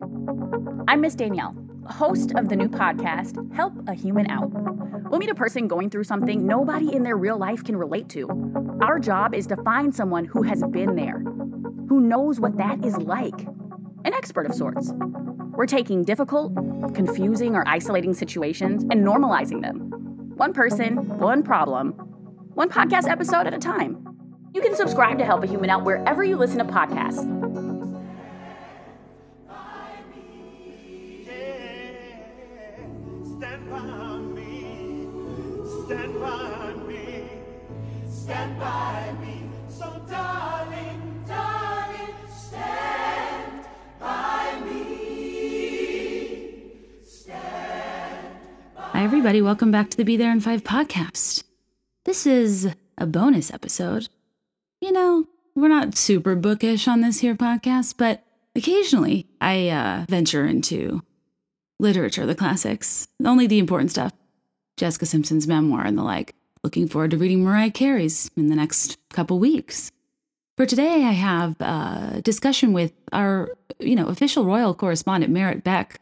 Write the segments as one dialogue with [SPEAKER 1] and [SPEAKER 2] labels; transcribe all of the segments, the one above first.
[SPEAKER 1] I'm Miss Danielle, host of the new podcast, Help a Human Out. We'll meet a person going through something nobody in their real life can relate to. Our job is to find someone who has been there, who knows what that is like, an expert of sorts. We're taking difficult, confusing, or isolating situations and normalizing them. One person, one problem, one podcast episode at a time. You can subscribe to Help a Human Out wherever you listen to podcasts.
[SPEAKER 2] Everybody. Welcome back to the Be There in Five podcast. This is a bonus episode. You know, we're not super bookish on this here podcast, but occasionally I uh, venture into literature, the classics, only the important stuff. Jessica Simpson's memoir and the like. Looking forward to reading Mariah Carey's in the next couple weeks. For today, I have a discussion with our, you know, official royal correspondent, Merritt Beck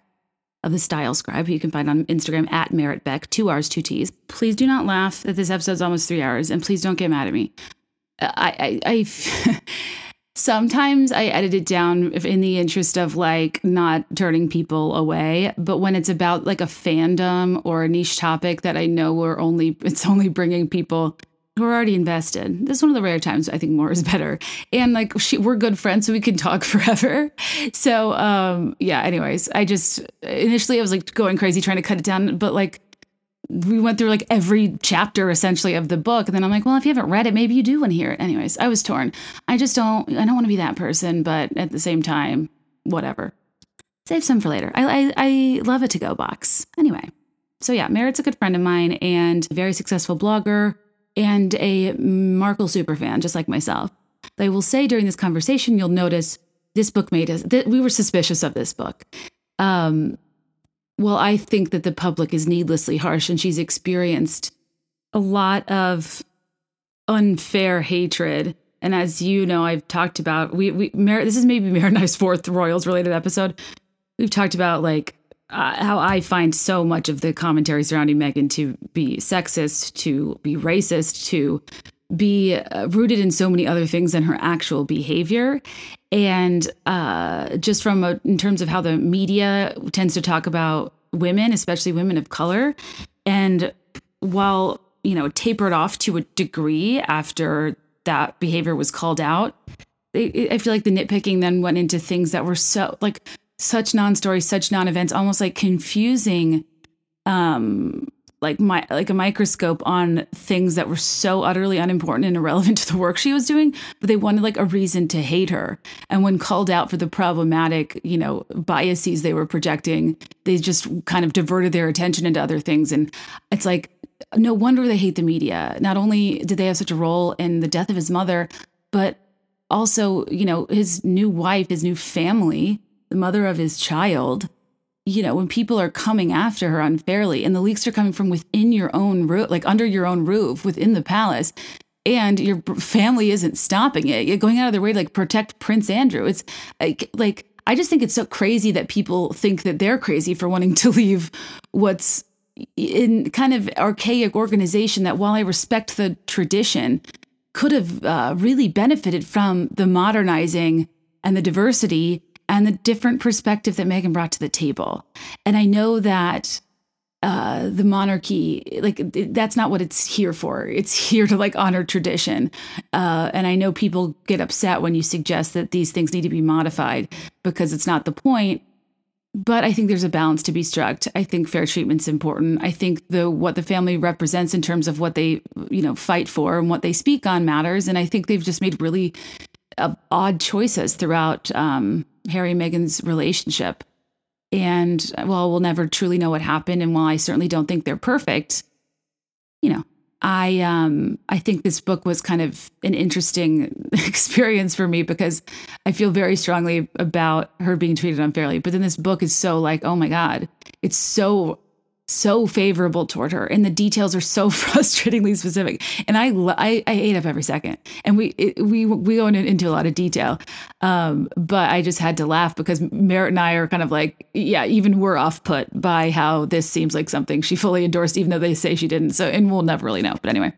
[SPEAKER 2] of the Style Scribe, who you can find on Instagram at Merritt Beck, two R's, two T's. Please do not laugh that this episode's almost three hours, and please don't get mad at me. Uh, I, I, I sometimes I edit it down in the interest of like not turning people away. But when it's about like a fandom or a niche topic that I know we're only, it's only bringing people who are already invested. This is one of the rare times I think more is better. And like she, we're good friends, so we can talk forever. So um, yeah. Anyways, I just initially I was like going crazy trying to cut it down, but like we went through like every chapter essentially of the book and then i'm like well if you haven't read it maybe you do want to hear it anyways i was torn i just don't i don't want to be that person but at the same time whatever save some for later i i, I love a to go box anyway so yeah merritt's a good friend of mine and very successful blogger and a markle superfan just like myself i will say during this conversation you'll notice this book made us that we were suspicious of this book um well, I think that the public is needlessly harsh and she's experienced a lot of unfair hatred. And as you know, I've talked about we we Mer- this is maybe Mary and I's fourth Royals related episode. We've talked about like uh, how I find so much of the commentary surrounding Meghan to be sexist, to be racist, to be uh, rooted in so many other things than her actual behavior. And uh, just from a, in terms of how the media tends to talk about women especially women of color and while you know tapered off to a degree after that behavior was called out i feel like the nitpicking then went into things that were so like such non-stories such non-events almost like confusing um like my like a microscope on things that were so utterly unimportant and irrelevant to the work she was doing but they wanted like a reason to hate her. And when called out for the problematic you know biases they were projecting they just kind of diverted their attention into other things. And it's like no wonder they hate the media. Not only did they have such a role in the death of his mother but also you know his new wife his new family the mother of his child you know, when people are coming after her unfairly and the leaks are coming from within your own roof, like under your own roof within the palace, and your family isn't stopping it, you're going out of their way to like protect Prince Andrew. It's like, like, I just think it's so crazy that people think that they're crazy for wanting to leave what's in kind of archaic organization that while I respect the tradition, could have uh, really benefited from the modernizing and the diversity and the different perspective that Meghan brought to the table. And I know that uh, the monarchy, like that's not what it's here for. It's here to like honor tradition. Uh, and I know people get upset when you suggest that these things need to be modified because it's not the point. But I think there's a balance to be struck. I think fair treatment's important. I think the what the family represents in terms of what they you know fight for and what they speak on matters. And I think they've just made really uh, odd choices throughout um, Harry and Meghan's relationship. And while we'll never truly know what happened, and while I certainly don't think they're perfect, you know, I um I think this book was kind of an interesting experience for me because I feel very strongly about her being treated unfairly. But then this book is so like, oh my God, it's so so favorable toward her and the details are so frustratingly specific. And i i, I ate up every second. And we it, we we go into a lot of detail. Um, but i just had to laugh because merritt and i are kind of like yeah even we're off put by how this seems like something she fully endorsed even though they say she didn't. So and we'll never really know. But anyway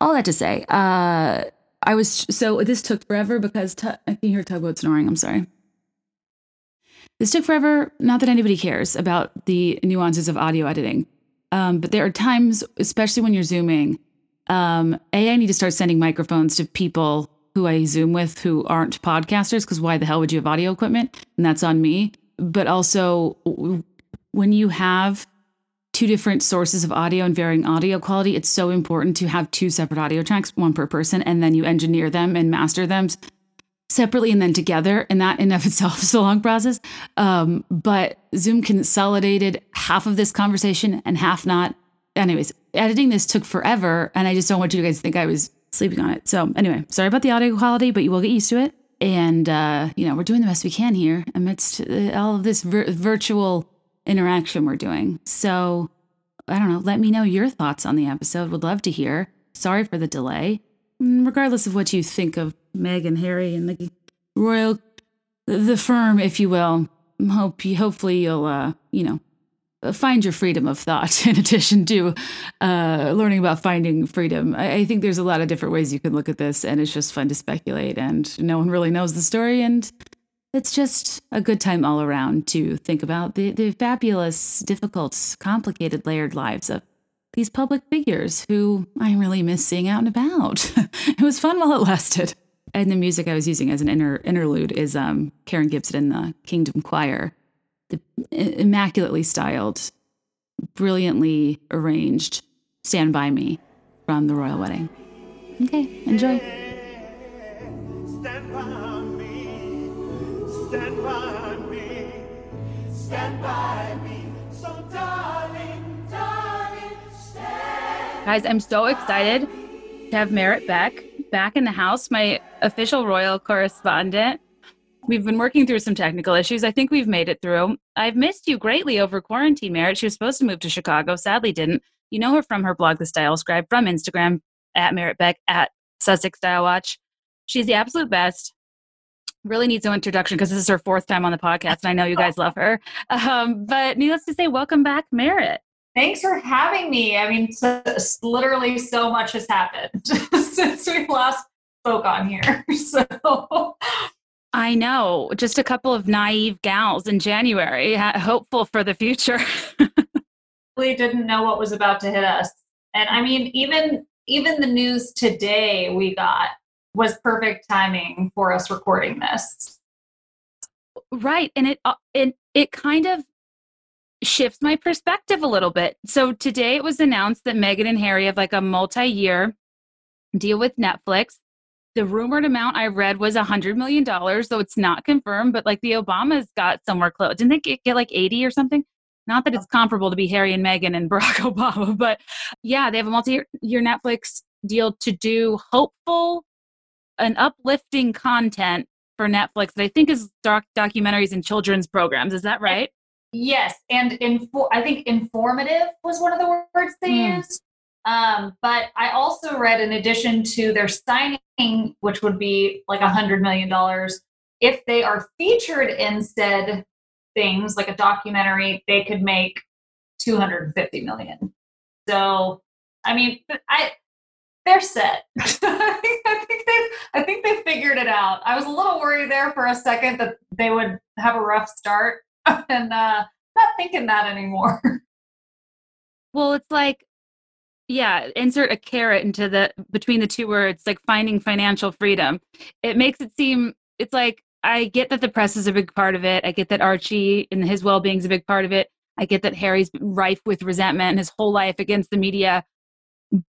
[SPEAKER 2] all that to say uh i was so this took forever because t- i can hear tugboat snoring. I'm sorry this took forever. Not that anybody cares about the nuances of audio editing, um, but there are times, especially when you're zooming. Um, a, I need to start sending microphones to people who I zoom with who aren't podcasters because why the hell would you have audio equipment? And that's on me. But also, when you have two different sources of audio and varying audio quality, it's so important to have two separate audio tracks, one per person, and then you engineer them and master them separately and then together. And that in of itself is a long process. Um, but Zoom consolidated half of this conversation and half not. Anyways, editing this took forever. And I just don't want you guys to think I was sleeping on it. So anyway, sorry about the audio quality, but you will get used to it. And, uh, you know, we're doing the best we can here amidst uh, all of this vir- virtual interaction we're doing. So I don't know. Let me know your thoughts on the episode. Would love to hear. Sorry for the delay. Mm, regardless of what you think of Meg and Harry and the royal, the firm, if you will. Hope you, hopefully you'll, uh, you know, find your freedom of thought in addition to uh, learning about finding freedom. I, I, think there's a lot of different ways you can look at this, and it's just fun to speculate, and no one really knows the story, and it's just a good time all around to think about the, the fabulous, difficult, complicated, layered lives of these public figures who I really miss seeing out and about. it was fun while it lasted. And the music I was using as an inter- interlude is um, Karen Gibson and the Kingdom Choir, the immaculately styled, brilliantly arranged "Stand by Me" from the Royal Wedding. Okay, enjoy. Stand by me, stand by me, stand by me, so darling, darling, stand. Guys, I'm so excited to have Merritt back back in the house, my official royal correspondent. We've been working through some technical issues. I think we've made it through. I've missed you greatly over quarantine, Merritt. She was supposed to move to Chicago, sadly didn't. You know her from her blog, The Style Scribe, from Instagram at Merritt Beck at Sussex Style Watch. She's the absolute best. Really needs no introduction because this is her fourth time on the podcast, and I know you guys love her. Um, but needless to say, welcome back, Merritt.
[SPEAKER 3] Thanks for having me. I mean, so, literally so much has happened since we last spoke on here. So
[SPEAKER 2] I know, just a couple of naive gals in January, hopeful for the future.
[SPEAKER 3] we didn't know what was about to hit us. And I mean, even even the news today we got was perfect timing for us recording this.
[SPEAKER 2] Right, and it uh, it it kind of shifts my perspective a little bit. So today it was announced that Meghan and Harry have like a multi-year deal with Netflix. The rumored amount I read was a hundred million dollars, though it's not confirmed. But like the Obamas got somewhere close. Didn't they get, get like eighty or something? Not that it's comparable to be Harry and Meghan and Barack Obama, but yeah, they have a multi-year Netflix deal to do hopeful and uplifting content for Netflix that I think is doc- documentaries and children's programs. Is that right?
[SPEAKER 3] Yes, and info- I think informative was one of the words they mm. used. Um, but I also read, in addition to their signing, which would be like a hundred million dollars, if they are featured in said things, like a documentary, they could make two hundred and fifty million. So, I mean, I they're set. I think they I think they figured it out. I was a little worried there for a second that they would have a rough start, and uh, not thinking that anymore.
[SPEAKER 2] Well, it's like, yeah, insert a caret into the between the two words, like finding financial freedom. It makes it seem it's like I get that the press is a big part of it. I get that Archie and his well being is a big part of it. I get that Harry's rife with resentment his whole life against the media.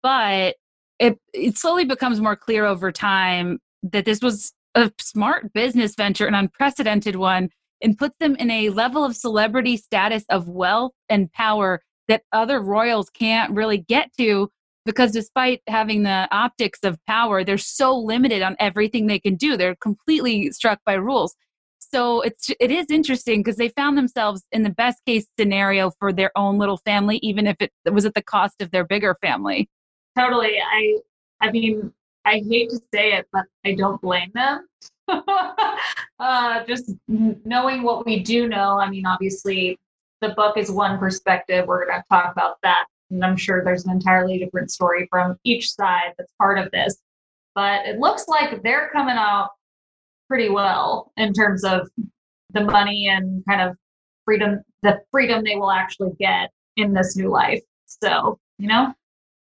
[SPEAKER 2] But it, it slowly becomes more clear over time that this was a smart business venture, an unprecedented one, and puts them in a level of celebrity status of wealth and power that other royals can't really get to because despite having the optics of power they're so limited on everything they can do they're completely struck by rules so it's it is interesting because they found themselves in the best case scenario for their own little family, even if it was at the cost of their bigger family.
[SPEAKER 3] Totally. I I mean, I hate to say it, but I don't blame them. uh, just knowing what we do know. I mean, obviously, the book is one perspective. We're going to talk about that. And I'm sure there's an entirely different story from each side that's part of this. But it looks like they're coming out pretty well in terms of the money and kind of freedom, the freedom they will actually get in this new life. So, you know,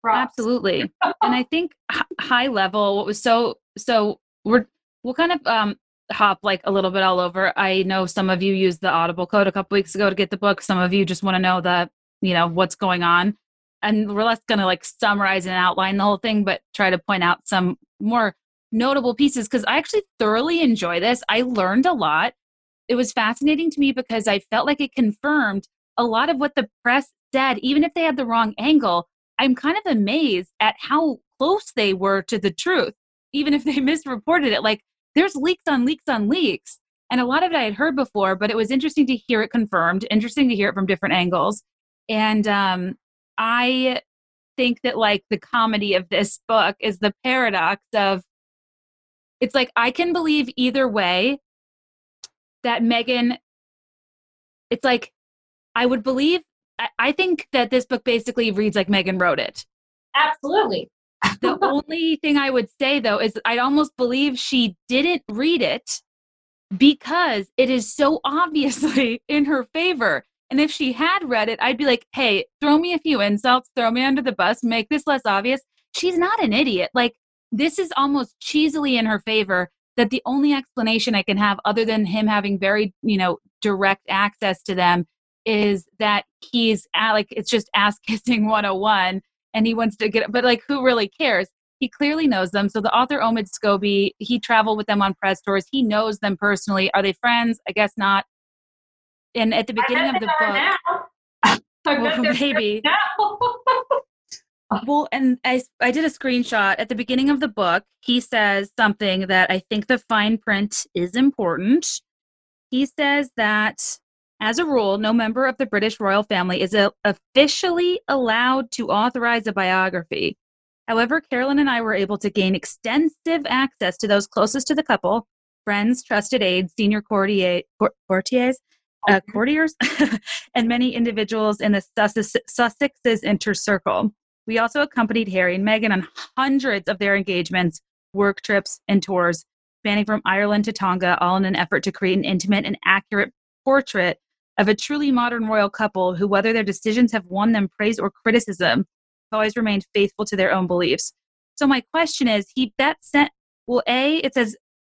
[SPEAKER 2] props. absolutely. and I think high level, what was so, so we're, we'll kind of um, hop like a little bit all over. I know some of you used the Audible code a couple weeks ago to get the book. Some of you just want to know the, you know, what's going on. And we're less going to like summarize and outline the whole thing, but try to point out some more notable pieces because I actually thoroughly enjoy this. I learned a lot. It was fascinating to me because I felt like it confirmed a lot of what the press said, even if they had the wrong angle. I'm kind of amazed at how close they were to the truth, even if they misreported it. Like there's leaks on leaks on leaks. And a lot of it I had heard before, but it was interesting to hear it confirmed, interesting to hear it from different angles. And um, I think that like the comedy of this book is the paradox of it's like I can believe either way that Meghan, it's like I would believe, I, I think that this book basically reads like Meghan wrote it.
[SPEAKER 3] Absolutely.
[SPEAKER 2] The only thing I would say though is I'd almost believe she didn't read it because it is so obviously in her favor. And if she had read it, I'd be like, hey, throw me a few insults, throw me under the bus, make this less obvious. She's not an idiot. Like, this is almost cheesily in her favor that the only explanation I can have, other than him having very, you know, direct access to them, is that he's like, it's just ass kissing 101 and he wants to get, but like, who really cares? He clearly knows them. So the author Omid Scobie, he traveled with them on press tours. He knows them personally. Are they friends? I guess not. And at the beginning of the book, well, maybe. well, and I, I did a screenshot at the beginning of the book. He says something that I think the fine print is important. He says that as a rule, no member of the British royal family is a- officially allowed to authorize a biography. However, Carolyn and I were able to gain extensive access to those closest to the couple friends, trusted aides, senior courtier, courtiers, uh, courtiers, and many individuals in the Sussex, Sussex's inner circle. We also accompanied Harry and Meghan on hundreds of their engagements, work trips, and tours, spanning from Ireland to Tonga, all in an effort to create an intimate and accurate portrait of a truly modern royal couple who, whether their decisions have won them praise or criticism, have always remained faithful to their own beliefs. So my question is, he that sent well, a it says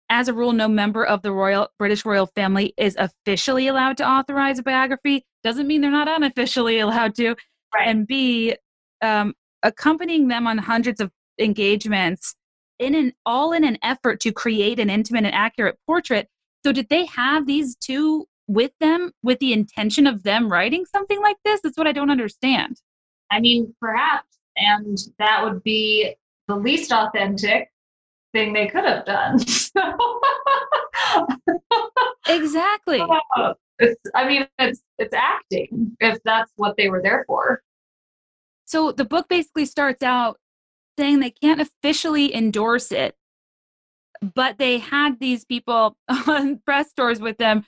[SPEAKER 2] as a rule, no member of the royal British royal family is officially allowed to authorize a biography. Doesn't mean they're not unofficially allowed to.
[SPEAKER 3] Right.
[SPEAKER 2] And B, um, accompanying them on hundreds of engagements in an all in an effort to create an intimate and accurate portrait. So did they have these two with them with the intention of them writing something like this? That's what I don't understand.
[SPEAKER 3] I mean, perhaps, and that would be the least authentic thing they could have done.
[SPEAKER 2] exactly.
[SPEAKER 3] it's, I mean, it's it's acting if that's what they were there for.
[SPEAKER 2] So the book basically starts out saying they can't officially endorse it, but they had these people on press tours with them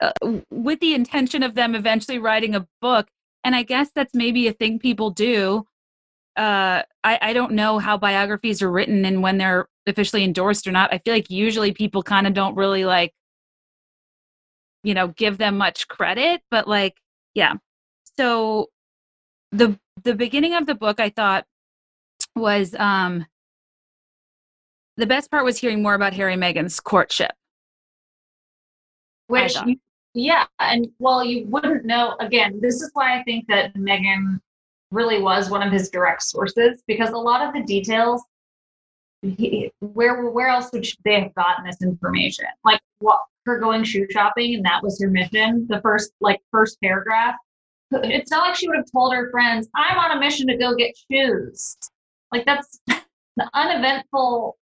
[SPEAKER 2] uh, with the intention of them eventually writing a book. And I guess that's maybe a thing people do. Uh, I, I don't know how biographies are written and when they're officially endorsed or not. I feel like usually people kind of don't really like, you know, give them much credit, but like, yeah. So the the beginning of the book I thought was um the best part was hearing more about Harry and Meghan's courtship.
[SPEAKER 3] Which yeah, and well, you wouldn't know again, this is why I think that Meghan really was one of his direct sources because a lot of the details he, where where else would they have gotten this information? Like what her going shoe shopping and that was her mission. The first like first paragraph it's not like she would have told her friends, I'm on a mission to go get shoes. Like that's the uneventful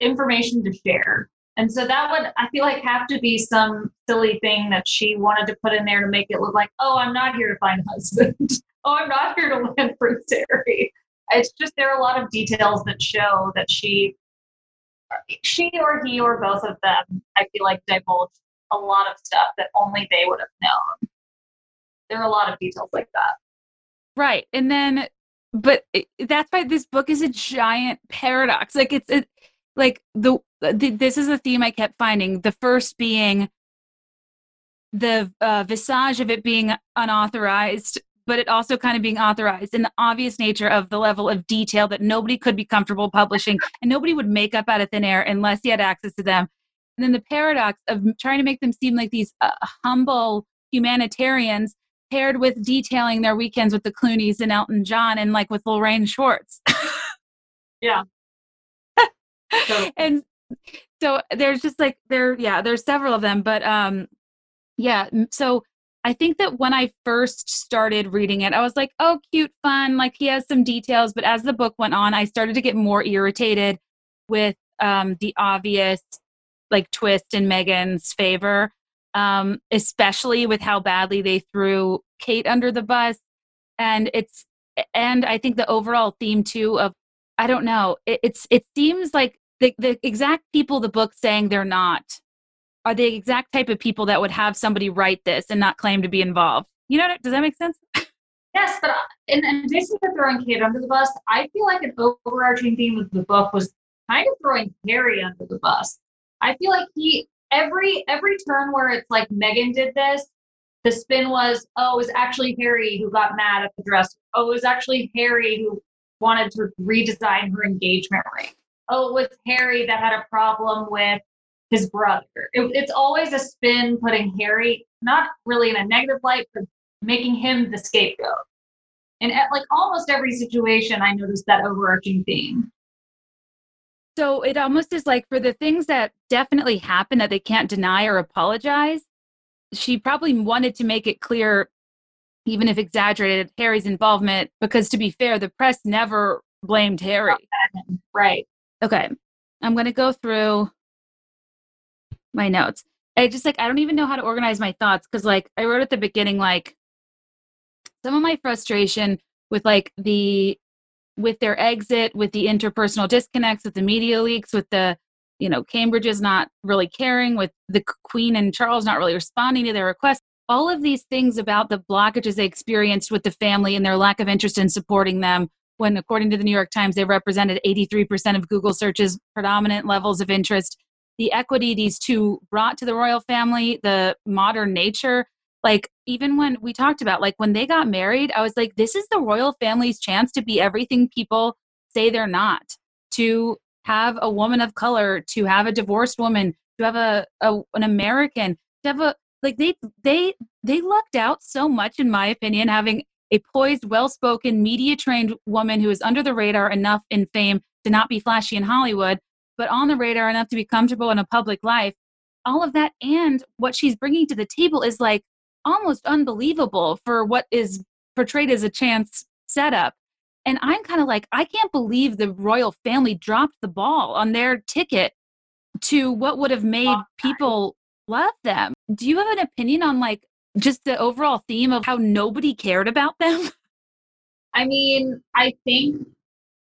[SPEAKER 3] information to share. And so that would, I feel like, have to be some silly thing that she wanted to put in there to make it look like, oh, I'm not here to find a husband. oh, I'm not here to land Prince Harry. It's just there are a lot of details that show that she, she or he or both of them, I feel like divulged a lot of stuff that only they would have known. There are a lot of details like that.
[SPEAKER 2] Right. And then, but that's why this book is a giant paradox. Like it's, it, like the, the this is a theme I kept finding. The first being the uh, visage of it being unauthorized, but it also kind of being authorized, and the obvious nature of the level of detail that nobody could be comfortable publishing, and nobody would make up out of thin air unless he had access to them. And then the paradox of trying to make them seem like these uh, humble humanitarians paired with detailing their weekends with the Clooney's and Elton John and like with Lorraine Schwartz.
[SPEAKER 3] yeah.
[SPEAKER 2] and so there's just like there yeah there's several of them but um yeah so i think that when i first started reading it i was like oh cute fun like he has some details but as the book went on i started to get more irritated with um the obvious like twist in meghan's favor um especially with how badly they threw kate under the bus and it's and i think the overall theme too of i don't know it, it's it seems like the, the exact people the book's saying they're not are the exact type of people that would have somebody write this and not claim to be involved. You know, does that make sense?
[SPEAKER 3] Yes, but in addition to throwing Kate under the bus, I feel like an overarching theme of the book was kind of throwing Harry under the bus. I feel like he every every turn where it's like Meghan did this, the spin was, oh, it was actually Harry who got mad at the dress. Oh, it was actually Harry who wanted to redesign her engagement ring oh, it was Harry that had a problem with his brother. It, it's always a spin putting Harry, not really in a negative light, but making him the scapegoat. And at like almost every situation, I noticed that overarching theme.
[SPEAKER 2] So it almost is like for the things that definitely happen that they can't deny or apologize, she probably wanted to make it clear, even if exaggerated, Harry's involvement, because to be fair, the press never blamed Harry.
[SPEAKER 3] Right.
[SPEAKER 2] Okay. I'm going to go through my notes. I just like, I don't even know how to organize my thoughts because, like, I wrote at the beginning, like, some of my frustration with, like, the, with their exit, with the interpersonal disconnects, with the media leaks, with the, you know, Cambridge is not really caring, with the Queen and Charles not really responding to their requests. All of these things about the blockages they experienced with the family and their lack of interest in supporting them when, according to the New York Times, they represented 83% of Google searches, predominant levels of interest. The equity these two brought to the royal family, the modern nature. Like, even when we talked about, like, when they got married, I was like, this is the royal family's chance to be everything people say they're not, to have a woman of color, to have a divorced woman, to have a, a an American, to have a, like, they, they, they lucked out so much, in my opinion, having a poised, well spoken, media trained woman who is under the radar enough in fame to not be flashy in Hollywood, but on the radar enough to be comfortable in a public life. All of that and what she's bringing to the table is like almost unbelievable for what is portrayed as a chance setup. And I'm kind of like, I can't believe the royal family dropped the ball on their ticket to what would have made people love them. Do you have an opinion on like just the overall theme of how nobody cared about them?
[SPEAKER 3] I mean, I think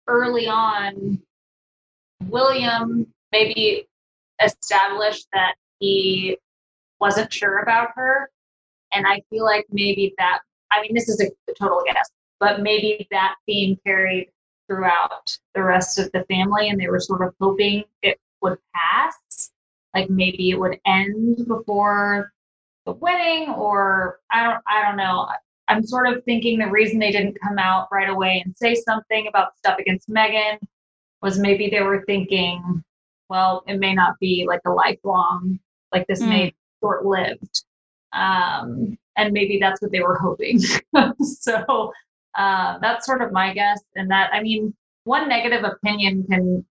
[SPEAKER 3] early on, William maybe established that he wasn't sure about her. And I feel like maybe that, I mean, this is a, total guess, but maybe that theme carried throughout the rest of the family and they were sort of hoping it would pass. Like maybe it would end before the wedding or I don't I don't know. I'm sort of thinking the reason they didn't come out right away and say something about stuff against Meghan was maybe they were thinking, well, it may not be like a lifelong, like this mm. may be short lived. Um, and maybe that's what they were hoping. so uh, that's sort of my guess. And that, I mean, one negative opinion can,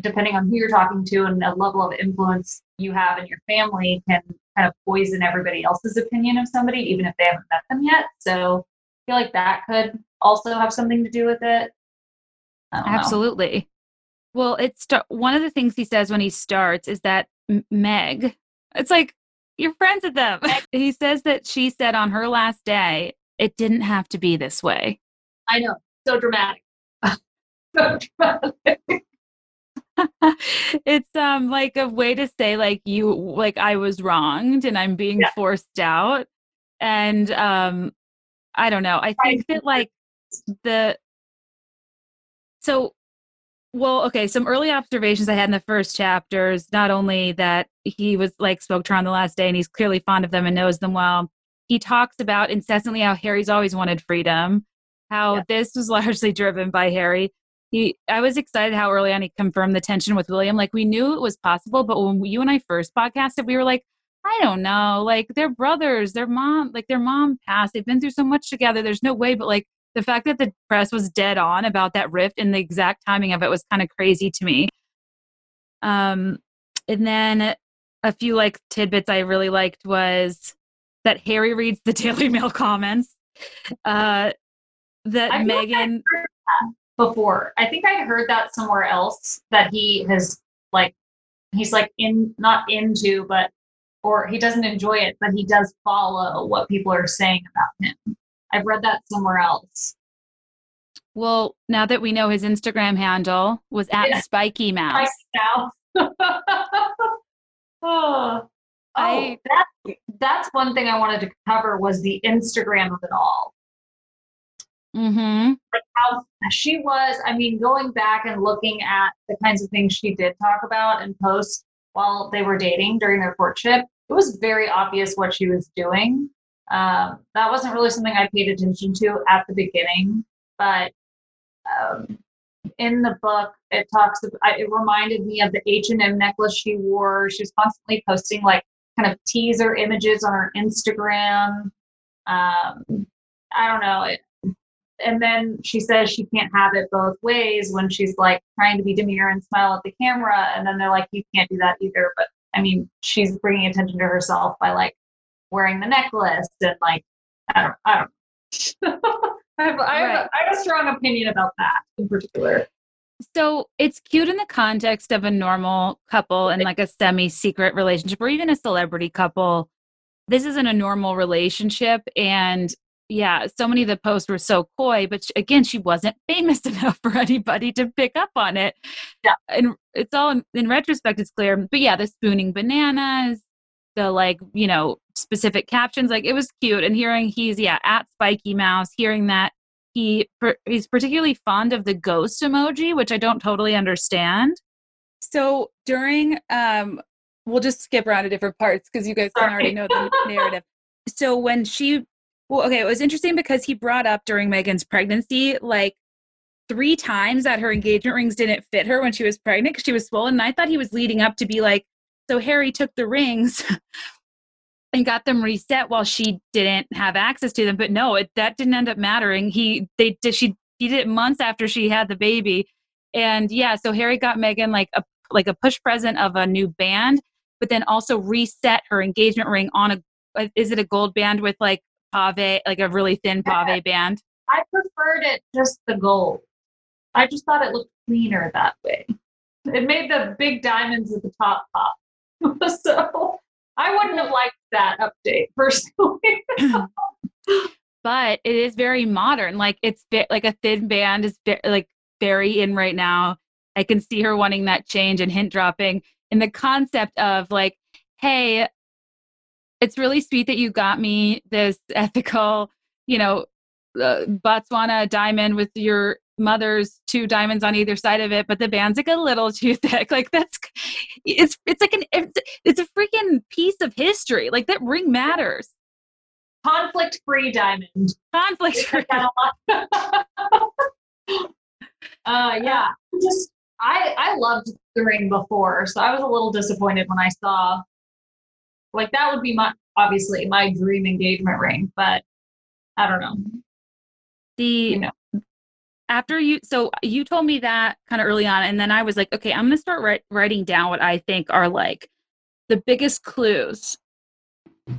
[SPEAKER 3] depending on who you're talking to and the level of influence you have in your family, can kind of poison everybody else's opinion of somebody, even if they haven't met them yet. So I feel like that could also have something to do with it.
[SPEAKER 2] Absolutely. Know. Well, it's one of the things he says when he starts is that M- Meg. It's like you're friends with them. he says that she said on her last day, it didn't have to be this way.
[SPEAKER 3] I know. So dramatic. so dramatic.
[SPEAKER 2] it's um like a way to say like you like I was wronged and I'm being
[SPEAKER 3] Yeah.
[SPEAKER 2] forced out. And um I don't know. I think that like the so well okay some early observations i had in the first chapters not only that he was like spoke to her on the last day and he's clearly fond of them and knows them well he talks about incessantly how harry's always wanted freedom how
[SPEAKER 3] Yeah.
[SPEAKER 2] this was largely driven by harry he i was excited how early on he confirmed the tension with william. Like we knew it was possible but when you and i first podcasted we were like i don't know. Like they're brothers. Their mom like their mom passed. They've been through so much together. There's no way but like the fact that the press was dead on about that rift and the exact timing of it was kind of crazy to me. Um, and then a few like tidbits I really liked was that Harry reads the Daily Mail comments. Uh, that
[SPEAKER 3] I feel like I Meghan, before. I think I heard that somewhere else that he has like he's like in not into but or he doesn't enjoy it, but he does follow what people are saying about him. I've read that somewhere else.
[SPEAKER 2] well, now that we know his Instagram handle was at
[SPEAKER 3] Yeah.
[SPEAKER 2] Spiky Mouse.
[SPEAKER 3] Like now. oh,
[SPEAKER 2] I-
[SPEAKER 3] that, that's one thing I wanted to cover was the Instagram of it all.
[SPEAKER 2] Mm-hmm.
[SPEAKER 3] how she was i mean going back and looking at the kinds of things she did talk about and post while they were dating during their courtship it was very obvious what she was doing. Um, that wasn't really something i paid attention to at the beginning but um, in the book it talks about, it reminded me of the h&m necklace she wore. She was constantly posting like kind of teaser images on her instagram. Um, i don't know it, and then she says she can't have it both ways when she's like trying to be demure and smile at the camera and then they're like you can't do that either but i mean she's bringing attention to herself by like wearing the necklace and like i don't i don't I have, I, have,
[SPEAKER 2] Right.
[SPEAKER 3] I have a strong opinion about that in particular
[SPEAKER 2] So it's cute in the context of a normal couple and like a semi secret relationship or even a celebrity couple. This isn't a normal relationship. And yeah, so many of the posts were so coy, but sh- again, she wasn't famous enough for anybody to pick up on it.
[SPEAKER 3] Yeah.
[SPEAKER 2] And it's all in, in retrospect, it's clear. But yeah, the spooning bananas, the like, you know, specific captions, like it was cute. And hearing he's, yeah, at Spiky Mouse, hearing that he per- he's particularly fond of the ghost emoji which i don't totally understand so during um we'll just skip around to different parts because you guys can already know the narrative so when she well okay it was interesting because he brought up during meghan's pregnancy like three times that her engagement rings didn't fit her when she was pregnant because she was swollen and i thought he was leading up to be like so harry took the rings and got them reset while she didn't have access to them. But no, it, that didn't end up mattering. He they did she he did it months after she had the baby, and yeah, so Harry got Meghan like a like a push present of a new band, but then also reset her engagement ring on a is it a gold band with like pave like a really thin pave band.
[SPEAKER 3] i preferred it just the gold i just thought it looked cleaner that way it made the big diamonds at the top pop so i wouldn't have liked that update personally
[SPEAKER 2] but it is very modern. Like it's like a thin band is like very in right now. I can see her wanting that change and hint dropping in the concept of like, hey, it's really sweet that you got me this ethical, you know, uh, Botswana diamond with your mother's two diamonds on either side of it, but the band's like a little too thick. Like that's it's it's like an it's, it's a freaking piece of history. Like that ring matters.
[SPEAKER 3] conflict free diamond
[SPEAKER 2] Conflict
[SPEAKER 3] free. uh, yeah, just I I loved the ring before, so I was a little disappointed when I saw like that would be my obviously my dream engagement ring, but I don't know.
[SPEAKER 2] the
[SPEAKER 3] You know.
[SPEAKER 2] after you so you told me that kind of early on and then i was like okay i'm gonna start write, writing down what i think are like the biggest clues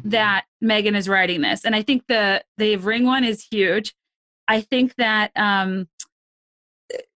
[SPEAKER 2] that meghan is writing this and i think the the ring one is huge i think that um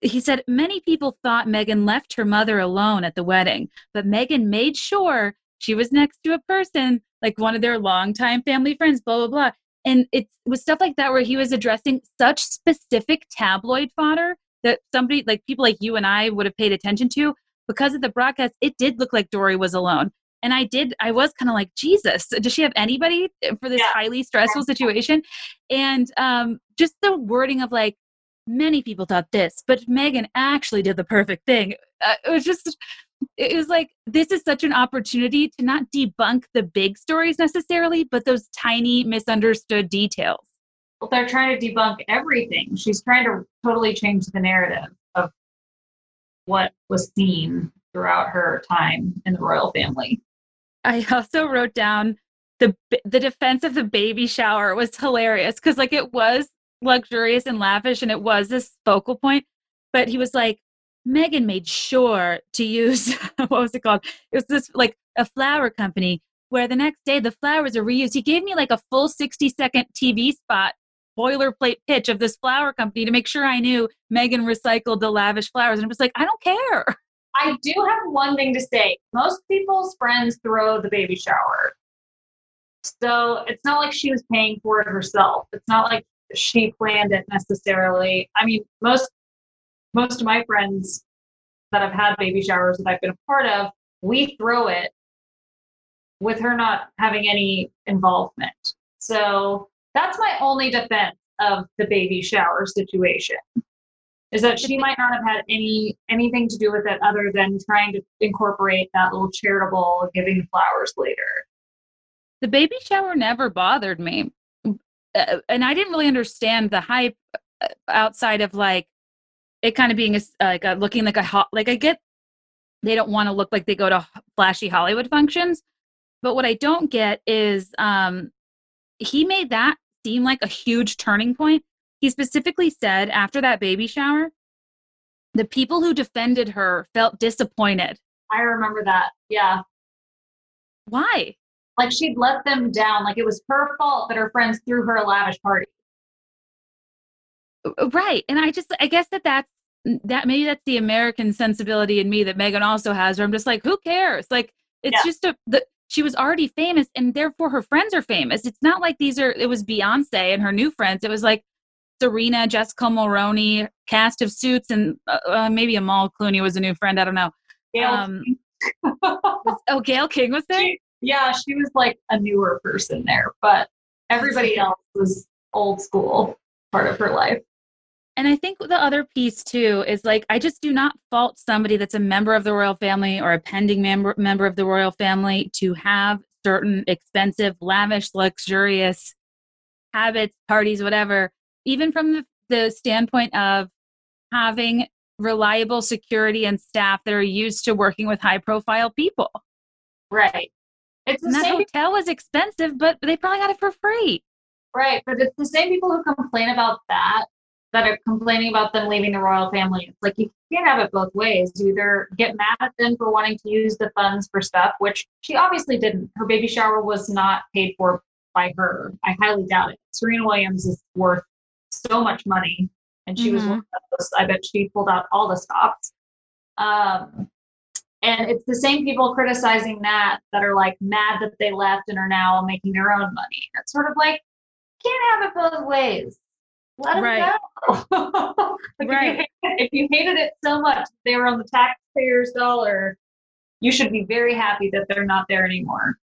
[SPEAKER 2] he said many people thought meghan left her mother alone at the wedding, but meghan made sure she was next to a person like one of their longtime family friends, blah blah blah. And it was stuff like that where he was addressing such specific tabloid fodder that somebody like people like you and I would have paid attention to because of the broadcast. It did look like Doria was alone. And I did, I was kind of like, Jesus, does she have anybody for this
[SPEAKER 3] Yeah.
[SPEAKER 2] highly stressful situation? And um, just the wording of like, many people thought this, but Meghan actually did the perfect thing. Uh, it was just, it was like, this is such an opportunity to not debunk the big stories necessarily, but those tiny misunderstood details.
[SPEAKER 3] Well, they're trying to debunk everything. She's trying to totally change the narrative of what was seen throughout her time in the royal family.
[SPEAKER 2] I also wrote down the the defense of the baby shower was hilarious because like it was luxurious and lavish and it was this focal point, but he was like, Meghan made sure to use what was it called? It was this like a flower company where the next day the flowers are reused. He gave me like a full 60 second TV spot boilerplate pitch of this flower company to make sure I knew Meghan recycled the lavish flowers. And it was like, I don't care.
[SPEAKER 3] I do have one thing to say. Most people's friends throw the baby shower. So it's not like she was paying for it herself. It's not like she planned it necessarily. I mean, most most of my friends that have had baby showers that I've been a part of, we throw it with her not having any involvement. So that's my only defense of the baby shower situation is that she might not have had any anything to do with it other than trying to incorporate that little charitable giving flowers later.
[SPEAKER 2] The baby shower never bothered me. Uh, and I didn't really understand the hype uh, outside of like it kind of being a, like a, looking like a ho- like I get they don't want to look like they go to flashy Hollywood functions, but what I don't get is um he made that seem like a huge turning point. He specifically said after that baby shower, the people who defended her felt disappointed.
[SPEAKER 3] I remember that. Yeah.
[SPEAKER 2] Why?
[SPEAKER 3] Like she'd let them down. Like it was her fault that her friends threw her a lavish party.
[SPEAKER 2] Uh, right and i just i guess that that's that maybe that's the american sensibility in me that meghan also has where i'm just like who cares? Like it's
[SPEAKER 3] Yeah.
[SPEAKER 2] just a the she was already famous and therefore her friends are famous. It's not like these are it was beyonce and her new friends. It was like serena jessica mulroney cast of suits and uh, uh, maybe amal clooney was a new friend i don't know.
[SPEAKER 3] Gail
[SPEAKER 2] Um, Was- oh gail king was there?
[SPEAKER 3] She- yeah, she was like a newer person there, but everybody else was old school part of her life.
[SPEAKER 2] And I think the other piece too is like I just do not fault somebody that's a member of the royal family or a pending member member of the royal family to have certain expensive, lavish, luxurious habits, parties, whatever. Even from the, the standpoint of having reliable security and staff that are used to working with high profile people.
[SPEAKER 3] Right. It's the
[SPEAKER 2] And that
[SPEAKER 3] same
[SPEAKER 2] hotel was expensive, but they probably got it for free.
[SPEAKER 3] Right, but it's the same people who complain about that that are complaining about them leaving the royal family. It's like you can't have it both ways. You either get mad at them for wanting to use the funds for stuff, which she obviously didn't. Her baby shower was not paid for by her. I highly doubt it. Serena Williams is worth so much money, and she was
[SPEAKER 2] Mhm.
[SPEAKER 3] one of those. I bet she pulled out all the stops. Um, and it's the same people criticizing that that are like mad that they left and are now making their own money. It's sort of like can't have it both ways. Let them
[SPEAKER 2] Right.
[SPEAKER 3] go. Like, if, you if you hated it so much, they were on the taxpayers' dollar. You should be very happy that they're not there anymore.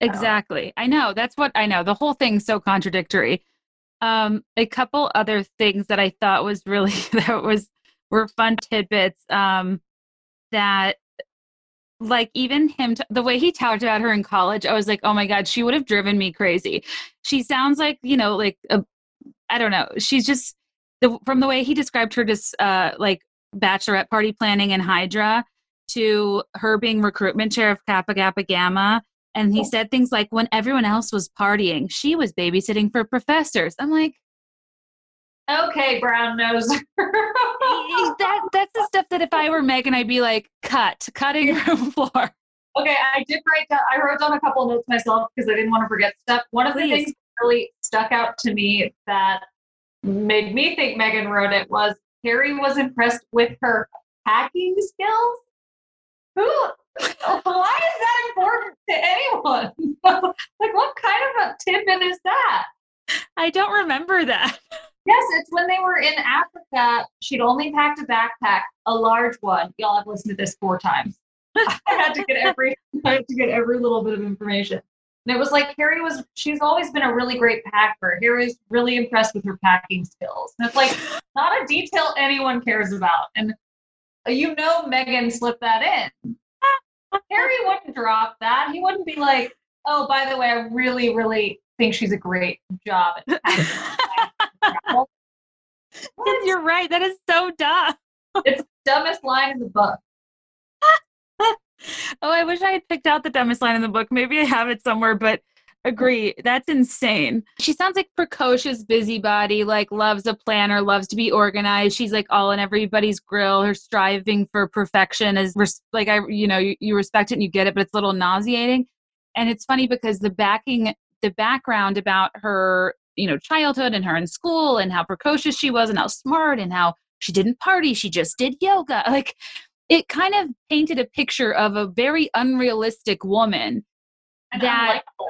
[SPEAKER 2] Exactly. I know. That's what I know. The whole thing's so contradictory. Um, a couple other things that I thought was really that was were fun tidbits. Um, that like even him t- the way he talked about her in college, I was like, oh my god, she would have driven me crazy. She sounds like you know, like a, I don't know. She's just the from the way he described her, just uh, like bachelorette party planning and Hydra to her being recruitment chair of Kappa Kappa Gamma and he said things like, when everyone else was partying, she was babysitting for professors. I'm like,
[SPEAKER 3] Okay, brown nose.
[SPEAKER 2] that that's the stuff that if I were Meghan, I'd be like, cut, cutting room floor.
[SPEAKER 3] Okay, I did write down. I wrote down a couple notes myself because I didn't want to forget stuff. One of the
[SPEAKER 2] Please.
[SPEAKER 3] things that really stuck out to me that made me think Meghan wrote it was Harry was impressed with her hacking skills. Who? Why is that important to anyone? like, what kind of a tidbit is that?
[SPEAKER 2] I don't remember that.
[SPEAKER 3] Yes, it's when they were in Africa. She'd only packed a backpack, a large one. Y'all have listened to this four times. I had to get every I had to get every little bit of information. And it was like Harry was she's always been a really great packer. Harry's really impressed with her packing skills. And it's like not a detail anyone cares about. And you know Meghan slipped that in. Harry wouldn't drop that. He wouldn't be like, oh, by the way, I really, really think she's a great job at packing.
[SPEAKER 2] You're right. That is so dumb.
[SPEAKER 3] it's the dumbest line in the book.
[SPEAKER 2] Oh, I wish I had picked out the dumbest line in the book. Maybe I have it somewhere, but agree. That's insane. She sounds like precocious busybody, like loves a planner, loves to be organized. She's like all in everybody's grill. Her striving for perfection is res- like I, you know, you, you respect it and you get it, but it's a little nauseating. And it's funny because the backing, the background about her, you know, childhood and her in school and how precocious she was and how smart and how she didn't party, she just did yoga. Like it kind of painted a picture of a very unrealistic woman
[SPEAKER 3] And
[SPEAKER 2] that
[SPEAKER 3] unlikable.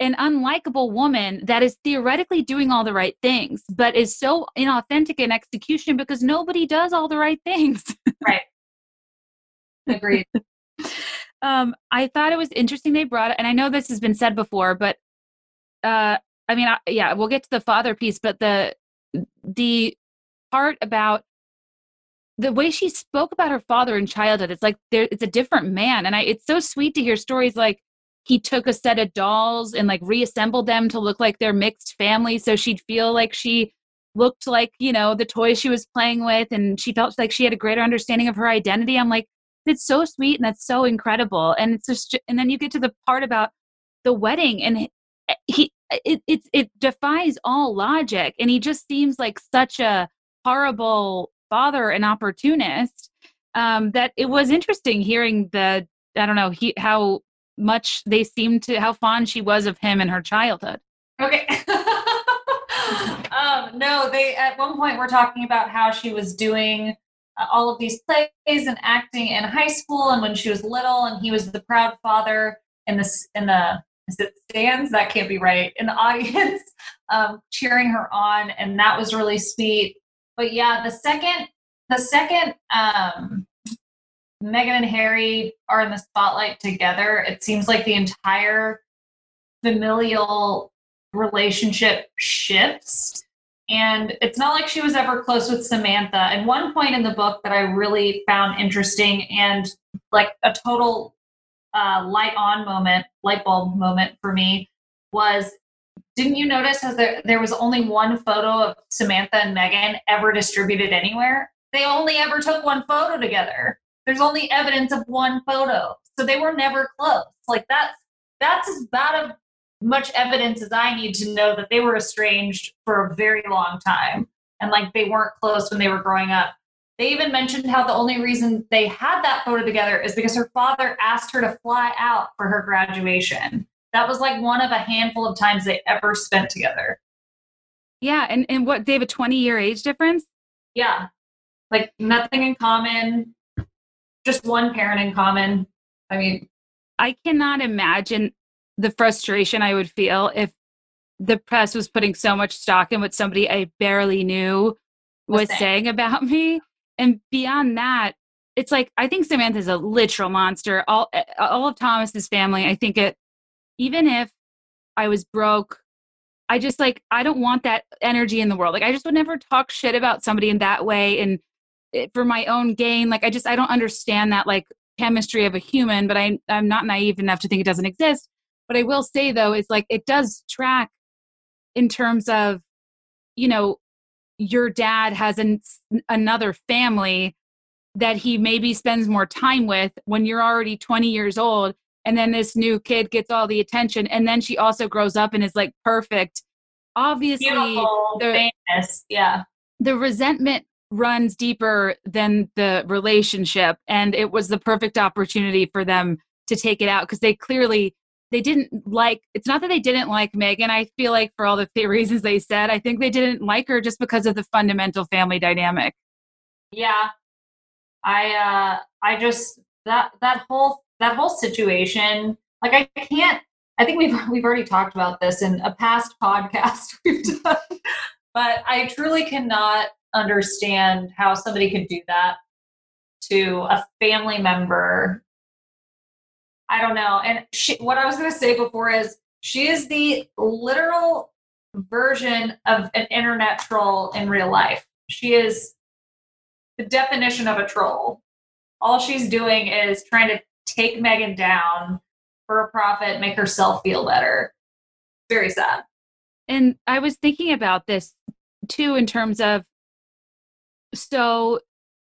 [SPEAKER 2] an unlikable woman that is theoretically doing all the right things but is so inauthentic in execution because nobody does all the right things right
[SPEAKER 3] Agreed.
[SPEAKER 2] um i thought it was interesting they brought it and i know this has been said before but uh i mean I, yeah we'll get to the father piece but the the part about the way she spoke about her father in childhood it's like there it's a different man. And i it's so sweet to hear stories like he took a set of dolls and like reassembled them to look like their mixed family so she'd feel like she looked like you know the toys she was playing with and she felt like she had a greater understanding of her identity. I'm like it's so sweet and that's so incredible. And it's just and then you get to the part about the wedding and eh, he- he it it, it defies all logic. And he just seems like such a horrible father an opportunist um that it was interesting hearing the i don't know he how much they seemed to how fond she was of him in her childhood
[SPEAKER 3] Okay. um, no, they at one point were talking about how she was doing uh, all of these plays and acting in high school, and when she was little, and he was the proud father in the in the is it stands that can't be right in the audience, um, cheering her on, and that was really sweet. But yeah, the second the second um, and Harry are in the spotlight together, it seems like the entire familial relationship shifts. And it's not like she was ever close with Samantha. And one point in the book that I really found interesting and like a total uh, light on moment, light bulb moment for me was didn't you notice how there, there was only one photo of Samantha and Meghan ever distributed anywhere? They only ever took one photo together. There's only evidence of one photo. So they were never close. Like that's that's as much evidence as I need to know that they were estranged for a very long time and like they weren't close when they were growing up. They even mentioned how the only reason they had that photo together is because her father asked her to fly out for her graduation. That was like one of a handful of times they ever spent together.
[SPEAKER 2] yeah and and what they have a 20 year age difference
[SPEAKER 3] Yeah. Like nothing in common, just one parent in common. I mean,
[SPEAKER 2] I cannot imagine the frustration I would feel if the press was putting so much stock in what somebody I barely knew
[SPEAKER 3] Was saying.
[SPEAKER 2] saying about me. And beyond that, it's like I think Samantha's a literal monster. All all of Thomas's family, I think it even if I was broke, I just like I don't want that energy in the world. Like I just would never talk shit about somebody in that way and eh, for my own gain. Like I just I don't understand that like chemistry of a human, but I I'm not naive enough to think it doesn't exist. But I will say though, it's like it does track in terms of, you know, your dad has an, another family that he maybe spends more time with when you're already 20 years old and then this new kid gets all the attention and then she also grows up and is like perfect obviously
[SPEAKER 3] beautiful,
[SPEAKER 2] the-
[SPEAKER 3] famous. Yeah.
[SPEAKER 2] the resentment runs deeper than the relationship and it was the perfect opportunity for them to take it out because they clearly they didn't like it's not that they didn't like meghan i feel like for all the th- reasons they said i think they didn't like her just because of the fundamental family dynamic
[SPEAKER 3] Yeah. I uh I just that that whole that whole situation, like I can't I think we've we've already talked about this in a past podcast we've done, but I truly cannot understand how somebody could do that to a family member. I don't know. And she, what I was going to say before is she is the literal version of an internet troll in real life. She is the definition of a troll. All she's doing is trying to take Meghan down for a profit, make herself feel better. Very sad.
[SPEAKER 2] And I was thinking about this too in terms of so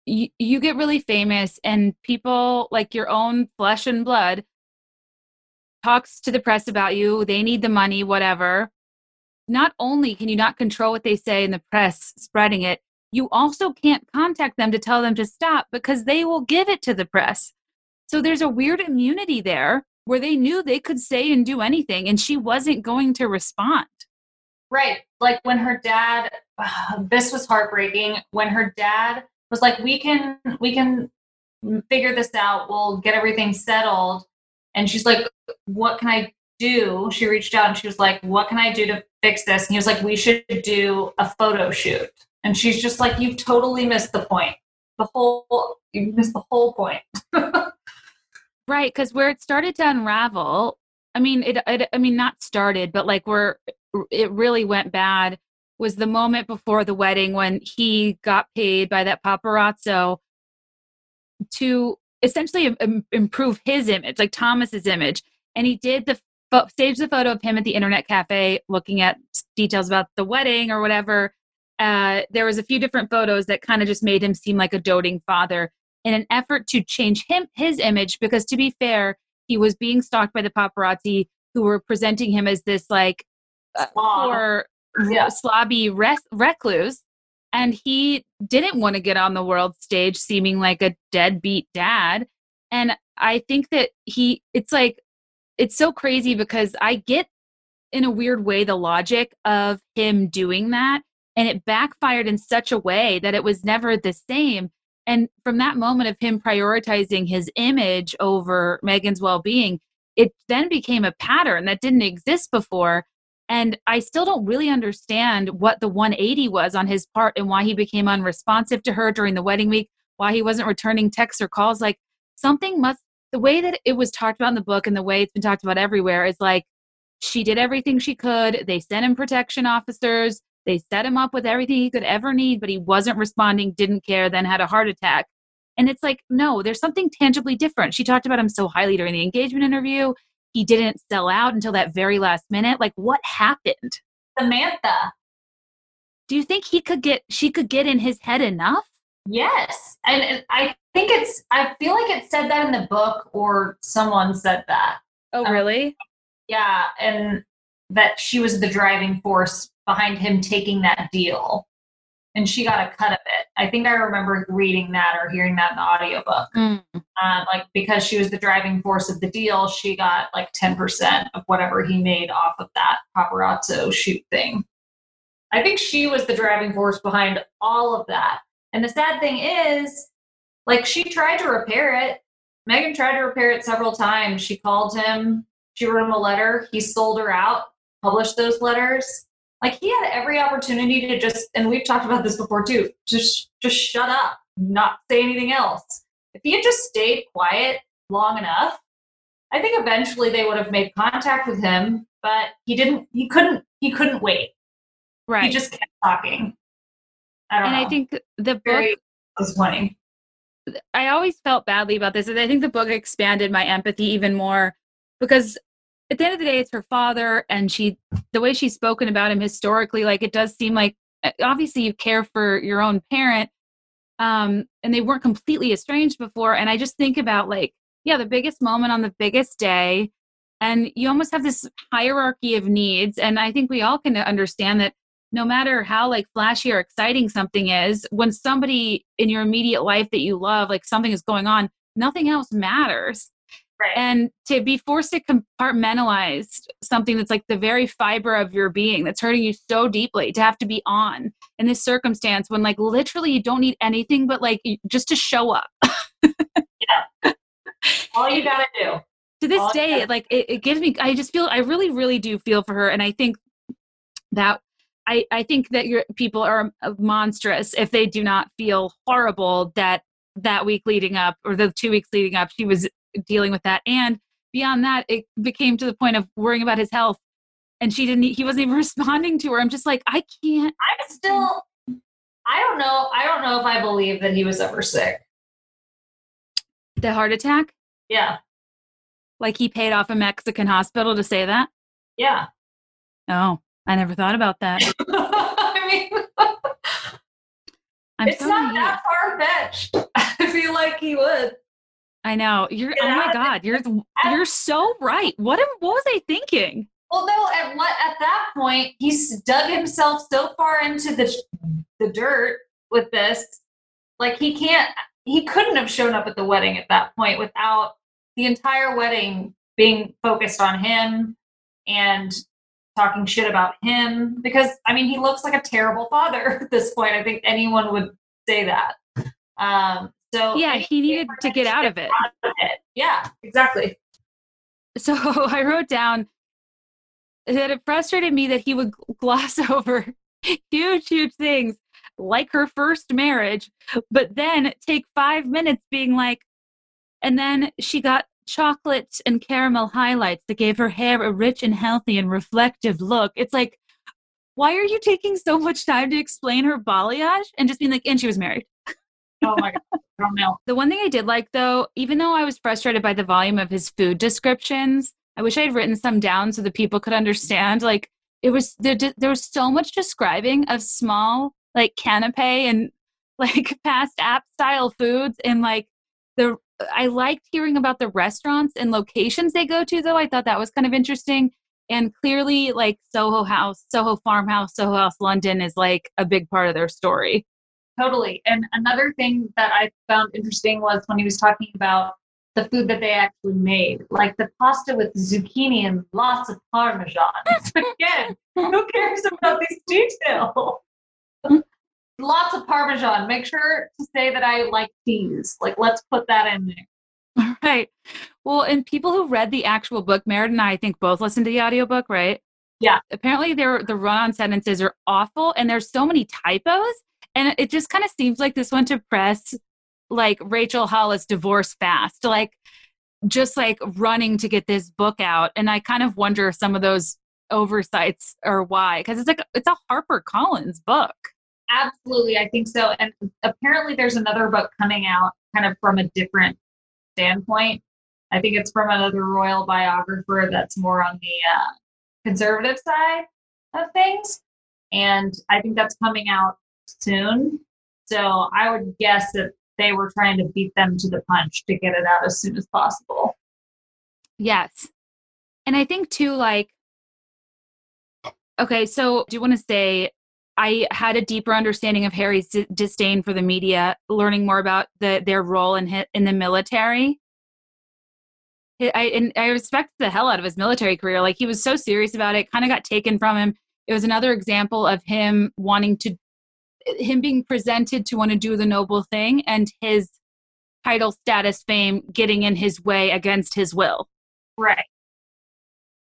[SPEAKER 2] you, you get really famous and people like your own flesh and blood talks to the press about you they need the money whatever not only can you not control what they say in the press spreading it you also can't contact them to tell them to stop because they will give it to the press so there's a weird immunity there where they knew they could say and do anything and she wasn't going to respond.
[SPEAKER 3] Right like when her dad uh, this was heartbreaking when her dad was like we can we can figure this out we'll get everything settled and she's like what can i do? She reached out and she was like what can i do to fix this? And he was like we should do a photo shoot. And she's just like you've totally missed the point the whole you missed the whole point
[SPEAKER 2] right because where it started to unravel i mean it, it i mean not started but like where it really went bad was the moment before the wedding when he got paid by that paparazzo to essentially Im- improve his image, like Thomas's image. And he did the fo- staged the photo of him at the internet cafe looking at details about the wedding or whatever. Uh, there was a few different photos that kind of just made him seem like a doting father in an effort to change him his image because to be fair he was being stalked by the paparazzi who were presenting him as this like uh, poor yeah. slobby res- recluse and he didn't want to get on the world stage seeming like a deadbeat dad and i think that he it's like it's so crazy because i get in a weird way the logic of him doing that and it backfired in such a way that it was never the same and from that moment of him prioritizing his image over Meghan's well-being it then became a pattern that didn't exist before and I still don't really understand what the 180 was on his part and why he became unresponsive to her during the wedding week, why he wasn't returning texts or calls. Like something must, the way that it was talked about in the book and the way it's been talked about everywhere is like she did everything she could. They sent him protection officers. They set him up with everything he could ever need, but he wasn't responding, didn't care, then had a heart attack. And it's like, no, there's something tangibly different. She talked about him so highly during the engagement interview he didn't sell out until that very last minute. Like, what happened?
[SPEAKER 3] Samantha.
[SPEAKER 2] Do you think he could get, she could get in his head enough?
[SPEAKER 3] Yes. And, and I think it's, I feel like it said that in the book or someone said that.
[SPEAKER 2] Oh, um, really? Um,
[SPEAKER 3] yeah. And that she was the driving force behind him taking that deal and she got a cut of it. I think I remember reading that or hearing that in the audiobook. Mm. Um, like because she was the driving force of the deal, she got like 10% of whatever he made off of that paparazzo shoot thing. I think she was the driving force behind all of that. And the sad thing is, like she tried to repair it. Meghan tried to repair it several times. She called him, she wrote him a letter, he sold her out, published those letters like he had every opportunity to just, and we've talked about this before too, just just shut up, not say anything else. If he had just stayed quiet long enough, I think eventually they would have made contact with him, but he didn't. He couldn't. He couldn't wait.
[SPEAKER 2] Right.
[SPEAKER 3] He just kept talking. I
[SPEAKER 2] and
[SPEAKER 3] know.
[SPEAKER 2] I think the book
[SPEAKER 3] Very disappointing.
[SPEAKER 2] I always felt badly about this, and I think the book expanded my empathy even more because at the end of the day, it's her father, and she, the way she's spoken about him historically, like it does seem like uh, obviously you care for your own parent, um, and they weren't completely estranged before. And I just think about like, yeah, the biggest moment on the biggest day, and you almost have this hierarchy of needs. And I think we all can understand that no matter how like flashy or exciting something is, when somebody in your immediate life that you love, like something is going on, nothing else matters.
[SPEAKER 3] Right.
[SPEAKER 2] and to be forced to compartmentalize something that's like the very fiber of your being that's hurting you so deeply to have to be on in this circumstance when like literally you don't need anything but like just to show up yeah.
[SPEAKER 3] All you gotta do.
[SPEAKER 2] to this
[SPEAKER 3] All-
[SPEAKER 2] day like it, it gives me i just feel i really really do feel for her and i think that i i think that your people are uh, monstrous if they do not feel horrible that that week leading up or the two weeks leading up she was dealing with that and beyond that it became to the point of worrying about his health and she didn't he wasn't even responding to her i'm just like i can't
[SPEAKER 3] I'm still. I don't know. I don't know if I believe that he was ever sick.
[SPEAKER 2] the heart attack
[SPEAKER 3] Yeah.
[SPEAKER 2] like he paid off a mexican hospital to say that
[SPEAKER 3] Yeah.
[SPEAKER 2] oh i never thought about that
[SPEAKER 3] I mean,
[SPEAKER 2] i'm
[SPEAKER 3] it's
[SPEAKER 2] so
[SPEAKER 3] not that far fetched. I feel like he would.
[SPEAKER 2] I know. You're
[SPEAKER 3] Get
[SPEAKER 2] oh my god, you're you're so right. What am, what was I thinking?
[SPEAKER 3] Well, no. At what at that point, he's dug himself so far into the the dirt with this, like he can't. He couldn't have shown up at the wedding at that point without the entire wedding being focused on him and talking shit about him. Because I mean, he looks like a terrible father at this point. I think anyone would say that. Um. So
[SPEAKER 2] Yeah, he needed to get out of it.
[SPEAKER 3] out of it. Yeah, exactly.
[SPEAKER 2] So I wrote down that it frustrated me that he would gloss over huge, huge things like her first marriage, but then take five minutes being like, and then she got chocolate and caramel highlights that gave her hair a rich and healthy and reflective look. It's like, why are you taking so much time to explain her balayage and just being like, and she was married?
[SPEAKER 3] Oh my god. I don't know.
[SPEAKER 2] The one thing I did like though, even though I was frustrated by the volume of his food descriptions, I wish I had written some down so that people could understand. Like it was there, there was so much describing of small like canapé and like fast app style foods and like the I liked hearing about the restaurants and locations they go to though. I thought that was kind of interesting. And clearly like Soho House, Soho Farmhouse, Soho House London is like a big part of their story.
[SPEAKER 3] Totally. And another thing that I found interesting was when he was talking about the food that they actually made, like the pasta with zucchini and lots of parmesan. Again, who cares about these details? lots of parmesan. Make sure to say that I like cheese. Like, let's put that in there.
[SPEAKER 2] Right. Well, and people who read the actual book, Merritt and I, I think both listened to the audiobook, right?
[SPEAKER 3] Yeah.
[SPEAKER 2] Apparently, there the run-on sentences are awful, and there's so many typos, and it just kind of seems like this went to press like Rachel Hollis divorce fast, like just like running to get this book out, and I kind of wonder if some of those oversights are why, because it's like it's a Harper Collins book.
[SPEAKER 3] Absolutely, I think so. And apparently, there's another book coming out kind of from a different standpoint. I think it's from another royal biographer that's more on the uh, conservative side of things. And I think that's coming out soon. So I would guess that they were trying to beat them to the punch to get it out as soon as possible.
[SPEAKER 2] Yes. And I think too, like, okay, so do you want to say I had a deeper understanding of Harry's d- disdain for the media, learning more about the, their role in hi- in the military. I- and I respect the hell out of his military career. Like he was so serious about it, kind of got taken from him. It was another example of him wanting to, him being presented to want to do the noble thing, and his title, status, fame getting in his way against his will.
[SPEAKER 3] Right.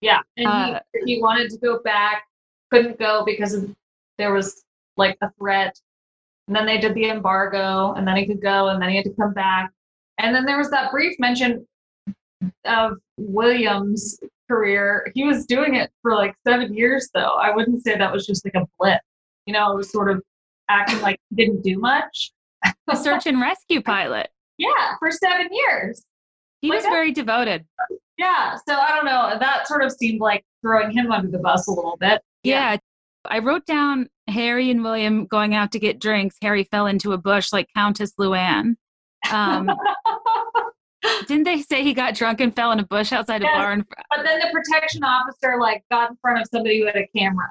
[SPEAKER 3] Yeah. And
[SPEAKER 2] Uh,
[SPEAKER 3] he, he wanted to go back, couldn't go because of, there was like a threat. And then they did the embargo, and then he could go, and then he had to come back. And then there was that brief mention of William's career. He was doing it for like seven years, though. I wouldn't say that was just like a blip. You know, it was sort of acting like he didn't do much.
[SPEAKER 2] A search and rescue pilot.
[SPEAKER 3] Yeah, for seven years.
[SPEAKER 2] He
[SPEAKER 3] Like
[SPEAKER 2] was
[SPEAKER 3] that?
[SPEAKER 2] very devoted.
[SPEAKER 3] Yeah. So I don't know. That sort of seemed like throwing him under the bus a little bit.
[SPEAKER 2] Yeah. I wrote down Harry and William going out to get drinks. Harry fell into a bush like Countess Luann. Um, didn't they say he got drunk and fell in a bush outside a
[SPEAKER 3] Yes.
[SPEAKER 2] bar? And
[SPEAKER 3] But then the protection officer like got in front of somebody who had a camera.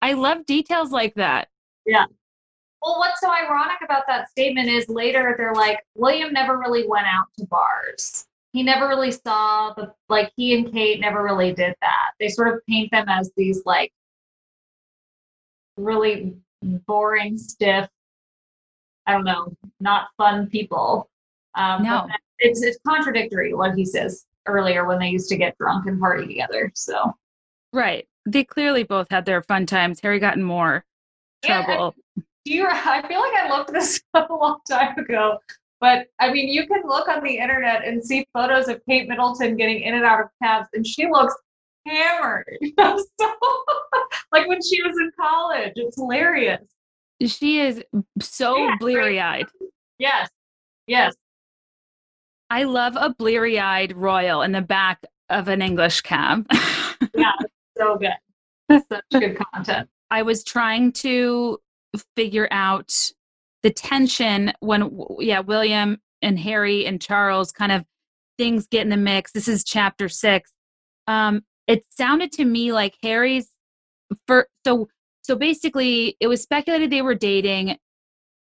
[SPEAKER 2] I love details like that.
[SPEAKER 3] Well, what's so ironic about that statement is later they're like, William never really went out to bars. he never really saw the like he and Kate never really did that. They sort of paint them as these like really boring, stiff, I don't know, not fun people. Um,
[SPEAKER 2] No.
[SPEAKER 3] it's it's contradictory what he says earlier when they used to get drunk and party together. So
[SPEAKER 2] Right. They clearly both had their fun times. Harry got in more
[SPEAKER 3] Yeah,
[SPEAKER 2] trouble.
[SPEAKER 3] do you? I feel like I looked this up a long time ago, but I mean, you can look on the internet and see photos of Kate Middleton getting in and out of cabs, and she looks hammered. so, like when she was in college, it's hilarious.
[SPEAKER 2] she is so
[SPEAKER 3] Yeah,
[SPEAKER 2] bleary eyed.
[SPEAKER 3] Yes, yes,
[SPEAKER 2] I love a bleary eyed royal in the back of an English cab.
[SPEAKER 3] Yeah, so good. Such good content.
[SPEAKER 2] I was trying to figure out the tension when, yeah, William and Harry and Charles kind of things get in the mix. This is chapter six. Um, it sounded to me like Harry's for so so basically it was speculated they were dating.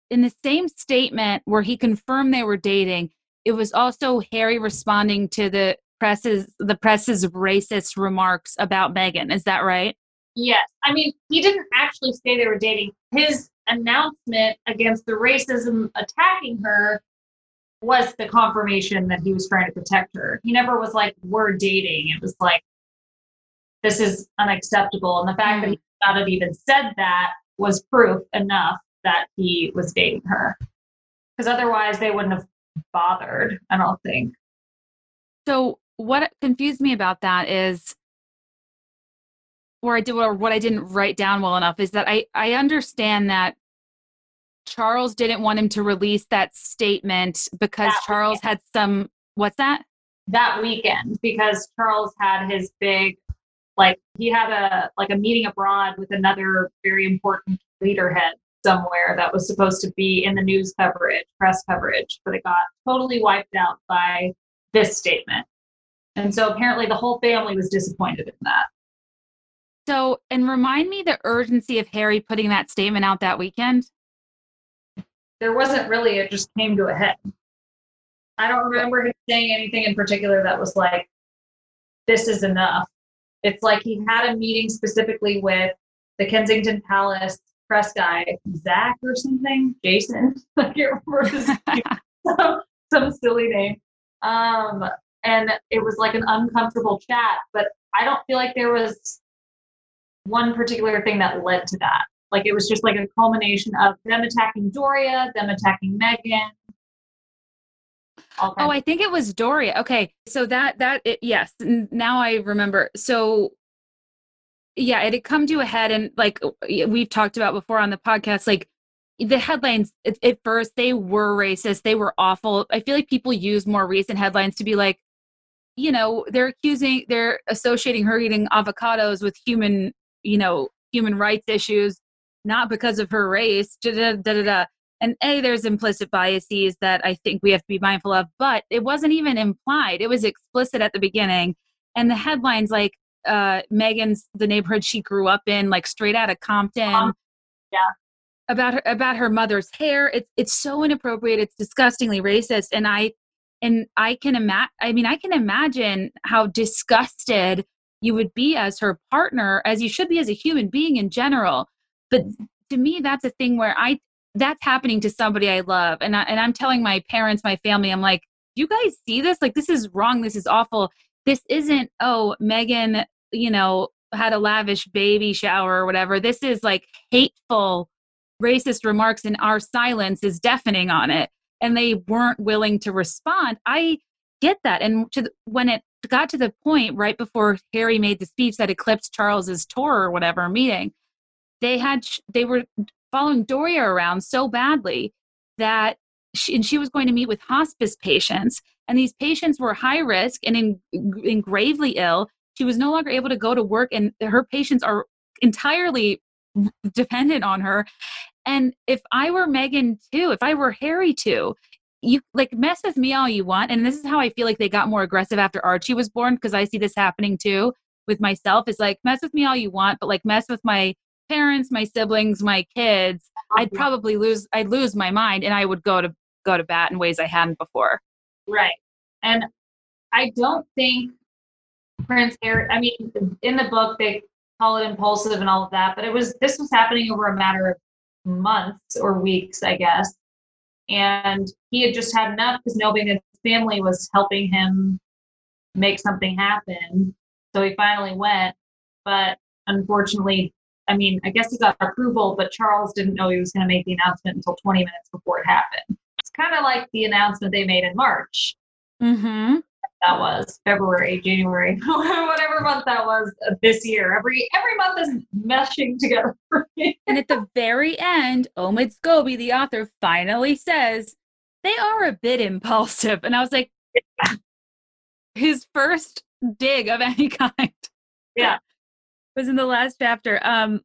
[SPEAKER 2] In the same statement where he confirmed they were dating, it was also Harry responding to the press's the press's racist remarks about Meghan. Is that right?
[SPEAKER 3] Yes. I mean, he didn't actually say they were dating. His announcement against the racism attacking her was the confirmation that he was trying to protect her. He never was like, we're dating. It was like, this is unacceptable. And the fact that he mm. not have even said that was proof enough that he was dating her. Because otherwise, they wouldn't have bothered, I don't think.
[SPEAKER 2] So what confused me about that is or I did or what I didn't write down well enough is that I I understand that Charles didn't want him to release that statement because
[SPEAKER 3] That
[SPEAKER 2] Charles had some what's that?
[SPEAKER 3] that weekend because Charles had his big like he had a like a meeting abroad with another very important leaderhead somewhere that was supposed to be in the news coverage, press coverage, but it got totally wiped out by this statement. And so apparently the whole family was disappointed in that.
[SPEAKER 2] So and remind me the urgency of Harry putting that statement out that weekend.
[SPEAKER 3] There wasn't really it just came to a head. I don't remember him saying anything in particular that was like this is enough. It's like he had a meeting specifically with the Kensington Palace press guy, Zach or something, Jason. I can't remember his name. some, some silly name. Um, and it was like an uncomfortable chat, but I don't feel like there was one particular thing that led to that. Like it was just like a culmination of them attacking Doria, them attacking Meghan.
[SPEAKER 2] Oh, I think it was Doria. Okay, so that that it, yes, now I remember. So yeah, it had come to a head, and like we've talked about before on the podcast, like the headlines at, at first they were racist, they were awful. I feel like people use more recent headlines to be like, you know, they're accusing, they're associating her eating avocados with human, you know, human rights issues, not because of her race. Da da da da. And A, there's implicit biases that I think we have to be mindful of, but it wasn't even implied. It was explicit at the beginning. And the headlines like uh Meghan's the neighborhood she grew up in, like straight out of Compton.
[SPEAKER 3] Um, yeah.
[SPEAKER 2] About her about her mother's hair. It's it's so inappropriate. It's disgustingly racist. And I and I can imagine I mean, I can imagine how disgusted you would be as her partner, as you should be as a human being in general. But mm. to me, that's a thing where I that's happening to somebody I love. And, I, and I'm telling my parents, my family, I'm like, "Do you guys see this? Like, this is wrong. This is awful. This isn't, oh, Meghan, you know, had a lavish baby shower or whatever. This is like hateful, racist remarks, and our silence is deafening on it. And they weren't willing to respond. I get that. And to the, when it got to the point right before Harry made the speech that eclipsed Charles's tour or whatever meeting, they had they were following Doria around so badly that she, and she was going to meet with hospice patients, and these patients were high risk and in, in gravely ill. She was no longer able to go to work, and her patients are entirely dependent on her. And if I were Meghan too, if I were Harry too, you like mess with me all you want. And this is how I feel like they got more aggressive after Archie was born because I see this happening too with myself. It's like mess with me all you want, but like mess with my parents, my siblings, my kids, I'd probably lose I'd lose my mind and I would go to go to bat in ways I hadn't before.
[SPEAKER 3] Right. And I don't think Prince Harry. I mean, in the book they call it impulsive and all of that, but it was this was happening over a matter of months or weeks, I guess. And he had just had enough because nobody in his family was helping him make something happen. So he finally went, but unfortunately, I mean, I guess he got approval, but Charles didn't know he was going to make the announcement until 20 minutes before it happened. It's kind of like the announcement they made in March.
[SPEAKER 2] Mm-hmm.
[SPEAKER 3] That was February, January, whatever month that was this year. Every every month is meshing together for me.
[SPEAKER 2] And at the very end, Omid Scobie, the author, finally says they are a bit impulsive. And I was like, his first dig of any kind.
[SPEAKER 3] Yeah.
[SPEAKER 2] was in the last chapter. Um,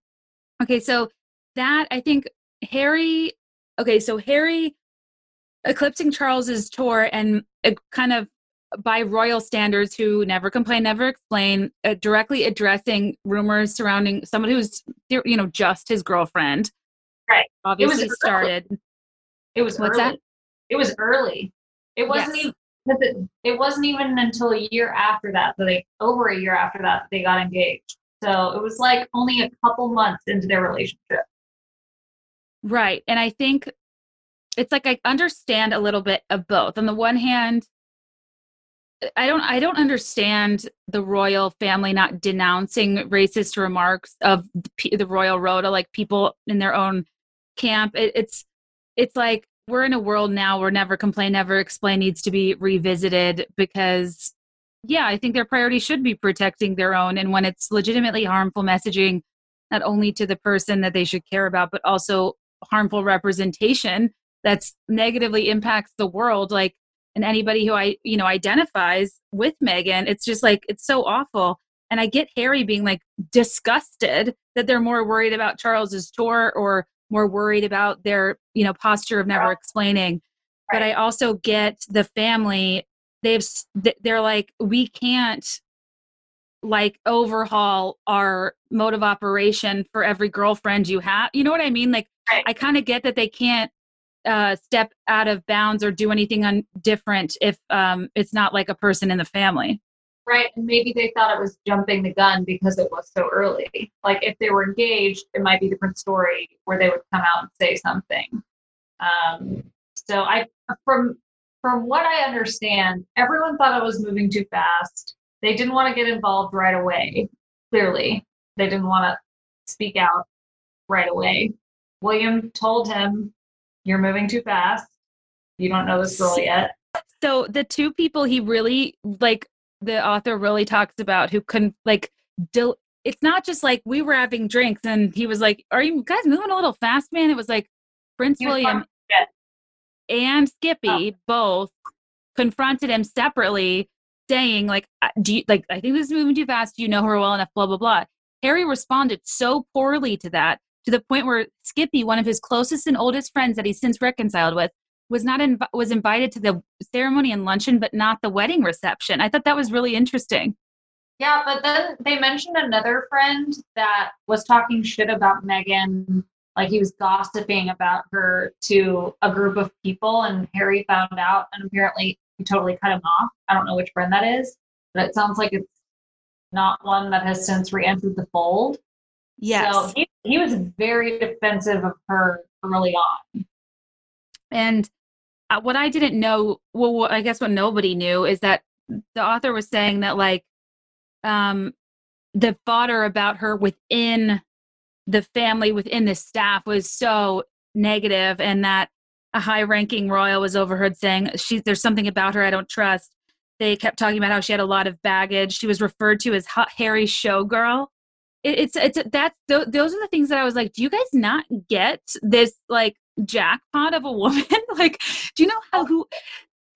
[SPEAKER 2] okay, so that I think Harry. Okay, so Harry eclipsing Charles's tour and uh, kind of by royal standards, who never complain, never explain, uh, directly addressing rumors surrounding someone who's you know just his girlfriend.
[SPEAKER 3] Right.
[SPEAKER 2] Obviously
[SPEAKER 3] early.
[SPEAKER 2] started.
[SPEAKER 3] It was
[SPEAKER 2] What's
[SPEAKER 3] early.
[SPEAKER 2] that?
[SPEAKER 3] It was early. It wasn't
[SPEAKER 2] Yes.
[SPEAKER 3] even it, it wasn't even until a year after that that they over a year after that they got engaged. So it was like only a couple months into their relationship.
[SPEAKER 2] Right. And I think it's like I understand a little bit of both. On the one hand, I don't I don't understand the royal family not denouncing racist remarks of the, royal rota like people in their own camp. It, it's it's like we're in a world now where never complain never explain needs to be revisited because yeah, I think their priority should be protecting their own and when it's legitimately harmful messaging not only to the person that they should care about but also harmful representation that's negatively impacts the world like and anybody who i you know identifies with meghan it's just like it's so awful. And i get harry being like disgusted that they're more worried about charles's tour or more worried about their you know posture of never explaining. But i also get the family they've they're like we can't like overhaul our mode of operation for every girlfriend you have you know what i mean? Like
[SPEAKER 3] Right.
[SPEAKER 2] i kind of get that they can't uh, step out of bounds or do anything un- different if um, it's not like a person in the family
[SPEAKER 3] Right. And maybe they thought it was jumping the gun because it was so early. Like if they were engaged, it might be a different story where they would come out and say something. Um, so I from from what I understand, everyone thought it was moving too fast. They didn't want to get involved right away. Clearly, they didn't want to speak out right away. William told him, "You're moving too fast. You don't know this girl yet."
[SPEAKER 2] so the two people he really like the author really talks about who couldn't like del- it's not just like we were having drinks and he was like are you guys moving a little fast man? It was like prince william and skippy oh. both confronted him separately saying like do you like i think this is moving too fast. Do you know her well enough blah blah blah. Harry responded so poorly to that to the point where skippy one of his closest and oldest friends that he's since reconciled with was not inv- was invited to the ceremony and luncheon but not the wedding reception i thought that was really interesting
[SPEAKER 3] Yeah, but then they mentioned another friend that was talking shit about Meghan, like he was gossiping about her to a group of people, and Harry found out, and apparently he totally cut him off. I don't know which friend that is, but it sounds like it's not one that has since re-entered the fold. So he, he was very defensive of her early on.
[SPEAKER 2] And uh, what I didn't know, well, what, I guess what nobody knew is that the author was saying that like um, the fodder about her within the family, within the staff, was so negative, and that a high-ranking royal was overheard saying, "She, there's something about her I don't trust." They kept talking about how she had a lot of baggage. She was referred to as Harry showgirl. It, it's it's that's th- those are the things that I was like, do you guys not get this like jackpot of a woman? like, do you know how who?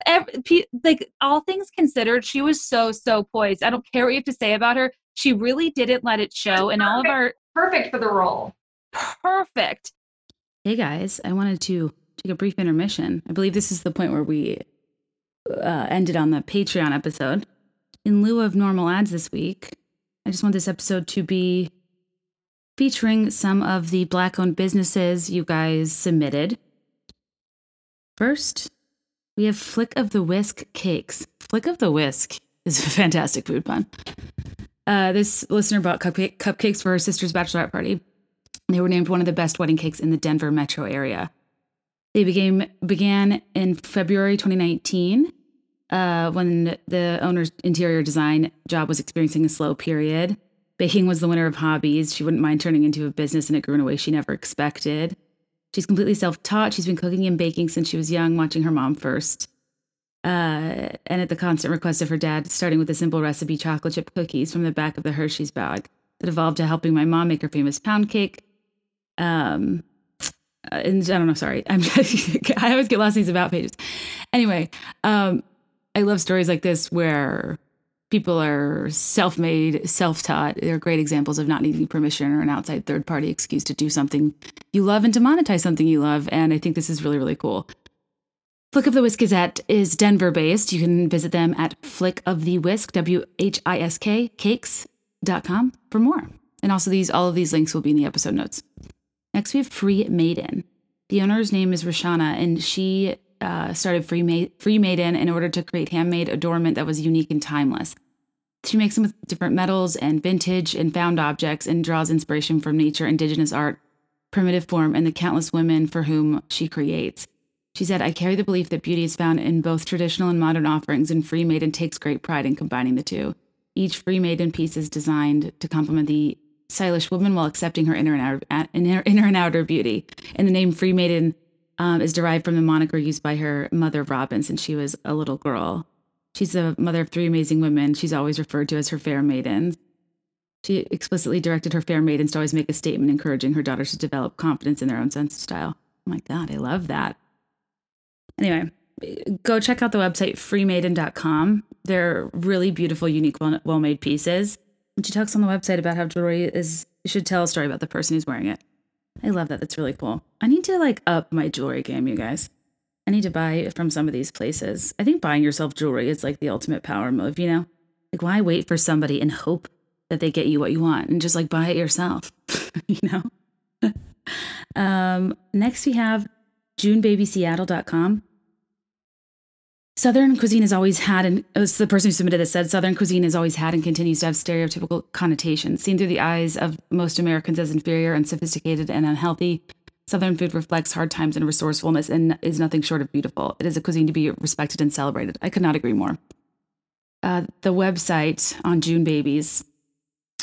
[SPEAKER 2] ev- pe- like all things considered, she was so so poised. I don't care what you have to say about her. She really didn't let it show and all of our
[SPEAKER 3] Perfect for the role.
[SPEAKER 2] perfect. Hey guys, I wanted to take a brief intermission. I believe this is the point where we uh, ended on the Patreon episode. In lieu of normal ads this week, I just want this episode to be featuring some of the black owned businesses you guys submitted. First, we have Flick of the Whisk cakes. Flick of the Whisk is a fantastic food pun. Uh, this listener bought cupcake, cupcakes for her sister's bachelorette party. They were named one of the best wedding cakes in the Denver metro area. They became began in February 2019 uh, when the owner's interior design job was experiencing a slow period. Baking was the winner of hobbies. She wouldn't mind turning into a business, and it grew in a way she never expected. She's completely self taught. She's been cooking and baking since she was young, watching her mom first. Uh, and at the constant request of her dad, starting with a simple recipe chocolate chip cookies from the back of the Hershey's bag that evolved to helping my mom make her famous pound cake. Um, and I don't know, sorry. I'm just, I always get lost in these about pages. Anyway, um, I love stories like this where people are self made, self taught. They're great examples of not needing permission or an outside third party excuse to do something you love and to monetize something you love. And I think this is really, really cool. Flick of the Whisk Gazette is Denver based. You can visit them at Flick of the Whisk, W H I S K, cakes.com for more. And also, these all of these links will be in the episode notes. Next, we have Free Maiden. The owner's name is Roshana, and she uh, started Free, Ma- Free Maiden in order to create handmade adornment that was unique and timeless. She makes them with different metals and vintage and found objects and draws inspiration from nature, indigenous art, primitive form, and the countless women for whom she creates. She said, I carry the belief that beauty is found in both traditional and modern offerings, and Free Maiden takes great pride in combining the two. Each Free Maiden piece is designed to complement the stylish woman while accepting her inner and outer, inner and outer beauty. And the name Free Maiden um, is derived from the moniker used by her mother, Robin, since she was a little girl. She's the mother of three amazing women. She's always referred to as her fair maidens. She explicitly directed her fair maidens to always make a statement encouraging her daughters to develop confidence in their own sense of style. Oh my God, I love that. Anyway, go check out the website freemaiden.com. They're really beautiful, unique, well made pieces. And she talks on the website about how jewelry is, should tell a story about the person who's wearing it. I love that. That's really cool. I need to like up my jewelry game, you guys. I need to buy from some of these places. I think buying yourself jewelry is like the ultimate power move, you know? Like, why wait for somebody and hope that they get you what you want and just like buy it yourself, you know? um, next, we have JuneBabySeattle.com. Southern cuisine has always had, and the person who submitted this said, Southern cuisine has always had and continues to have stereotypical connotations, seen through the eyes of most Americans as inferior, unsophisticated, and unhealthy. Southern food reflects hard times and resourcefulness and is nothing short of beautiful. It is a cuisine to be respected and celebrated. I could not agree more. Uh, the website on June Babies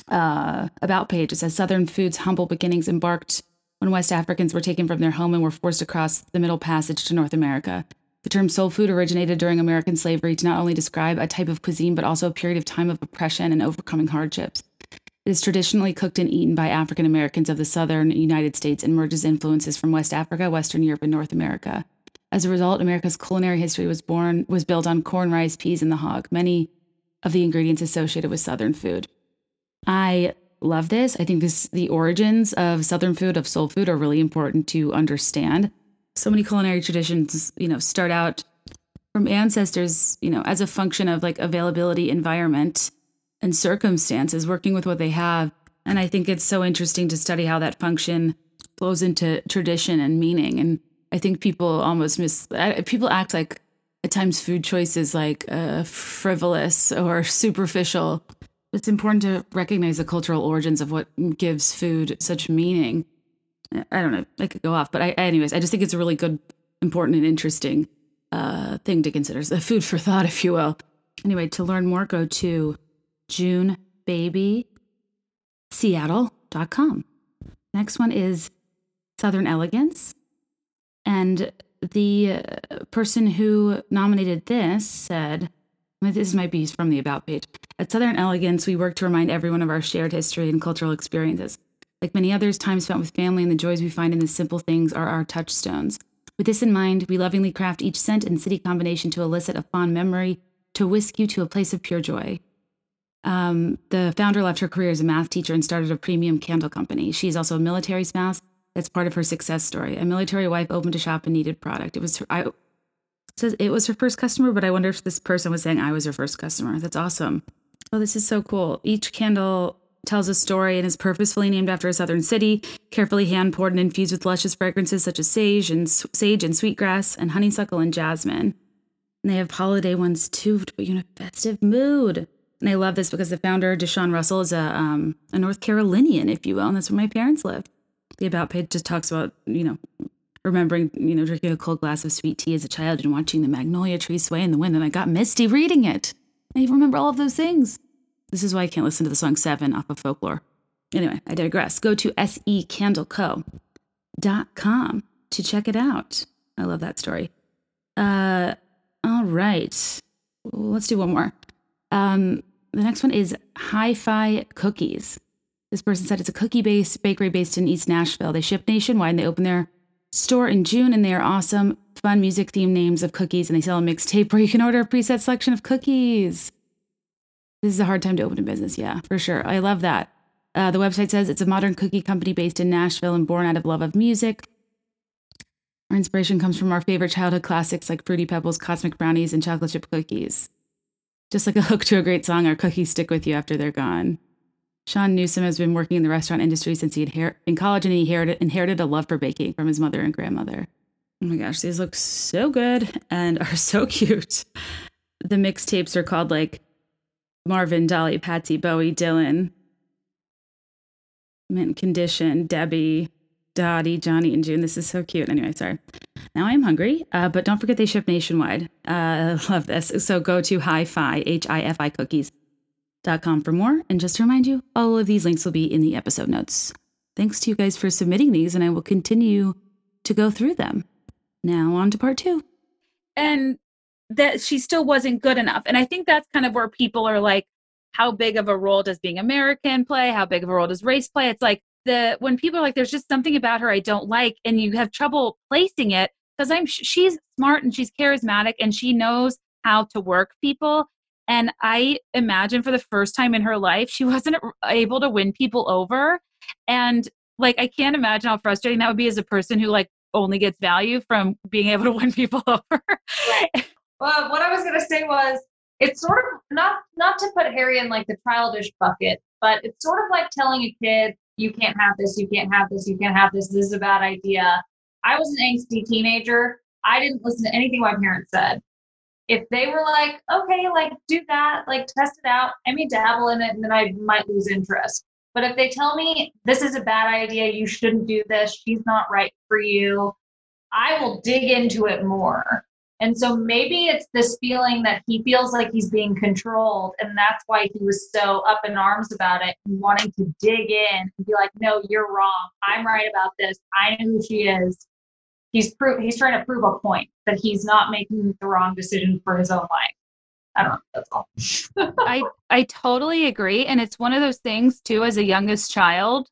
[SPEAKER 2] uh, about page it says Southern Foods' humble beginnings embarked when West Africans were taken from their home and were forced across the Middle Passage to North America. The term soul food originated during American slavery to not only describe a type of cuisine, but also a period of time of oppression and overcoming hardships. It is traditionally cooked and eaten by African Americans of the southern United States and merges influences from West Africa, Western Europe, and North America. As a result, America's culinary history was born was built on corn, rice, peas, and the hog, many of the ingredients associated with Southern food. I love this. I think this the origins of Southern food, of soul food, are really important to understand so many culinary traditions, you know, start out from ancestors, you know, as a function of like availability, environment, and circumstances, working with what they have. And I think it's so interesting to study how that function flows into tradition and meaning. And I think people almost miss, people act like at times food choice is like uh, frivolous or superficial. It's important to recognize the cultural origins of what gives food such meaning. I don't know, I could go off, but I, anyways, I just think it's a really good, important, and interesting uh, thing to consider. So food for thought, if you will. Anyway, to learn more, go to junebabyseattle.com. Next one is Southern Elegance. And the uh, person who nominated this said, this might be from the About page. At Southern Elegance, we work to remind everyone of our shared history and cultural experiences. Like many others, time spent with family and the joys we find in the simple things are our touchstones. With this in mind, we lovingly craft each scent and city combination to elicit a fond memory, to whisk you to a place of pure joy. Um, the founder left her career as a math teacher and started a premium candle company. She is also a military spouse. That's part of her success story. A military wife opened a shop and needed product. It was her, I, says it was her first customer, but I wonder if this person was saying I was her first customer. That's awesome. Oh, this is so cool. Each candle tells a story and is purposefully named after a southern city, carefully hand poured and infused with luscious fragrances such as sage and sage and sweetgrass and honeysuckle and jasmine. And they have holiday ones too to put you in a festive mood. And I love this because the founder, Deshaun Russell, is a, um, a North Carolinian, if you will, and that's where my parents live. The About page just talks about, you know, remembering, you know, drinking a cold glass of sweet tea as a child and watching the magnolia tree sway in the wind, and I got misty reading it. I remember all of those things. This is why I can't listen to the song Seven off of folklore. Anyway, I digress. Go to secandleco.com to check it out. I love that story. Uh, all right. Let's do one more. Um, the next one is Hi Fi Cookies. This person said it's a cookie based bakery based in East Nashville. They ship nationwide and they open their store in June and they are awesome, fun music themed names of cookies and they sell a mixtape where you can order a preset selection of cookies. This is a hard time to open a business, yeah, for sure. I love that. Uh, the website says it's a modern cookie company based in Nashville and born out of love of music. Our inspiration comes from our favorite childhood classics like Fruity Pebbles, Cosmic Brownies, and chocolate chip cookies. Just like a hook to a great song, our cookies stick with you after they're gone. Sean Newsom has been working in the restaurant industry since he had in college and he inherited, inherited a love for baking from his mother and grandmother. Oh my gosh, these look so good and are so cute. The mixtapes are called like Marvin, Dolly, Patsy, Bowie, Dylan, Mint Condition, Debbie, Dottie, Johnny, and June. This is so cute. Anyway, sorry. Now I'm hungry, uh, but don't forget they ship nationwide. Uh, love this. So go to hi-fi, H-I-F-I cookies.com for more. And just to remind you, all of these links will be in the episode notes. Thanks to you guys for submitting these, and I will continue to go through them. Now on to part two.
[SPEAKER 1] And that she still wasn't good enough. And I think that's kind of where people are like, how big of a role does being American play? How big of a role does race play? It's like the when people are like, there's just something about her I don't like, and you have trouble placing it because I'm she's smart and she's charismatic and she knows how to work people. And I imagine for the first time in her life, she wasn't able to win people over. And like, I can't imagine how frustrating that would be as a person who like only gets value from being able to win people over.
[SPEAKER 3] right. Well, what I was going to say was it's sort of not not to put Harry in like the childish bucket, but it's sort of like telling a kid, you can't have this, you can't have this, you can't have this, this is a bad idea. I was an angsty teenager. I didn't listen to anything my parents said. If they were like, okay, like do that, like test it out, I may dabble in it and then I might lose interest. But if they tell me this is a bad idea, you shouldn't do this, she's not right for you, I will dig into it more. And so maybe it's this feeling that he feels like he's being controlled. And that's why he was so up in arms about it and wanting to dig in and be like, no, you're wrong. I'm right about this. I know who she is. He's pro- he's trying to prove a point that he's not making the wrong decision for his own life. I don't know.
[SPEAKER 1] I I totally agree. And it's one of those things too, as a youngest child,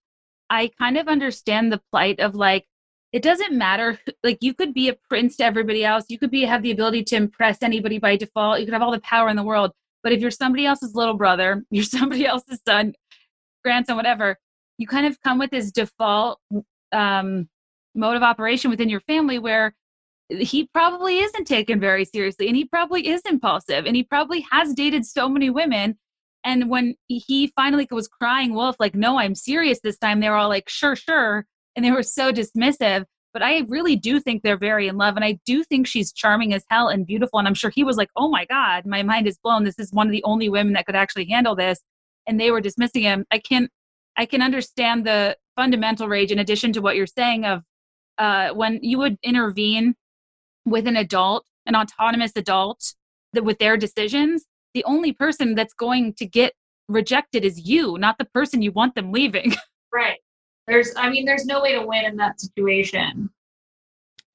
[SPEAKER 1] I kind of understand the plight of like, it doesn't matter like you could be a prince to everybody else. You could be have the ability to impress anybody by default. You could have all the power in the world. But if you're somebody else's little brother you're somebody else's son grandson whatever you kind of come with this default um, mode of operation within your family where he probably isn't taken very seriously and he probably is impulsive and he probably has dated so many women. And when he finally was crying wolf like no i'm serious this time they were all like sure sure and they were so dismissive. But I really do think they're very in love. And I do think she's charming as hell and beautiful. And I'm sure he was like, oh my God, my mind is blown. This is one of the only women that could actually handle this. And they were dismissing him. I can I can understand the fundamental rage in addition to what you're saying of uh, when you would intervene with an adult, an autonomous adult, that with their decisions, the only person that's going to get rejected is you, not the person you want them leaving.
[SPEAKER 3] Right. There's, I mean, there's no way to win in that situation.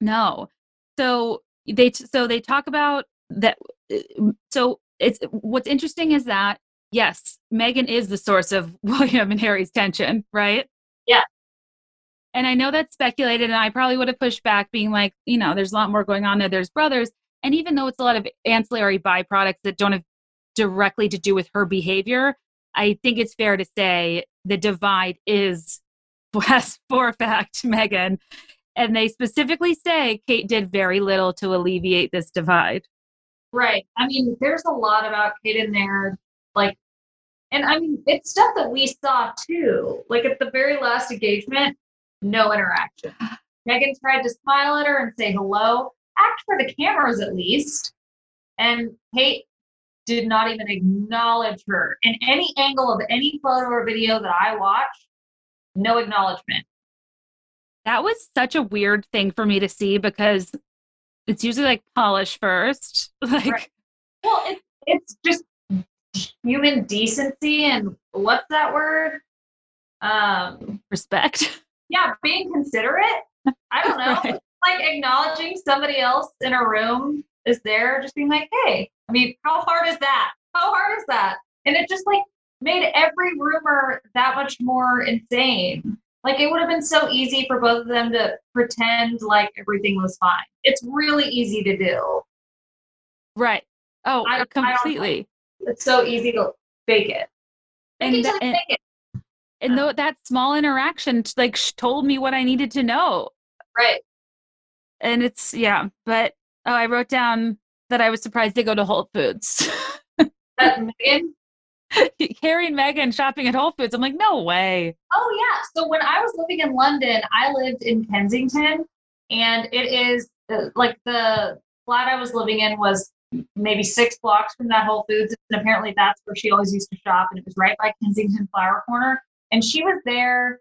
[SPEAKER 1] No. So they, so they talk about that. Uh, so it's what's interesting is that yes, Meghan is the source of William and Harry's tension, right?
[SPEAKER 3] Yeah.
[SPEAKER 1] And I know that's speculated, and I probably would have pushed back, being like, you know, there's a lot more going on there. There's brothers, and even though it's a lot of ancillary byproducts that don't have directly to do with her behavior, I think it's fair to say the divide is has for a fact Meghan. And they specifically say Kate did very little to alleviate this divide.
[SPEAKER 3] Right. I mean, there's a lot about Kate in there. Like, and I mean, it's stuff that we saw too. Like at the very last engagement, no interaction. Meghan tried to smile at her and say hello, act for the cameras at least. And Kate did not even acknowledge her in any angle of any photo or video that I watched. No acknowledgement.
[SPEAKER 2] That was such a weird thing for me to see because it's usually like polish first. Like,
[SPEAKER 3] Right. Well, it's it's just human decency and what's that word? Um,
[SPEAKER 2] respect.
[SPEAKER 3] yeah, being considerate. I don't know.
[SPEAKER 2] Right.
[SPEAKER 3] Like acknowledging somebody else in a room is there, just being like, hey, I mean, how hard is that? How hard is that? And it just like made every rumor that much more insane. Like it would have been so easy for both of them to pretend like everything was fine. It's really easy to do.
[SPEAKER 2] Right. Oh,
[SPEAKER 3] I- I
[SPEAKER 2] completely.
[SPEAKER 3] It's so easy to fake it.
[SPEAKER 2] And,
[SPEAKER 3] Fake it
[SPEAKER 2] tha-
[SPEAKER 3] till you
[SPEAKER 2] and,
[SPEAKER 3] it.
[SPEAKER 2] and though that small interaction like sh- told me what I needed to know.
[SPEAKER 3] Right.
[SPEAKER 2] And it's yeah, but oh, I wrote down that I was surprised they go to Whole Foods.
[SPEAKER 3] That Meghan
[SPEAKER 2] Harry and Meghan shopping at Whole Foods. I'm like, no way.
[SPEAKER 3] Oh yeah. So when I was living in London, I lived in Kensington, and it is uh, like the flat I was living in was maybe six blocks from that Whole Foods, and apparently that's where she always used to shop, and it was right by Kensington Flower Corner. And she was there,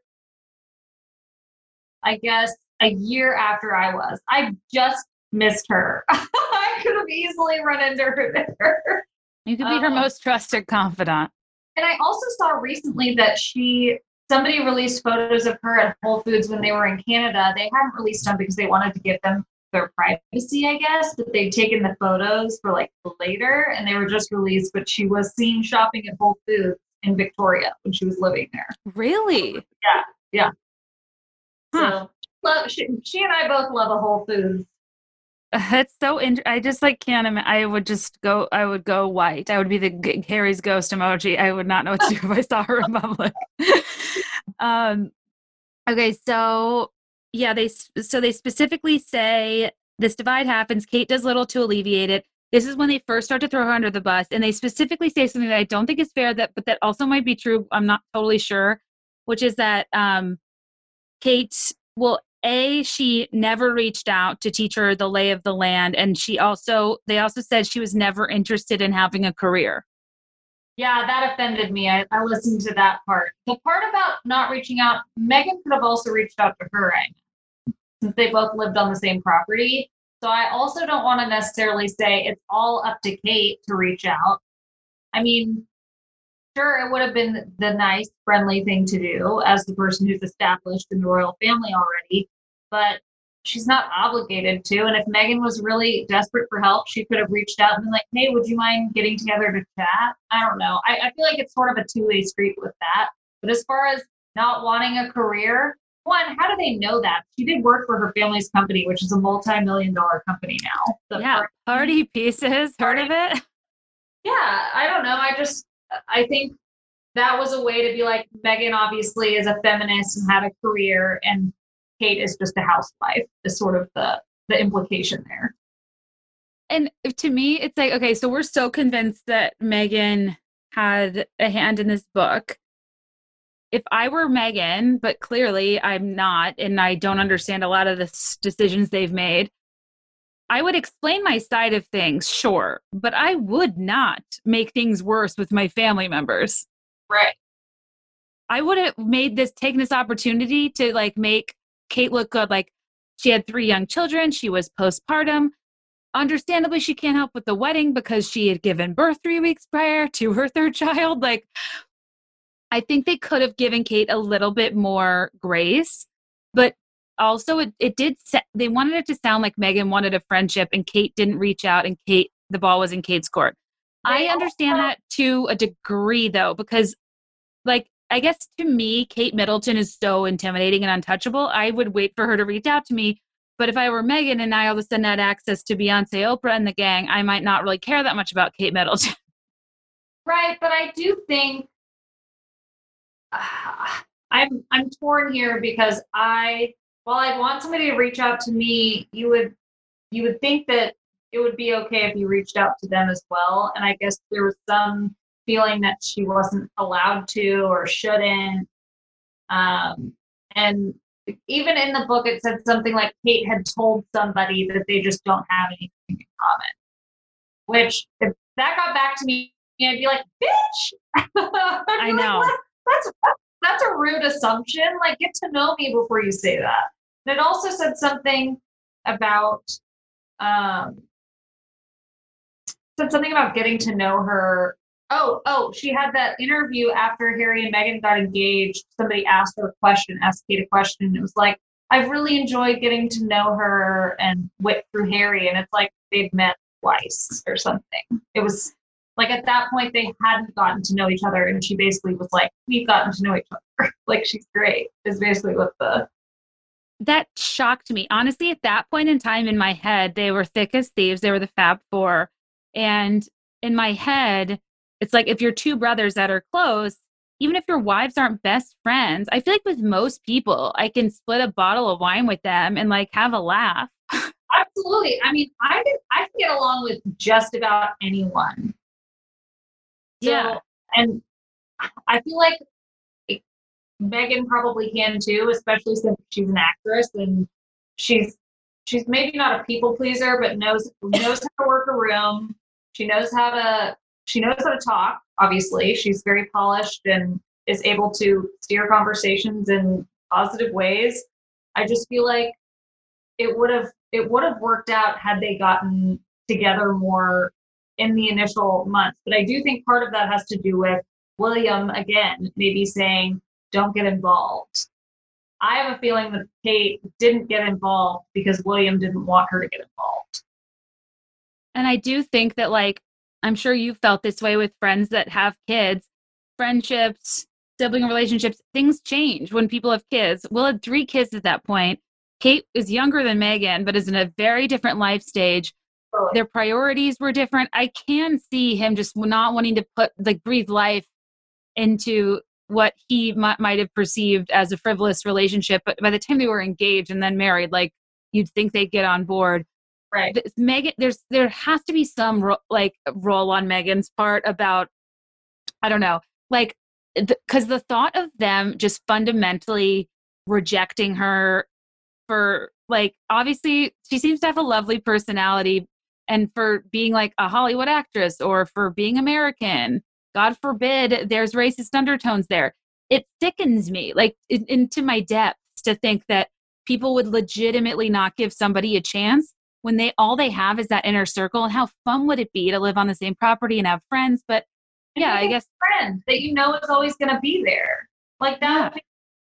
[SPEAKER 3] I guess, a year after I was. I just missed her. I could have easily run into her there.
[SPEAKER 2] You could be her
[SPEAKER 3] Oh.
[SPEAKER 2] most trusted confidant.
[SPEAKER 3] And I also saw recently that she somebody released photos of her at Whole Foods when they were in Canada. They hadn't released them because they wanted to give them their privacy, I guess, but they'd taken the photos for like later and they were just released, but she was seen shopping at Whole Foods in Victoria when she was living there.
[SPEAKER 2] Really? Yeah. Yeah. Huh.
[SPEAKER 3] So love, she, she and I both love a Whole Foods.
[SPEAKER 2] That's so int- I just like can't ima- I would just go I would go white. I would be the g- Harry's ghost emoji. I would not know what to do if I saw her in public. um okay, so yeah, they so they specifically say this divide happens. Kate does little to alleviate it. This is when they first start to throw her under the bus and they specifically say something that I don't think is fair that but that also might be true. I'm not totally sure, which is that um Kate well a she never reached out to teach her the lay of the land and she also they also said she was never interested in having a career
[SPEAKER 3] Yeah, that offended me. I, I listened to that part. The part about not reaching out, Meghan could have also reached out to her, I since they both lived on the same property. So I also don't want to necessarily say it's all up to Kate to reach out. I mean, sure, it would have been the nice, friendly thing to do as the person who's established in the royal family already, but she's not obligated to. And if Meghan was really desperate for help, she could have reached out and been like, hey, would you mind getting together to chat? I don't know. I, I feel like it's sort of a two way street with that. But as far as not wanting a career, one, how do they know that? She did work for her family's company, which is a multi million dollar company now. The
[SPEAKER 2] yeah party pieces heard of it
[SPEAKER 3] yeah, I don't know. I just, I think that was a way to be like, Meghan obviously is a feminist and had a career, and Kate is just a housewife, is sort of the, the implication there.
[SPEAKER 2] and to me it's like okay so we're so convinced that meghan had a hand in this book if i were meghan but clearly i'm not and i don't understand a lot of the decisions they've made i would explain my side of things sure but i would not make things worse with my family members
[SPEAKER 3] Right.
[SPEAKER 2] I would have made this taken this opportunity to like make Kate look good. Like she had three young children, she was postpartum. Understandably, she can't help with the wedding because she had given birth three weeks prior to her third child. Like, I think they could have given Kate a little bit more grace, but also it, it did set, they wanted it to sound like Meghan wanted a friendship and Kate didn't reach out and Kate, the ball was in Kate's court. I understand that to a degree though, because like I guess to me, Kate Middleton is so intimidating and untouchable. I would wait for her to reach out to me. But if I were Meghan and I all of a sudden had access to Beyonce, Oprah, and the gang, I might not really care that much about Kate Middleton.
[SPEAKER 3] Right, but I do think ah, I'm I'm torn here because I while I want somebody to reach out to me, you would you would think that it would be okay if you reached out to them as well. And I guess there was some feeling that she wasn't allowed to or shouldn't. Um, and even in the book, it said something like Kate had told somebody that they just don't have anything in common. which if that got back to me, I'd be like, bitch.
[SPEAKER 2] I know.
[SPEAKER 3] Like, that's, that's a rude assumption. Like, get to know me before you say that. And it also said something about, um, said something about getting to know her. Oh, oh, she had that interview after Harry and Meghan got engaged. Somebody asked her a question, asked Kate a question. And it was like, I've really enjoyed getting to know her and wit through Harry. And it's like they've met twice or something. It was like at that point they hadn't gotten to know each other. And she basically was like, We've gotten to know each other. like she's great, is basically what the
[SPEAKER 2] that shocked me. Honestly, at that point in time in my head, they were thick as thieves. They were the Fab Four. And in my head, it's like if you're two brothers that are close, even if your wives aren't best friends, I feel like with most people, I can split a bottle of wine with them and like have a laugh.
[SPEAKER 3] Absolutely. I mean, I can, I can get along with just about anyone.
[SPEAKER 2] Yeah.
[SPEAKER 3] And I feel like Meghan probably can too, especially since she's an actress and she's she's maybe not a people pleaser, but knows knows how to work a room. She knows how to she knows how to talk. Obviously, she's very polished and is able to steer conversations in positive ways. I just feel like it would have it would have worked out had they gotten together more in the initial months. But I do think part of that has to do with William again, maybe saying, don't get involved. I have a feeling that Kate didn't get involved because William didn't want her to get involved.
[SPEAKER 2] And I do think that, like, I'm sure you felt this way with friends that have kids, friendships, sibling relationships, things change when people have kids. Will had three kids at that point. Kate is younger than Meghan, but is in a very different life stage. Their priorities were different. I can see him just not wanting to put, like, breathe life into what he might, might have perceived as a frivolous relationship. But by the time they were engaged and then married, like, you'd think they'd get on board
[SPEAKER 3] Right.
[SPEAKER 2] th- Meghan, there's there has to be some ro- like role on Meghan's part about I don't know, like because the thought of them just fundamentally rejecting her for like obviously she seems to have a lovely personality and for being like a Hollywood actress or for being American, God forbid there's racist undertones there. It sickens me like in, into my depths to think that people would legitimately not give somebody a chance when they all they have is that inner circle and how fun would it be to live on the same property and have friends but yeah I guess
[SPEAKER 3] friends that you know is always going to be there. Like that,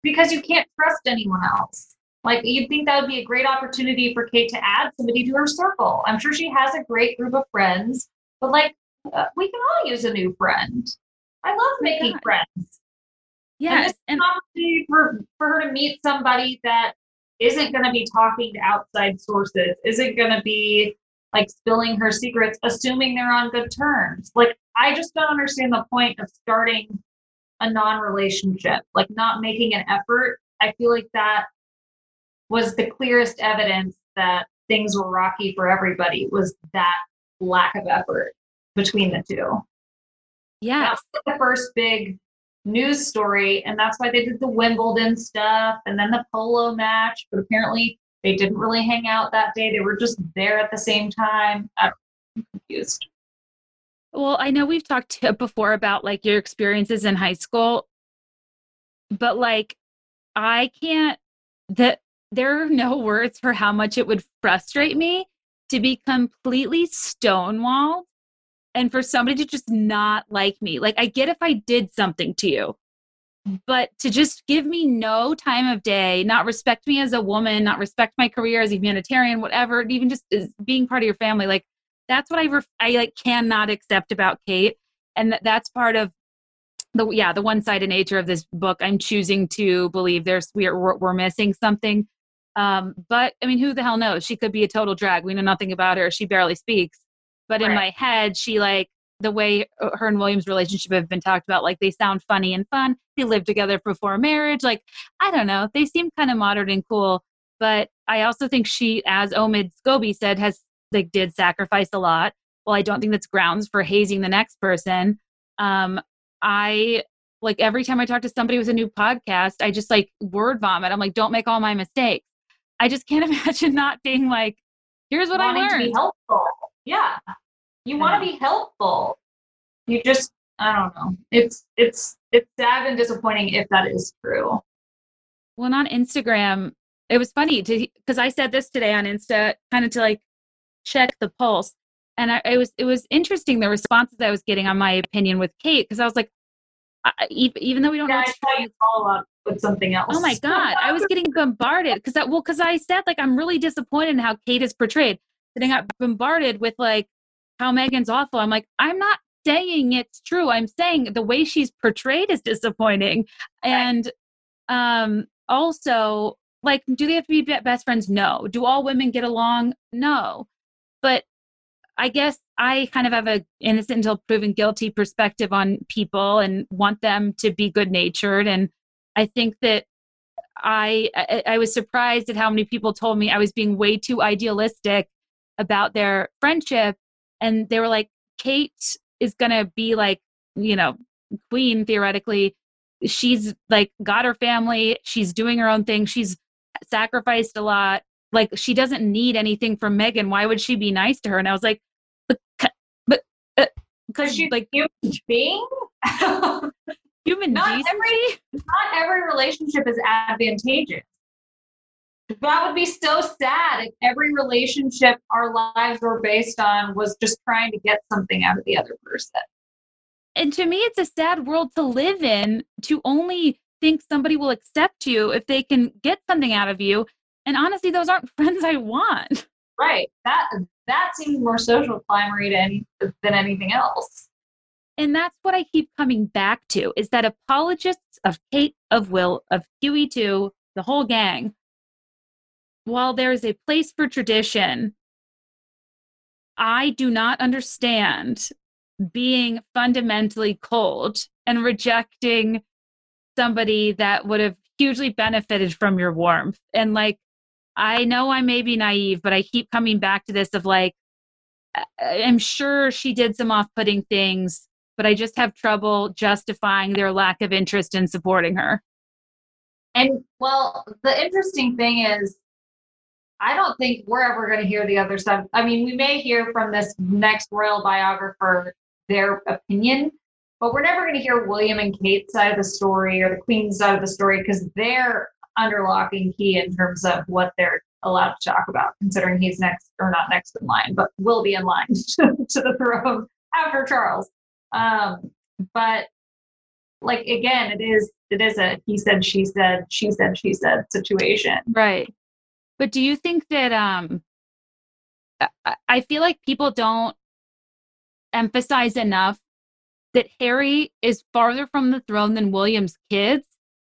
[SPEAKER 3] because you can't trust anyone else. Like you'd think that would be a great opportunity for Kate to add somebody to her circle. I'm sure she has a great group of friends, but like uh, we can all use a new friend. I love making
[SPEAKER 2] God.
[SPEAKER 3] friends. And
[SPEAKER 2] yes
[SPEAKER 3] is
[SPEAKER 2] and
[SPEAKER 3] an opportunity for, for her to meet somebody that isn't going to be talking to outside sources, isn't going to be like spilling her secrets, assuming they're on good terms. Like, I just don't understand the point of starting a non relationship, like not making an effort. I feel like that was the clearest evidence that things were rocky for everybody was that lack of effort between the two Yeah. the first big news story, and that's why they did the Wimbledon stuff and then the polo match. But apparently, they didn't really hang out that day. They were just there at the same time. I'm confused.
[SPEAKER 2] well i know we've talked to- before about like your experiences in high school but like i can't that there are no words for how much it would frustrate me to be completely stonewalled and for somebody to just not like me. Like, I get if I did something to you, but to just give me no time of day, not respect me as a woman, not respect my career as a humanitarian, whatever, even just being part of your family, like that's what I ref- I like cannot accept about Kate, and that that's part of the yeah the one sided nature of this book. I'm choosing to believe there's we're, we're missing something. Um, but I mean, who the hell knows? She could be a total drag. We know nothing about her. She barely speaks. But in my head, she like the way uh, her and William's relationship have been talked about. Like they sound funny and fun. They lived together before marriage. Like I don't know. They seem kind of modern and cool. But I also think she, as Omid Scobie said, has like did sacrifice a lot. Well, I don't think that's grounds for hazing the next person. Um, I like every time I talk to somebody with a new podcast, I just like word vomit. I'm like, don't make all my mistakes. I just can't imagine not being like, here's what
[SPEAKER 3] Wanting
[SPEAKER 2] I
[SPEAKER 3] to be
[SPEAKER 2] learned.
[SPEAKER 3] helpful. Yeah. You want to be helpful. You just I don't know. It's it's it's sad and disappointing if that is true.
[SPEAKER 2] Well, on Instagram, it was funny to because I said this today on Insta, kind of to like check the pulse, and I it was it was interesting the responses I was getting on my opinion with Kate because I was like, I, even though we don't
[SPEAKER 3] Yeah,
[SPEAKER 2] know,
[SPEAKER 3] I saw you follow up with something else.
[SPEAKER 2] oh my god, I was getting bombarded because that well because I said like I'm really disappointed in how Kate is portrayed, and I got bombarded with like how Meghan's awful. I'm like I'm not saying it's true. I'm saying the way she's portrayed is disappointing, and um also like do they have to be- best friends? No. Do all women get along? No. But i guess i kind of have a innocent until proven guilty perspective on people and want them to be good natured and i think that I, I i was surprised at how many people told me i was being way too idealistic about their friendship. And they were like kate is gonna be like you know queen theoretically. She's like got her family. She's doing her own thing. She's sacrificed a lot. Like she doesn't need anything from meghan why would she be nice to her? And i was like Uh,
[SPEAKER 3] because she's
[SPEAKER 2] like
[SPEAKER 3] like human being.
[SPEAKER 2] human
[SPEAKER 3] Not
[SPEAKER 2] decency
[SPEAKER 3] every not every relationship is advantageous. That would be so sad if every relationship our lives were based on was just trying to get something out of the other person.
[SPEAKER 2] and to me it's a sad world to live in to only think somebody will accept you if they can get something out of you and honestly those aren't friends i want
[SPEAKER 3] Right. That that seems more social climbery any than anything else.
[SPEAKER 2] and that's what i keep coming back to is that apologists of kate of will of huey too the whole gang while there is a place for tradition i do not understand being fundamentally cold and rejecting somebody that would have hugely benefited from your warmth and like i know i may be naive but i keep coming back to this of like i'm sure she did some off-putting things but i just have trouble justifying their lack of interest in supporting her
[SPEAKER 3] And well, the interesting thing is, I don't think we're ever going to hear the other side. I mean, we may hear from this next royal biographer their opinion, but we're never going to hear William and Kate's side of the story or the Queen's side of the story because they're under lock and key in terms of what they're allowed to talk about, considering he's next or not next in line, but will be in line to, to the throne after Charles. Um, but like again, it is it is a he said she said she said she said situation.
[SPEAKER 2] Right. But do you think that um I feel like people don't emphasize enough that Harry is farther from the throne than William's kids?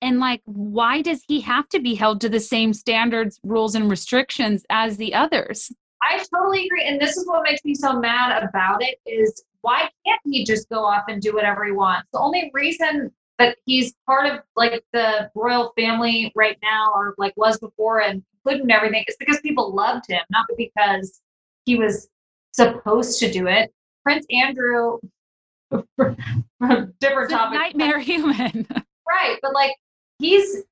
[SPEAKER 2] And like why does he have to be held to the same standards, rules and restrictions as the others?
[SPEAKER 3] I totally agree. And this is what makes me so mad about it is why can't he just go off and do whatever he wants? The only reason that he's part of like the royal family right now or like was before and including everything is because people loved him, not because he was supposed to do it. Prince Andrew different topic.
[SPEAKER 2] nightmare human.
[SPEAKER 3] Right, but like he's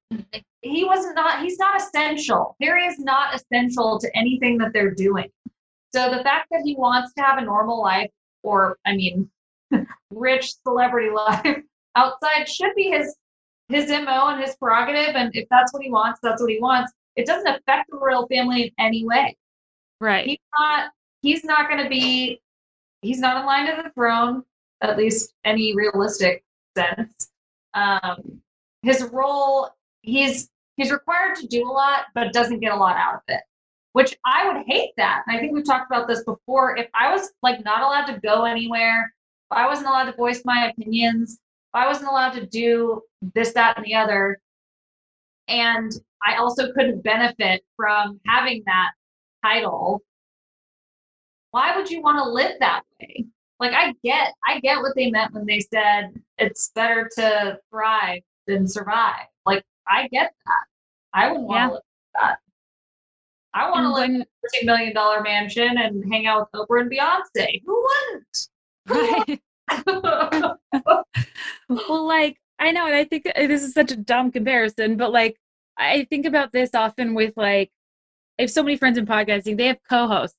[SPEAKER 3] he was not he's not essential. Harry is not essential to anything that they're doing. So the fact that he wants to have a normal life or I mean rich celebrity life outside should be his his MO and his prerogative and if that's what he wants, that's what he wants. It doesn't affect the royal family in any way.
[SPEAKER 2] right.
[SPEAKER 3] He's not he's not going to be he's not in line to the throne at least any realistic sense um his role he's he's required to do a lot but doesn't get a lot out of it which i would hate that. And i think we've talked about this before. If i was like not allowed to go anywhere if i wasn't allowed to voice my opinions if i wasn't allowed to do this that and the other and i also couldn't benefit from having that title why would you want to live that way? Like i get i get what they meant when they said it's better to thrive than survive like i get that i wouldn't want
[SPEAKER 2] Yeah.
[SPEAKER 3] to live that i want to live in a 30 million dollar mansion and hang out with oprah and beyonce who wouldn't
[SPEAKER 2] Right. well, like I know, and I think uh, this is such a dumb comparison, but like I think about this often with like I have so many friends in podcasting. They have co-hosts.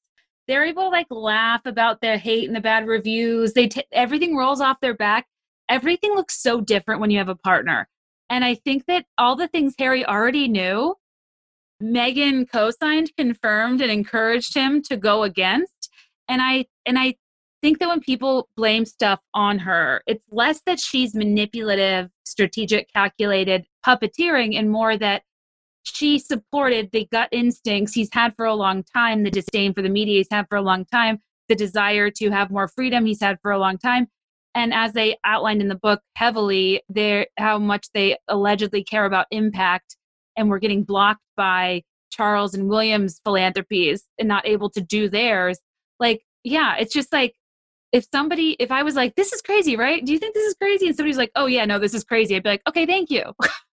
[SPEAKER 2] they're able to like laugh about the hate and the bad reviews. They t- everything rolls off their back. Everything looks so different when you have a partner. And I think that all the things Harry already knew, Meghan co-signed, confirmed, and encouraged him to go against. And I and I think that when people blame stuff on her, it's less that she's manipulative, strategic, calculated, puppeteering, and more that she supported the gut instincts he's had for a long time, the disdain for the media he's had for a long time, the desire to have more freedom he's had for a long time. And as they outlined in the book heavily, there how much they allegedly care about impact and we're getting blocked by Charles and William's philanthropies and not able to do theirs. Like, yeah, it's just like if somebody, if I was like, this is crazy, right? Do you think this is crazy? And somebody's like, oh, yeah, no, this is crazy. I'd be like, okay, thank you.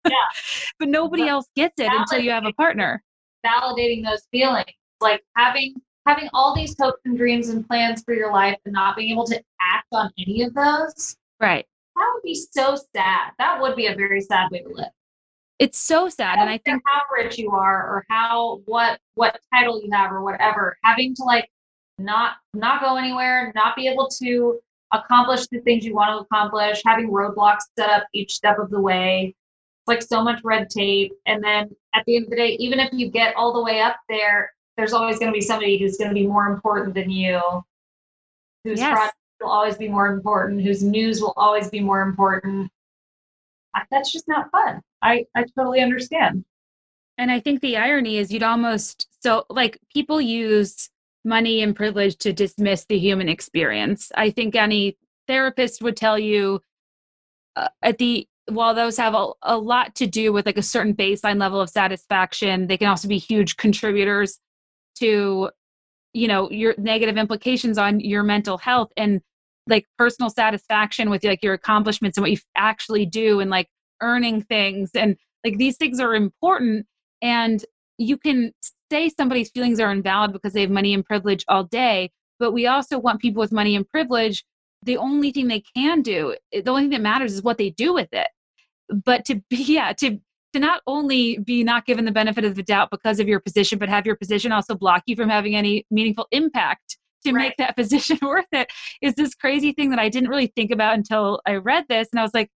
[SPEAKER 3] Yeah.
[SPEAKER 2] but nobody
[SPEAKER 3] But
[SPEAKER 2] else gets it until you have a partner.
[SPEAKER 3] validating those feelings like having having all these hopes and dreams and plans for your life and not being able to act on any of those
[SPEAKER 2] Right.
[SPEAKER 3] that would be so sad that would be a very sad way to live
[SPEAKER 2] It's so sad. And I think,
[SPEAKER 3] how rich you are or how what what title you have or whatever having to like not not go anywhere not be able to accomplish the things you want to accomplish having roadblocks set up each step of the way it's like so much red tape and then at the end of the day even if you get all the way up there there's always going to be somebody who's going to be more important than you whose
[SPEAKER 2] Yes.
[SPEAKER 3] project will always be more important whose news will always be more important that's just not fun i i totally understand
[SPEAKER 2] and I think the irony is you'd almost, so like people use money and privilege to dismiss the human experience. I think any therapist would tell you uh, at the, while those have a, a lot to do with like a certain baseline level of satisfaction, they can also be huge contributors to, you know, your negative implications on your mental health and like personal satisfaction with like your accomplishments and what you actually do and like earning things and like these things are important and you can say somebody's feelings are invalid because they have money and privilege all day but we also want people with money and privilege the only thing they can do eh, the only thing that matters is what they do with it. But to be yeah to to not only be not given the benefit of the doubt because of your position but have your position also block you from having any meaningful impact to
[SPEAKER 3] Right.
[SPEAKER 2] make that position worth it is this crazy thing that i didn't really think about until i read this and i was like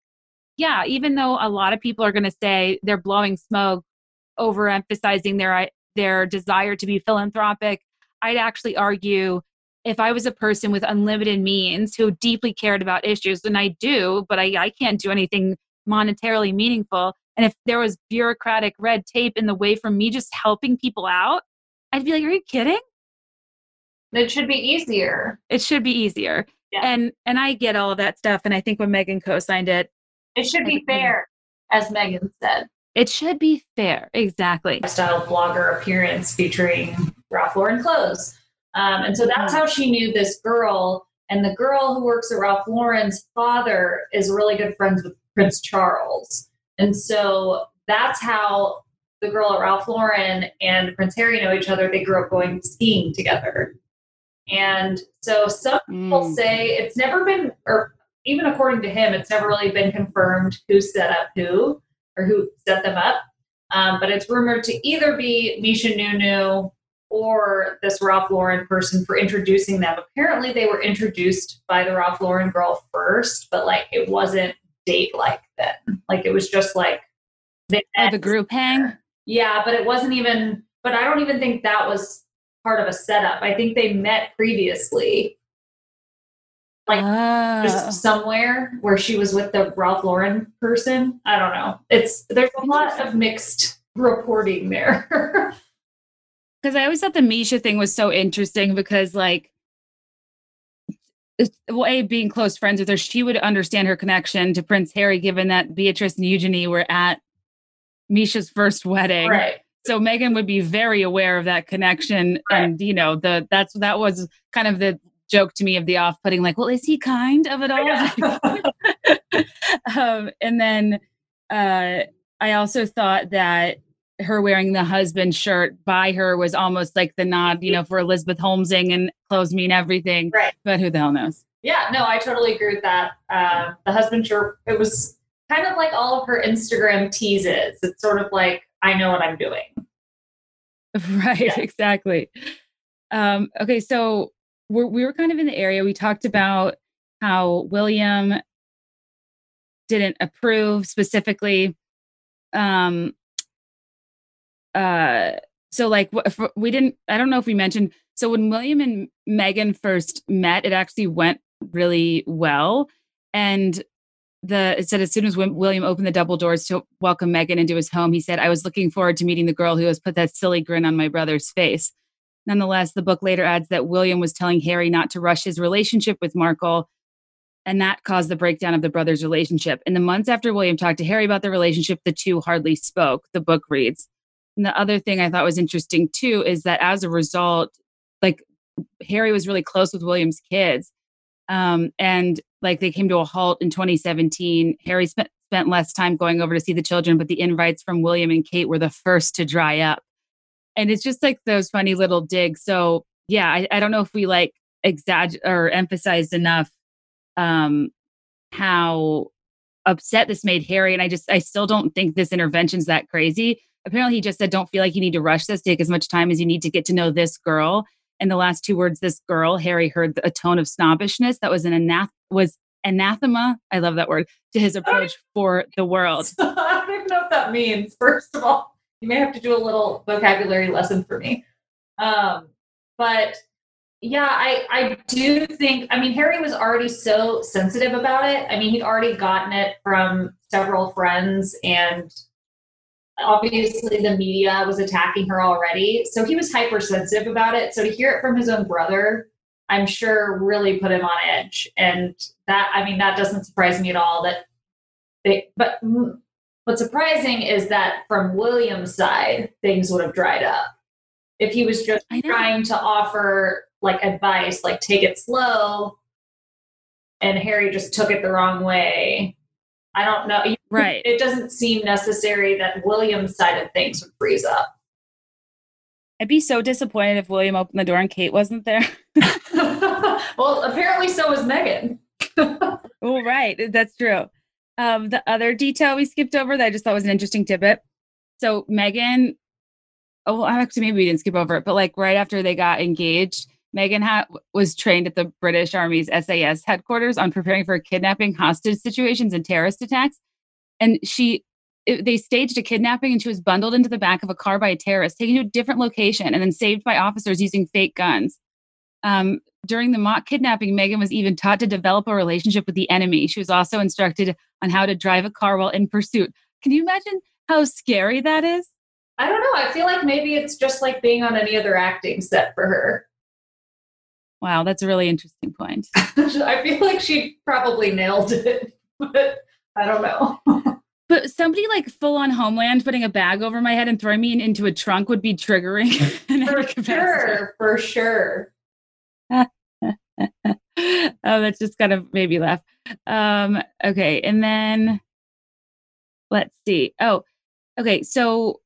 [SPEAKER 2] yeah even though a lot of people are going to say they're blowing smoke overemphasizing their their desire to be philanthropic i'd actually argue if i was a person with unlimited means who deeply cared about issues and i do but i, I can't do anything monetarily meaningful and if there was bureaucratic red tape in the way for me just helping people out i'd be like are you kidding
[SPEAKER 3] it should be easier
[SPEAKER 2] it should be easier
[SPEAKER 3] Yeah.
[SPEAKER 2] and and i get all of that stuff and i think when meghan co-signed it
[SPEAKER 3] it should be fair as meghan said
[SPEAKER 2] it should be fair exactly
[SPEAKER 3] Style blogger appearance featuring Ralph Lauren clothes. Um, and so that's how she knew this girl. And the girl who works at Ralph Lauren's father is really good friends with Prince Charles. And so that's how the girl at Ralph Lauren and Prince Harry know each other. They grew up going skiing together. And so some people
[SPEAKER 2] Mm.
[SPEAKER 3] say it's never been, or even according to him, it's never really been confirmed who set up who or who set them up. Um, but it's rumored to either be Misha Nonoo or this Ralph Lauren person for introducing them. Apparently, they were introduced by the Ralph Lauren girl first, but like it wasn't date like then. Like it was just like they
[SPEAKER 2] oh, the group hang
[SPEAKER 3] yeah, but it wasn't even, but I don't even think that was part of a setup. I think they met previously, like
[SPEAKER 2] oh.
[SPEAKER 3] just ah. somewhere where she was with the Ralph Lauren person. I don't know. It's, there's a lot of mixed reporting there.
[SPEAKER 2] because I always thought the Misha thing was so interesting because like well, a being close friends with her, she would understand her connection to Prince Harry, given that Beatrice and Eugenie were at Misha's first wedding.
[SPEAKER 3] right.
[SPEAKER 2] So Meghan would be very aware of that connection,
[SPEAKER 3] Right.
[SPEAKER 2] and you know the that's that was kind of the joke to me of the off-putting. Like, well, is he kind of it all? um, and then uh, I also thought that her wearing the husband shirt by her was almost like the nod, you know, for Elizabeth Holmesing and clothes mean everything.
[SPEAKER 3] Right.
[SPEAKER 2] But who the hell knows?
[SPEAKER 3] Yeah, no, I totally agree with that. Um, the husband shirt, it was kind of like all of her Instagram teases. It's sort of like, I know what I'm doing.
[SPEAKER 2] Right,
[SPEAKER 3] Yeah.
[SPEAKER 2] exactly. Um, okay, so we're, we were kind of in the area. We talked about how William didn't approve specifically. Um, uh, so like we didn't. I don't know if we mentioned. So when William and Meghan first met, it actually went really well, and the it said as soon as William opened the double doors to welcome Meghan into his home, he said, "I was looking forward to meeting the girl who has put that silly grin on my brother's face." Nonetheless, the book later adds that William was telling Harry not to rush his relationship with Markle, and that caused the breakdown of the brothers' relationship. In the months after William talked to Harry about the relationship, the two hardly spoke. The book reads. And the other thing I thought was interesting too is that as a result, like Harry was really close with William's kids. Um, and like they came to a halt in 2017. Harry spent spent less time going over to see the children, but the invites from William and Kate were the first to dry up. And it's just like those funny little digs. So yeah, I, I don't know if we like exaggerate or emphasized enough um how upset this made Harry. And I just I still don't think this intervention's that crazy. Apparently he just said, Don't feel like you need to rush this, take as much time as you need to get to know this girl. And the last two words, this girl, Harry heard a tone of snobbishness that was an anath was anathema. I love that word to his approach for the world.
[SPEAKER 3] I don't even know what that means. First of all, you may have to do a little vocabulary lesson for me. Um, but yeah, I I do think. I mean, Harry was already so sensitive about it. I mean, he'd already gotten it from several friends, and obviously the media was attacking her already. So he was hypersensitive about it. So to hear it from his own brother, I'm sure really put him on edge. And that, I mean, that doesn't surprise me at all that they, but what's surprising is that from William's side, things would have dried up. If he was just trying to offer like advice, like take it slow, and Harry just took it the wrong way, I don't know.
[SPEAKER 2] Right.
[SPEAKER 3] It doesn't seem necessary that William's side of things would freeze up.
[SPEAKER 2] I'd be so disappointed if William opened the door and Kate wasn't there.
[SPEAKER 3] well, apparently so was Meghan.
[SPEAKER 2] oh, right. That's true. Um, the other detail we skipped over that I just thought was an interesting tidbit. So Meghan, oh, well, actually, maybe we didn't skip over it, but like right after they got engaged, Meghan ha- was trained at the British Army's SAS headquarters on preparing for kidnapping, hostage situations, and terrorist attacks. And she, it, they staged a kidnapping, and she was bundled into the back of a car by a terrorist, taken to a different location, and then saved by officers using fake guns. Um, during the mock kidnapping, Meghan was even taught to develop a relationship with the enemy. She was also instructed on how to drive a car while in pursuit. Can you imagine how scary that is?
[SPEAKER 3] I don't know. I feel like maybe it's just like being on any other acting set for her.
[SPEAKER 2] Wow, that's a really interesting point.
[SPEAKER 3] I feel like she probably nailed it, but I don't know.
[SPEAKER 2] but somebody like full on Homeland putting a bag over my head and throwing me into a trunk would be triggering.
[SPEAKER 3] for sure, for sure.
[SPEAKER 2] oh, that's just kind of made me laugh. Um, okay, and then let's see. Oh, okay. So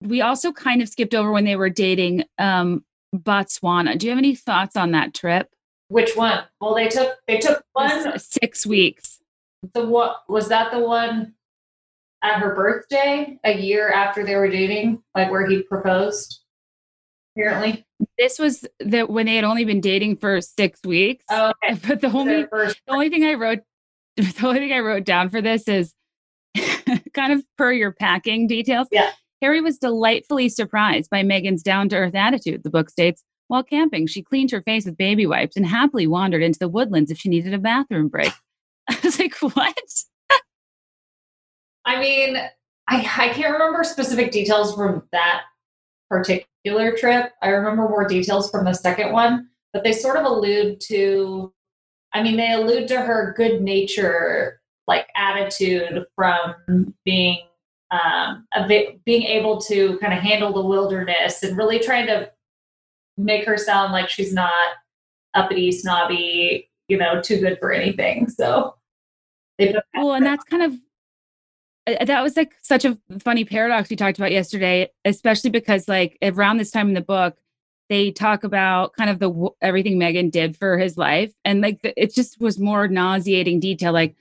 [SPEAKER 2] we also kind of skipped over when they were dating um, Botswana. Do you have any thoughts on that trip?
[SPEAKER 3] Which one? Well, they took they took one
[SPEAKER 2] six weeks.
[SPEAKER 3] The what was that the one at her birthday, a year after they were dating, like where he proposed? Apparently,
[SPEAKER 2] this was that when they had only been dating for six weeks.
[SPEAKER 3] Oh, okay.
[SPEAKER 2] But the only the only thing I wrote the only thing I wrote down for this is kind of per your packing details.
[SPEAKER 3] Yeah.
[SPEAKER 2] Harry was delightfully surprised by Meghan's down to earth attitude, the book states. While camping, she cleaned her face with baby wipes and happily wandered into the woodlands if she needed a bathroom break. I was like, what?
[SPEAKER 3] I mean, I, I can't remember specific details from that particular trip. I remember more details from the second one, but they sort of allude to, I mean, they allude to her good nature, like attitude from being um, bit, being able to kind of handle the wilderness and really trying to make her sound like she's not uppity, snobby, you know, too good for anything. So,
[SPEAKER 2] well, and that's kind of uh, that was like such a funny paradox we talked about yesterday, especially because like around this time in the book, they talk about kind of the everything Meghan did for his life, and like the, it just was more nauseating detail, like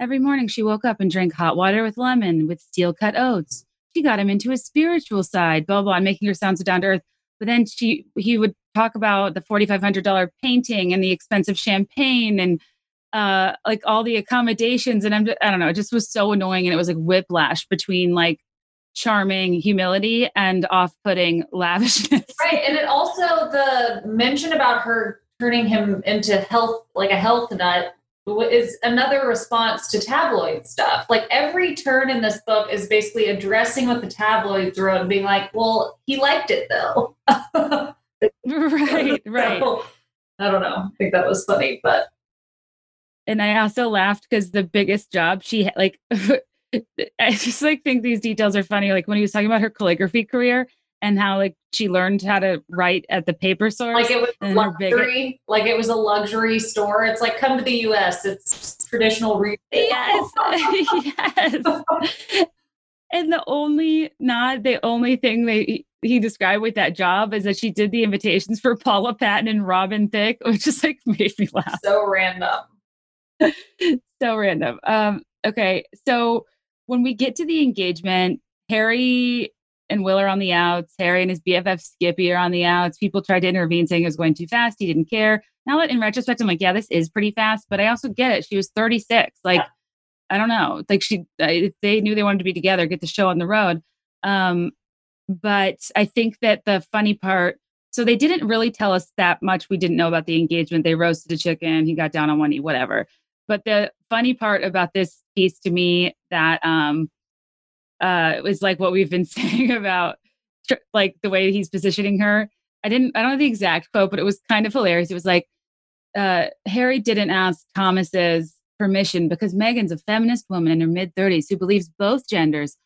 [SPEAKER 2] Every morning she woke up and drank hot water with lemon with steel cut oats. She got him into his spiritual side, blah, blah, and making her sound so down to earth. but then she he would talk about the $4500 painting and the expensive champagne and uh like all the accommodations and I'm just, I don't know, it just was so annoying and it was like whiplash between like charming humility and off-putting lavishness.
[SPEAKER 3] Right. And it also the mention about her turning him into health like a health nut is another response to tabloid stuff. Like every turn in this book is basically addressing what the tabloids wrote and being like, well, he liked it though.
[SPEAKER 2] right, right.
[SPEAKER 3] So, I don't know. I think that was funny, but
[SPEAKER 2] and I also laughed because the biggest job she had, like, I just like think these details are funny. Like when he was talking about her calligraphy career and how like she learned how to write at the paper source.
[SPEAKER 3] like it was
[SPEAKER 2] and her big-
[SPEAKER 3] luxury, like it was a luxury store. It's like come to the US, it's traditional retail.
[SPEAKER 2] yes, yes. And the only not the only thing they he described with that job is that she did the invitations for Paula Patton and Robin Thicke, which just like made me laugh.
[SPEAKER 3] So random.
[SPEAKER 2] so random. Um, okay, so when we get to the engagement, Harry and Will are on the outs. Harry and his BFF Skippy are on the outs. People tried to intervene, saying it was going too fast. He didn't care. Now that in retrospect, I'm like, yeah, this is pretty fast, but I also get it. She was 36. Like,
[SPEAKER 3] Yeah.
[SPEAKER 2] I don't know. Like she, if they knew they wanted to be together, get the show on the road. Um, but I think that the funny part, so they didn't really tell us that much. We didn't know about the engagement. They roasted a chicken. He got down on one knee, whatever. But the funny part about this piece to me that um, uh, was like what we've been saying about like the way he's positioning her. I didn't, I don't know the exact quote, but it was kind of hilarious. It was like, uh, Harry didn't ask Thomas's permission because Meghan's a feminist woman in her mid 30s who believes both genders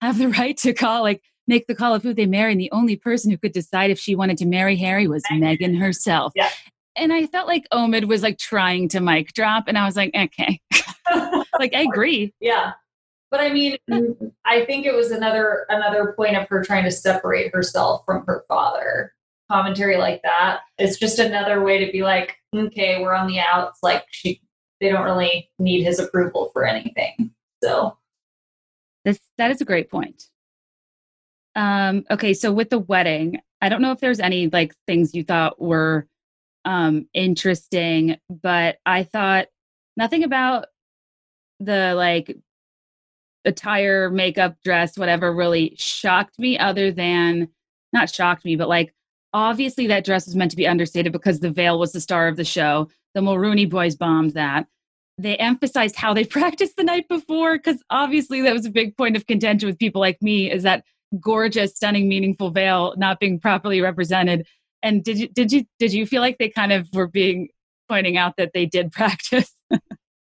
[SPEAKER 2] have the right to call, like, make the call of who they marry. And the only person who could decide if she wanted to marry Harry was Meghan herself.
[SPEAKER 3] Yeah.
[SPEAKER 2] And I felt like Omid was like trying to mic drop, and I was like, okay, like I agree.
[SPEAKER 3] Yeah. But I mean, I think it was another another point of her trying to separate herself from her father. Commentary like that. It's just another way to be like, okay, we're on the outs. Like she, they don't really need his approval for anything. So
[SPEAKER 2] This that is a great point. Um, okay, so with the wedding, I don't know if there's any like things you thought were um interesting, but I thought nothing about the like attire, makeup, dress, whatever really shocked me other than not shocked me, but like obviously that dress was meant to be understated because the veil was the star of the show. The Mulroney boys bombed that. They emphasized how they practiced the night before because obviously that was a big point of contention with people like me is that gorgeous, stunning, meaningful veil not being properly represented. And did you did you did you feel like they kind of were being pointing out that they did practice?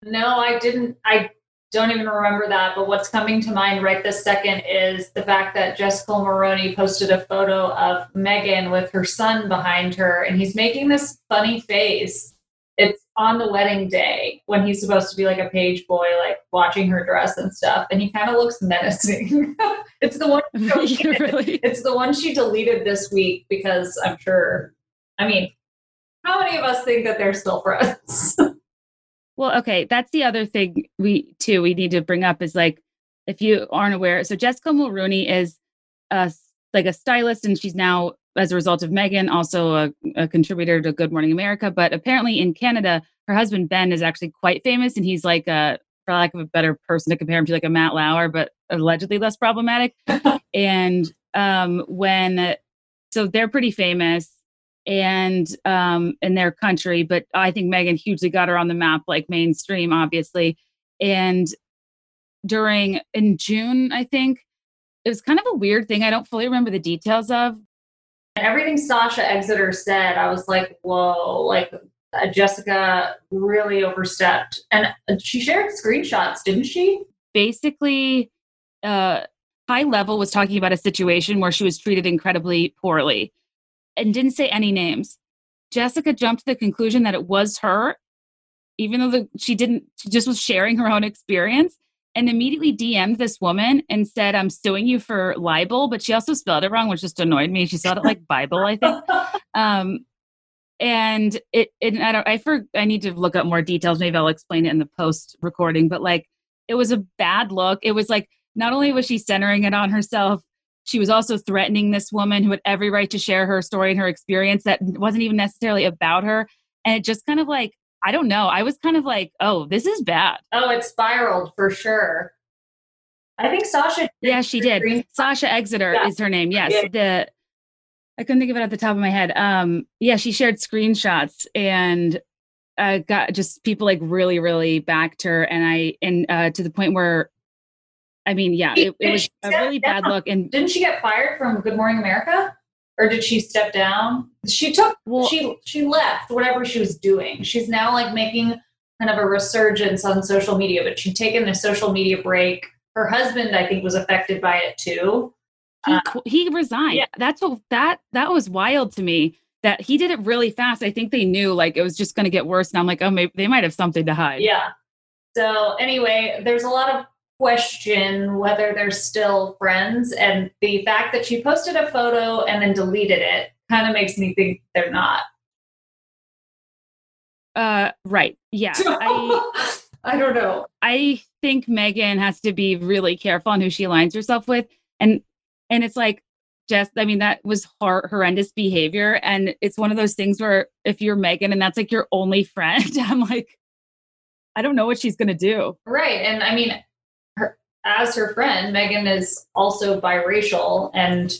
[SPEAKER 3] no, I didn't. I don't even remember that. But what's coming to mind right this second is the fact that Jessica Mulroney posted a photo of Meghan with her son behind her, and he's making this funny face. It's on the wedding day when he's supposed to be like a page boy, like watching her dress and stuff, and he kind of looks menacing. it's the one.
[SPEAKER 2] Really
[SPEAKER 3] It's the one she deleted this week because I'm sure. I mean, how many of us think that they're still friends?
[SPEAKER 2] Well, okay, that's the other thing we too we need to bring up is like if you aren't aware, so Jessica Mulroney is a like a stylist, and she's now as a result of Meghan also a, a contributor to Good Morning America. But apparently in Canada, her husband Ben is actually quite famous, and he's like a for lack of a better person to compare him to, like a Matt Lauer, but allegedly less problematic. and um, when so they're pretty famous and um in their country but i think meghan hugely got her on the map like mainstream obviously and during in june i think it was kind of a weird thing i don't fully remember the details of
[SPEAKER 3] And everything Sasha Exeter said, I was like, whoa, like uh, Jessica really overstepped. And uh, she shared screenshots, didn't she?
[SPEAKER 2] basically uh high level was talking about a situation where she was treated incredibly poorly and didn't say any names jessica jumped to the conclusion that it was her even though the, she didn't she just was sharing her own experience and immediately DM'd this woman and said, I'm suing you for libel, but she also spelled it wrong, which just annoyed me. She spelled it like Bible, I think. Um, and it, it I don't, I for, I need to look up more details. Maybe I'll explain it in the post recording, but like, it was a bad look. It was like, not only was she centering it on herself, she was also threatening this woman who had every right to share her story and her experience that wasn't even necessarily about her. And it just kind of like, I don't know. I was kind of like, oh, this is bad.
[SPEAKER 3] Oh, it spiraled for sure. I think Sasha.
[SPEAKER 2] Yeah, she did. Sasha Exeter
[SPEAKER 3] Yeah.
[SPEAKER 2] is her name. Yes.
[SPEAKER 3] Yeah.
[SPEAKER 2] The I couldn't think of it at the top of my head. Um, yeah, she shared screenshots and uh, got just people like really, really backed her, and I and uh, to the point where, I mean, yeah, it, it was a really bad look. And
[SPEAKER 3] Didn't she get fired from Good Morning America? Or did she step down? She took
[SPEAKER 2] Well-
[SPEAKER 3] she she left whatever she was doing. She's now like making kind of a resurgence on social media, but she'd taken a social media break. Her husband, I think, was affected by it too.
[SPEAKER 2] he,
[SPEAKER 3] Uh,
[SPEAKER 2] he resigned.
[SPEAKER 3] yeah.
[SPEAKER 2] That's what that that was wild to me. That he did it really fast. I think they knew like it was just going to get worse. And I'm like, oh, maybe they might have something to hide.
[SPEAKER 3] Yeah. So anyway, there's a lot of question whether they're still friends, and the fact that she posted a photo and then deleted it kind of makes me think they're not.
[SPEAKER 2] Uh, right. Yeah. I
[SPEAKER 3] I don't know.
[SPEAKER 2] I think Meghan has to be really careful on who she aligns herself with, and and it's like just I mean that was hor- horrendous behavior, and it's one of those things where if you're Meghan and that's like your only friend, I'm like, I don't know what she's gonna do.
[SPEAKER 3] Right. And I mean, as her friend, Meghan is also biracial and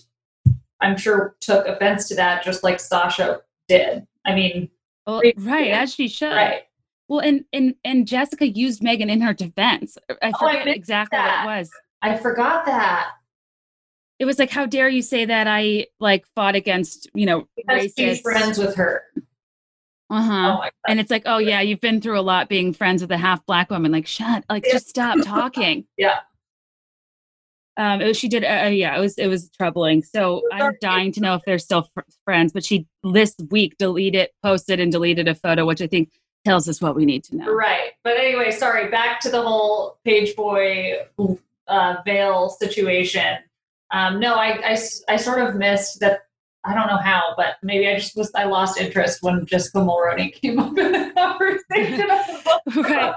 [SPEAKER 3] I'm sure took offense to that just like Sasha did. I mean,
[SPEAKER 2] Well,
[SPEAKER 3] Right.
[SPEAKER 2] as she should.
[SPEAKER 3] right.
[SPEAKER 2] Well, and and and Jessica used Meghan in her defense. I
[SPEAKER 3] Oh,
[SPEAKER 2] forget
[SPEAKER 3] missed
[SPEAKER 2] exactly
[SPEAKER 3] that.
[SPEAKER 2] what it was.
[SPEAKER 3] I forgot that
[SPEAKER 2] It was like, how dare you say that I like fought against, you know,
[SPEAKER 3] because she's friends with her.
[SPEAKER 2] Uh huh.
[SPEAKER 3] Oh.
[SPEAKER 2] And it's like, oh yeah, you've been through a lot being friends with a half black woman. Like, shut, like,
[SPEAKER 3] Yeah.
[SPEAKER 2] just stop talking.
[SPEAKER 3] Yeah.
[SPEAKER 2] Um, it was, she did, uh, uh, yeah, it was, it was troubling. So I'm dying to know if they're still fr- friends. But she this week deleted, posted, and deleted a photo, which I think tells us what we need to know.
[SPEAKER 3] Right. But anyway, sorry, back to the whole page boy uh, veil situation. Um, no, i i sort of missed that. I don't know how, but maybe I just was, I lost interest when Jessica Mulroney came up in the conversation.
[SPEAKER 2] Right.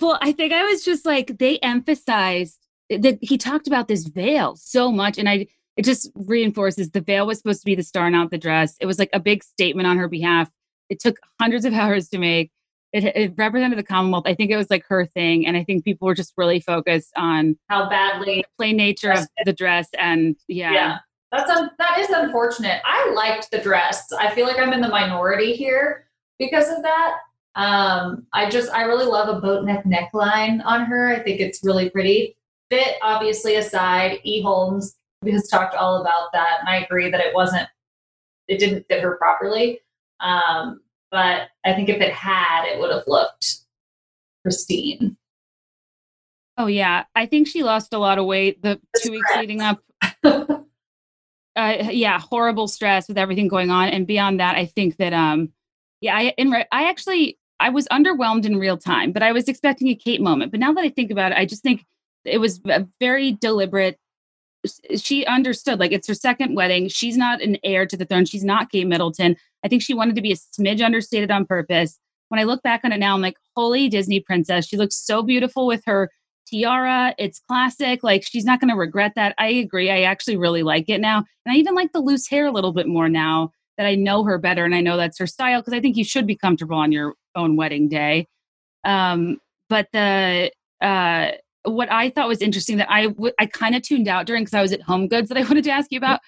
[SPEAKER 2] Well, I think I was just like they emphasized that he talked about this veil so much, and I it just reinforces the veil was supposed to be the star, not the dress. It was like a big statement on her behalf. It took hundreds of hours to make. It, it represented the Commonwealth. I think it was like her thing, and I think people were just really focused on
[SPEAKER 3] How badly.
[SPEAKER 2] the plain nature of the dress and yeah.
[SPEAKER 3] Yeah. That's un- that is unfortunate. I liked the dress. I feel like I'm in the minority here because of that. Um, I just I really love a boat neck neckline on her. I think it's really pretty. Fit obviously aside, E Holmes has talked all about that, and I agree that it wasn't it didn't fit her properly. Um, but I think if it had, it would have looked pristine.
[SPEAKER 2] Oh yeah, I think she lost a lot of weight the
[SPEAKER 3] That's
[SPEAKER 2] two weeks leading up. uh, yeah, horrible stress with everything going on, and beyond that, I think that um, yeah, I in re- I actually I was underwhelmed in real time, but I was expecting a Kate moment. But now that I think about it, I just think it was a very deliberate. She understood, like it's her second wedding. She's not an heir to the throne. She's not Kate Middleton. I think she wanted to be a smidge understated on purpose. When I look back on it now, I'm like, holy Disney princess. She looks so beautiful with her tiara. It's classic. Like she's not going to regret that. I agree. I actually really like it now. And I even like the loose hair a little bit more now that I know her better and I know that's her style because I think you should be comfortable on your own wedding day. Um, but the uh, what I thought was interesting that I w- I kind of tuned out during because I was at Home Goods that I wanted to ask you about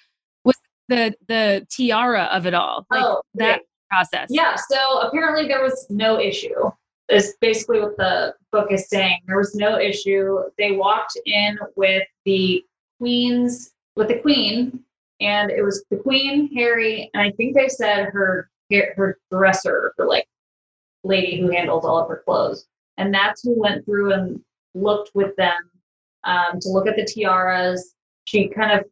[SPEAKER 2] was the the tiara of it all, like
[SPEAKER 3] oh,
[SPEAKER 2] that process.
[SPEAKER 3] Yeah, so apparently there was no issue. Is basically what the book is saying. There was no issue. They walked in with the queen's with the queen, and it was the queen, Harry, and I think they said her her dresser, her like lady who handles all of her clothes, and that's who went through and looked with them um, to look at the tiaras. She kind of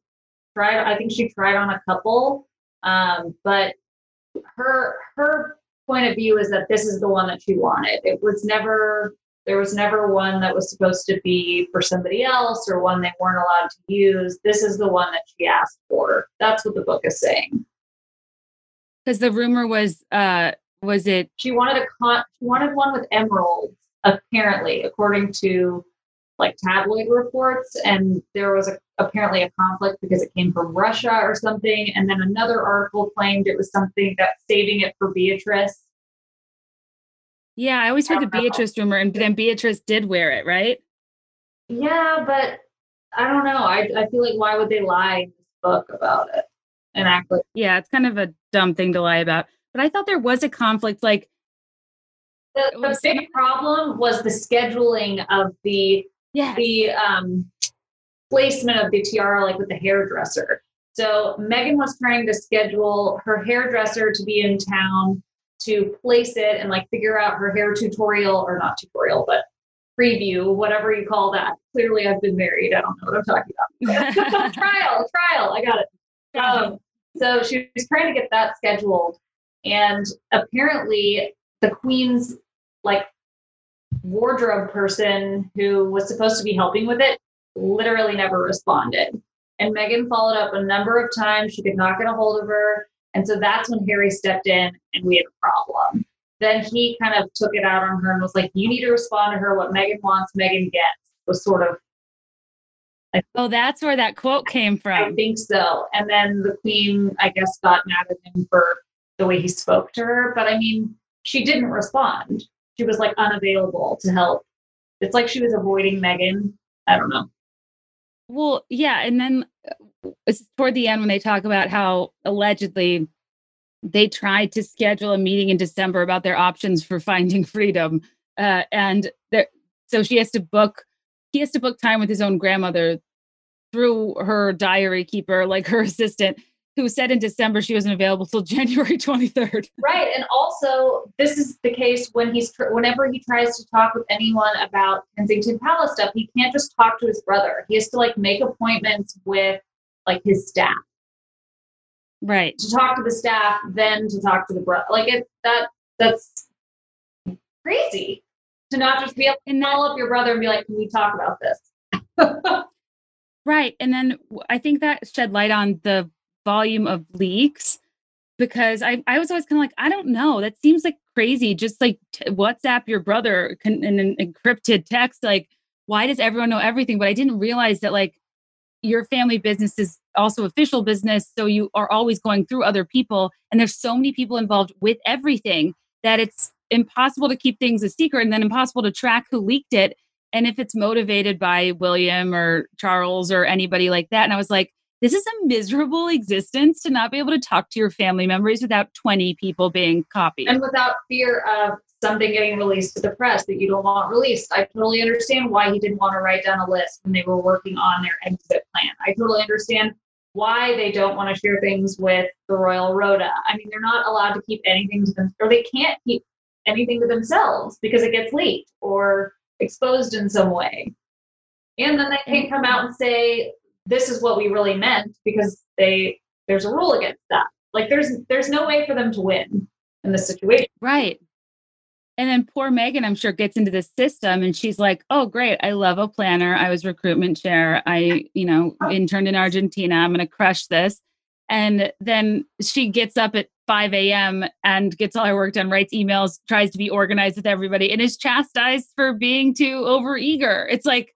[SPEAKER 3] tried. I think she tried on a couple, um, but her her point of view is that this is the one that she wanted. It was never there was never one that was supposed to be for somebody else or one they weren't allowed to use. This is the one that she asked for. That's what the book is saying.
[SPEAKER 2] because the rumor was uh was it
[SPEAKER 3] She wanted a con- she wanted one with emeralds, apparently, according to like tabloid reports. And there was a, apparently a conflict because it came from Russia or something. And then another article claimed it was something that saving it for Beatrice.
[SPEAKER 2] Yeah, I always heard the Beatrice rumor, and then Beatrice did wear it, right?
[SPEAKER 3] Yeah, but I don't know. I, I feel like why would they lie in this book about it and act like
[SPEAKER 2] Yeah, it's kind of a dumb thing to lie about. But I thought there was a conflict, like
[SPEAKER 3] the, the big problem was the scheduling of the
[SPEAKER 2] yeah,
[SPEAKER 3] the um, placement of the tiara, like with the hairdresser. So Meghan was trying to schedule her hairdresser to be in town to place it and like figure out her hair tutorial or not tutorial, but preview, whatever you call that. Clearly, I've been married. I don't know what I'm talking about. trial, trial. I got it. Um, so she was trying to get that scheduled, and apparently the queen's like wardrobe person who was supposed to be helping with it literally never responded. And Meghan followed up a number of times. She could not get a hold of her. And so that's when Harry stepped in and we had a problem. Then he kind of took it out on her and was like, You need to respond to her. What Meghan wants, Meghan gets. Was sort of, like,
[SPEAKER 2] oh, that's where that quote came from.
[SPEAKER 3] I think so. And then the queen, I guess, got mad at him for the way he spoke to her. But I mean, she didn't respond. She was like unavailable to help. It's like she was avoiding Meghan. I don't know.
[SPEAKER 2] Well, yeah, and then uh, it's toward the end when they talk about how allegedly they tried to schedule a meeting in December about their options for finding freedom, uh, and so she has to book. He has to book time with his own grandmother through her diary keeper, like her assistant, who said in December she wasn't available till January twenty third.
[SPEAKER 3] Right, and also this is the case when he's tr- whenever he tries to talk with anyone about Kensington Palace stuff, he can't just talk to his brother. He has to like make appointments with like his staff
[SPEAKER 2] Right.
[SPEAKER 3] to talk to the staff, then to talk to the brother. Like it that that's crazy to not just be able to call up your brother and be like, "Can we talk about this?"
[SPEAKER 2] Right. And then I think that shed light on the volume of leaks because I, I was always kind of like, I don't know. That seems like crazy. Just like t- WhatsApp your brother in an encrypted text. Like, why does everyone know everything? But I didn't realize that, like, your family business is also official business. So you are always going through other people. And there's so many people involved with everything that it's impossible to keep things a secret and then impossible to track who leaked it and if it's motivated by William or Charles or anybody like that. And I was like, this is a miserable existence to not be able to talk to your family members without 20 people being copied.
[SPEAKER 3] and without fear of something getting released to the press that you don't want released. I totally understand why he didn't want to write down a list when they were working on their exit plan. I totally understand why they don't want to share things with the Royal Rota. I mean, they're not allowed to keep anything to them, or they can't keep anything to themselves because it gets leaked or exposed in some way. And then they can't come out and say, this is what we really meant because they there's a rule against that. Like there's there's no way for them to win in this situation.
[SPEAKER 2] right. And then poor Meghan, I'm sure, gets into the system and she's like, oh, great. I love a planner. I was recruitment chair. I, you know, oh. interned in Argentina. I'm going to crush this. And then she gets up at 5 a.m. and gets all her work done, writes emails, tries to be organized with everybody, and is chastised for being too overeager. It's like,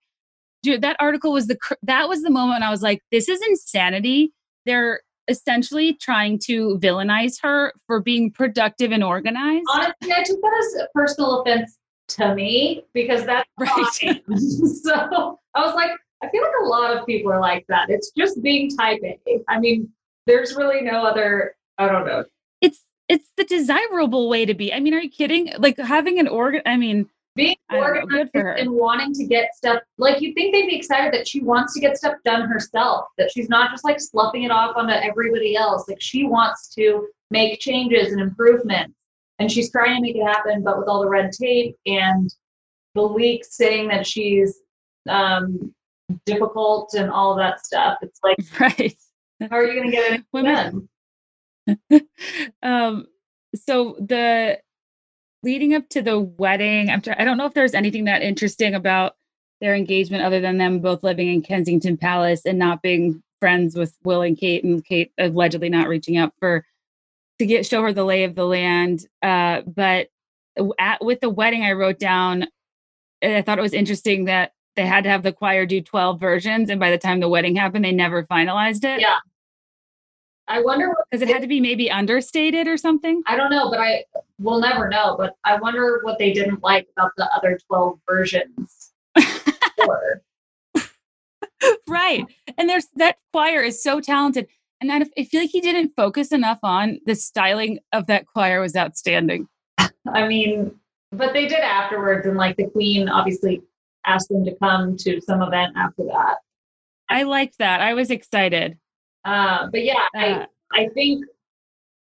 [SPEAKER 2] dude, that article was the cr- that was the moment when I was like, this is insanity. They're essentially trying to villainize her for being productive and organized.
[SPEAKER 3] Honestly, I took that as a personal offense to me because that's
[SPEAKER 2] Right.
[SPEAKER 3] So I was like, I feel like a lot of people are like that. It's just being type A. I mean, there's really no other. I don't know.
[SPEAKER 2] It's it's the desirable way to be. I mean, are you kidding? Like having an organ. I mean,
[SPEAKER 3] Being organized and wanting to get stuff like you think they'd be excited that she wants to get stuff done herself. That she's not just like sloughing it off onto everybody else. Like she wants to make changes and improvements, and she's trying to make it happen. But with all the red tape and the leaks saying that she's um, difficult and all that stuff, it's like,
[SPEAKER 2] right.
[SPEAKER 3] how are you going to get it
[SPEAKER 2] Women-
[SPEAKER 3] done?
[SPEAKER 2] um so the leading up to the wedding i'm try- i don't know if there's anything that interesting about their engagement other than them both living in kensington palace and not being friends with will and kate and kate allegedly not reaching out for to get show her the lay of the land uh but at with the wedding i wrote down i thought it was interesting that they had to have the choir do 12 versions and by the time the wedding happened they never finalized it
[SPEAKER 3] Yeah. I wonder
[SPEAKER 2] because it had to be maybe understated or something
[SPEAKER 3] I don't know, but I will never know. But I wonder what they didn't like about the other 12 versions.
[SPEAKER 2] Right and there's that choir is so talented and I, I feel like he didn't focus enough on the styling of that choir was outstanding
[SPEAKER 3] I mean, but they did afterwards, and like the queen obviously asked them to come to some event after that.
[SPEAKER 2] i liked that i was excited
[SPEAKER 3] Uh, but yeah, I I think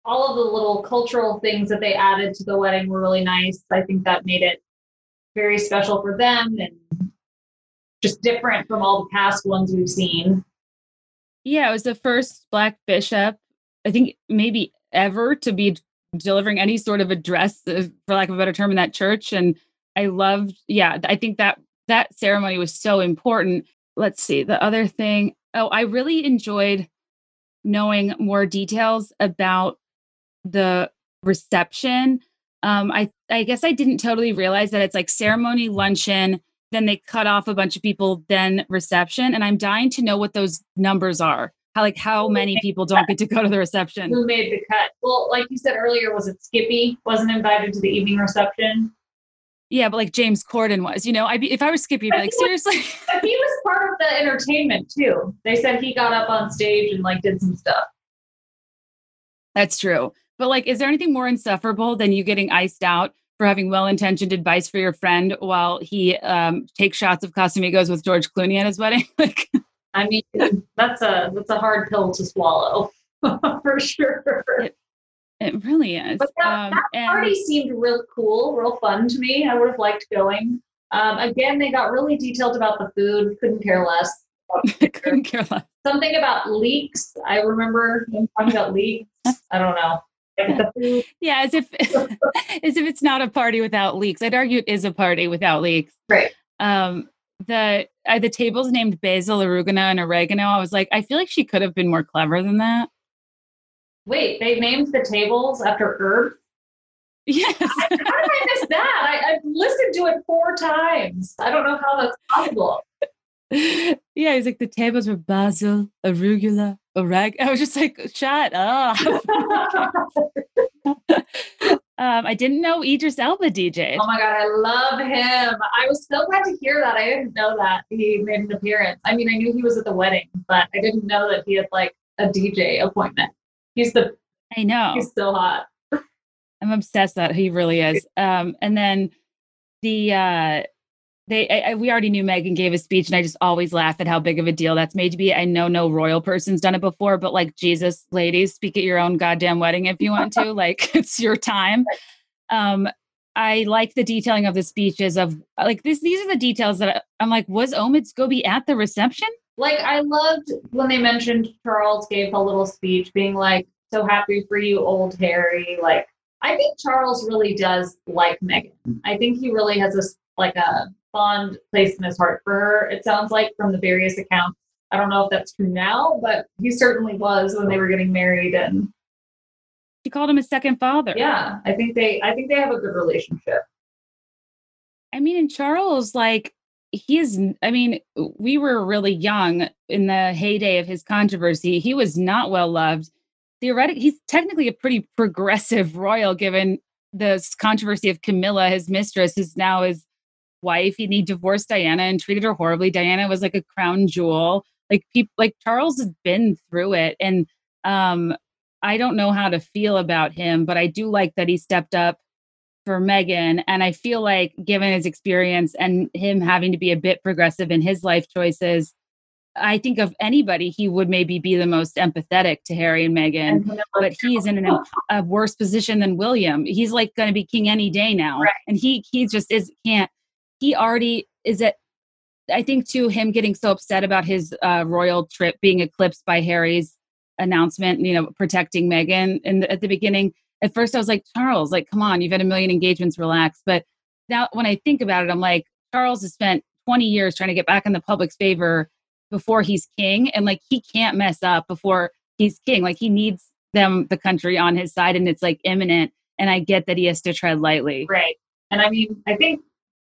[SPEAKER 3] all of the little cultural things that they added to the wedding were really nice. I think that made it very special for them and just different from all the past ones we've seen.
[SPEAKER 2] yeah it was the first black bishop i think maybe ever to be delivering any sort of address uh, for lack of a better term in that church and i loved yeah i think that that ceremony was so important let's see the other thing oh i really enjoyed knowing more details about the reception um i i guess i didn't totally realize that it's like ceremony luncheon then they cut off a bunch of people then reception and i'm dying to know what those numbers are how like how many people don't get to go to the reception
[SPEAKER 3] Who made the cut? Well, like you said earlier, was it Skippy? Wasn't invited to the evening reception.
[SPEAKER 2] Yeah but like james corden was you know be if i was skippy i'd be like seriously
[SPEAKER 3] he was part of the entertainment too. They said he got up on stage and like did some stuff.
[SPEAKER 2] that's true but like is there anything more insufferable than you getting iced out for having well-intentioned advice for your friend while he um takes shots of casamigos with george clooney at his wedding like
[SPEAKER 3] I mean, that's a that's a hard pill to swallow for sure.
[SPEAKER 2] it really is
[SPEAKER 3] But that,
[SPEAKER 2] um
[SPEAKER 3] that
[SPEAKER 2] and
[SPEAKER 3] party seemed real cool, real fun to me. I would have liked going. Um, again, they got really detailed about the food. Couldn't care less.
[SPEAKER 2] Couldn't care less
[SPEAKER 3] Something about leaks. I remember them talking about leaks. I don't know. Like the food.
[SPEAKER 2] yeah as if as if it's not a party without leaks i'd argue it is a party without leaks
[SPEAKER 3] Right.
[SPEAKER 2] um the uh, the table's named basil arugula and oregano i was like i feel like she could have been more clever than that
[SPEAKER 3] Wait, they named the tables after herbs.
[SPEAKER 2] yes
[SPEAKER 3] How did I miss that? I, I've listened to it four times. I don't know how that's possible.
[SPEAKER 2] yeah he's like the tables were basil arugula oreg i was just like shut up um i didn't know idris elba dj
[SPEAKER 3] Oh my god, I love him. I was so glad to hear that. I didn't know that he made an appearance. I mean, I knew he was at the wedding, but I didn't know that he had like a DJ appointment. He's the
[SPEAKER 2] i know
[SPEAKER 3] he's so hot.
[SPEAKER 2] I'm obsessed that he really is. Um, and then the uh, they I, I- we already knew Meghan gave a speech, and I just always laugh at how big of a deal that's made to be. I know no royal person's done it before, but like Jesus, ladies, speak at your own goddamn wedding if you want to. like it's your time. Um, I like the detailing of the speeches of like this. These are the details that I, I'm like, was Omid Scobie at the reception?
[SPEAKER 3] Like I loved when they mentioned Charles gave a little speech being like, so happy for you, old Harry. Like I think Charles really does like Meghan. I think he really has this like a fond place in his heart for her. It sounds like from the various accounts. I don't know if that's true now, but he certainly was when they were getting married and
[SPEAKER 2] She called him a second father.
[SPEAKER 3] yeah, I think they I think they have a good relationship.
[SPEAKER 2] I mean, and Charles, like, he is, I mean, we were really young in the heyday of his controversy. He was not well loved. Theoretically, he's technically a pretty progressive royal, given the controversy of Camilla, his mistress, is now his wife. He, he divorced Diana and treated her horribly. Diana was like a crown jewel. Like people, like Charles has been through it, and um, I don't know how to feel about him, but I do like that he stepped up for Meghan. And I feel like, given his experience and him having to be a bit progressive in his life choices, I think of anybody, he would maybe be the most empathetic to Harry and Meghan.
[SPEAKER 3] And
[SPEAKER 2] But he's in an, a worse position than William. He's like going to be king any day now,
[SPEAKER 3] Right.
[SPEAKER 2] and he he just is can't. He already is at. I think to him getting so upset about his uh, royal trip being eclipsed by Harry's announcement. You know, protecting Meghan, and at the beginning, at first I was like, Charles, like, come on, you've had a million engagements, relax. But now when I think about it, I'm like, Charles has spent 20 years trying to get back in the public's favor before he's king. And like, he can't mess up before he's king. Like, he needs them, the country on his side, and it's like imminent. And I get that he has to tread lightly.
[SPEAKER 3] Right. And I mean, I think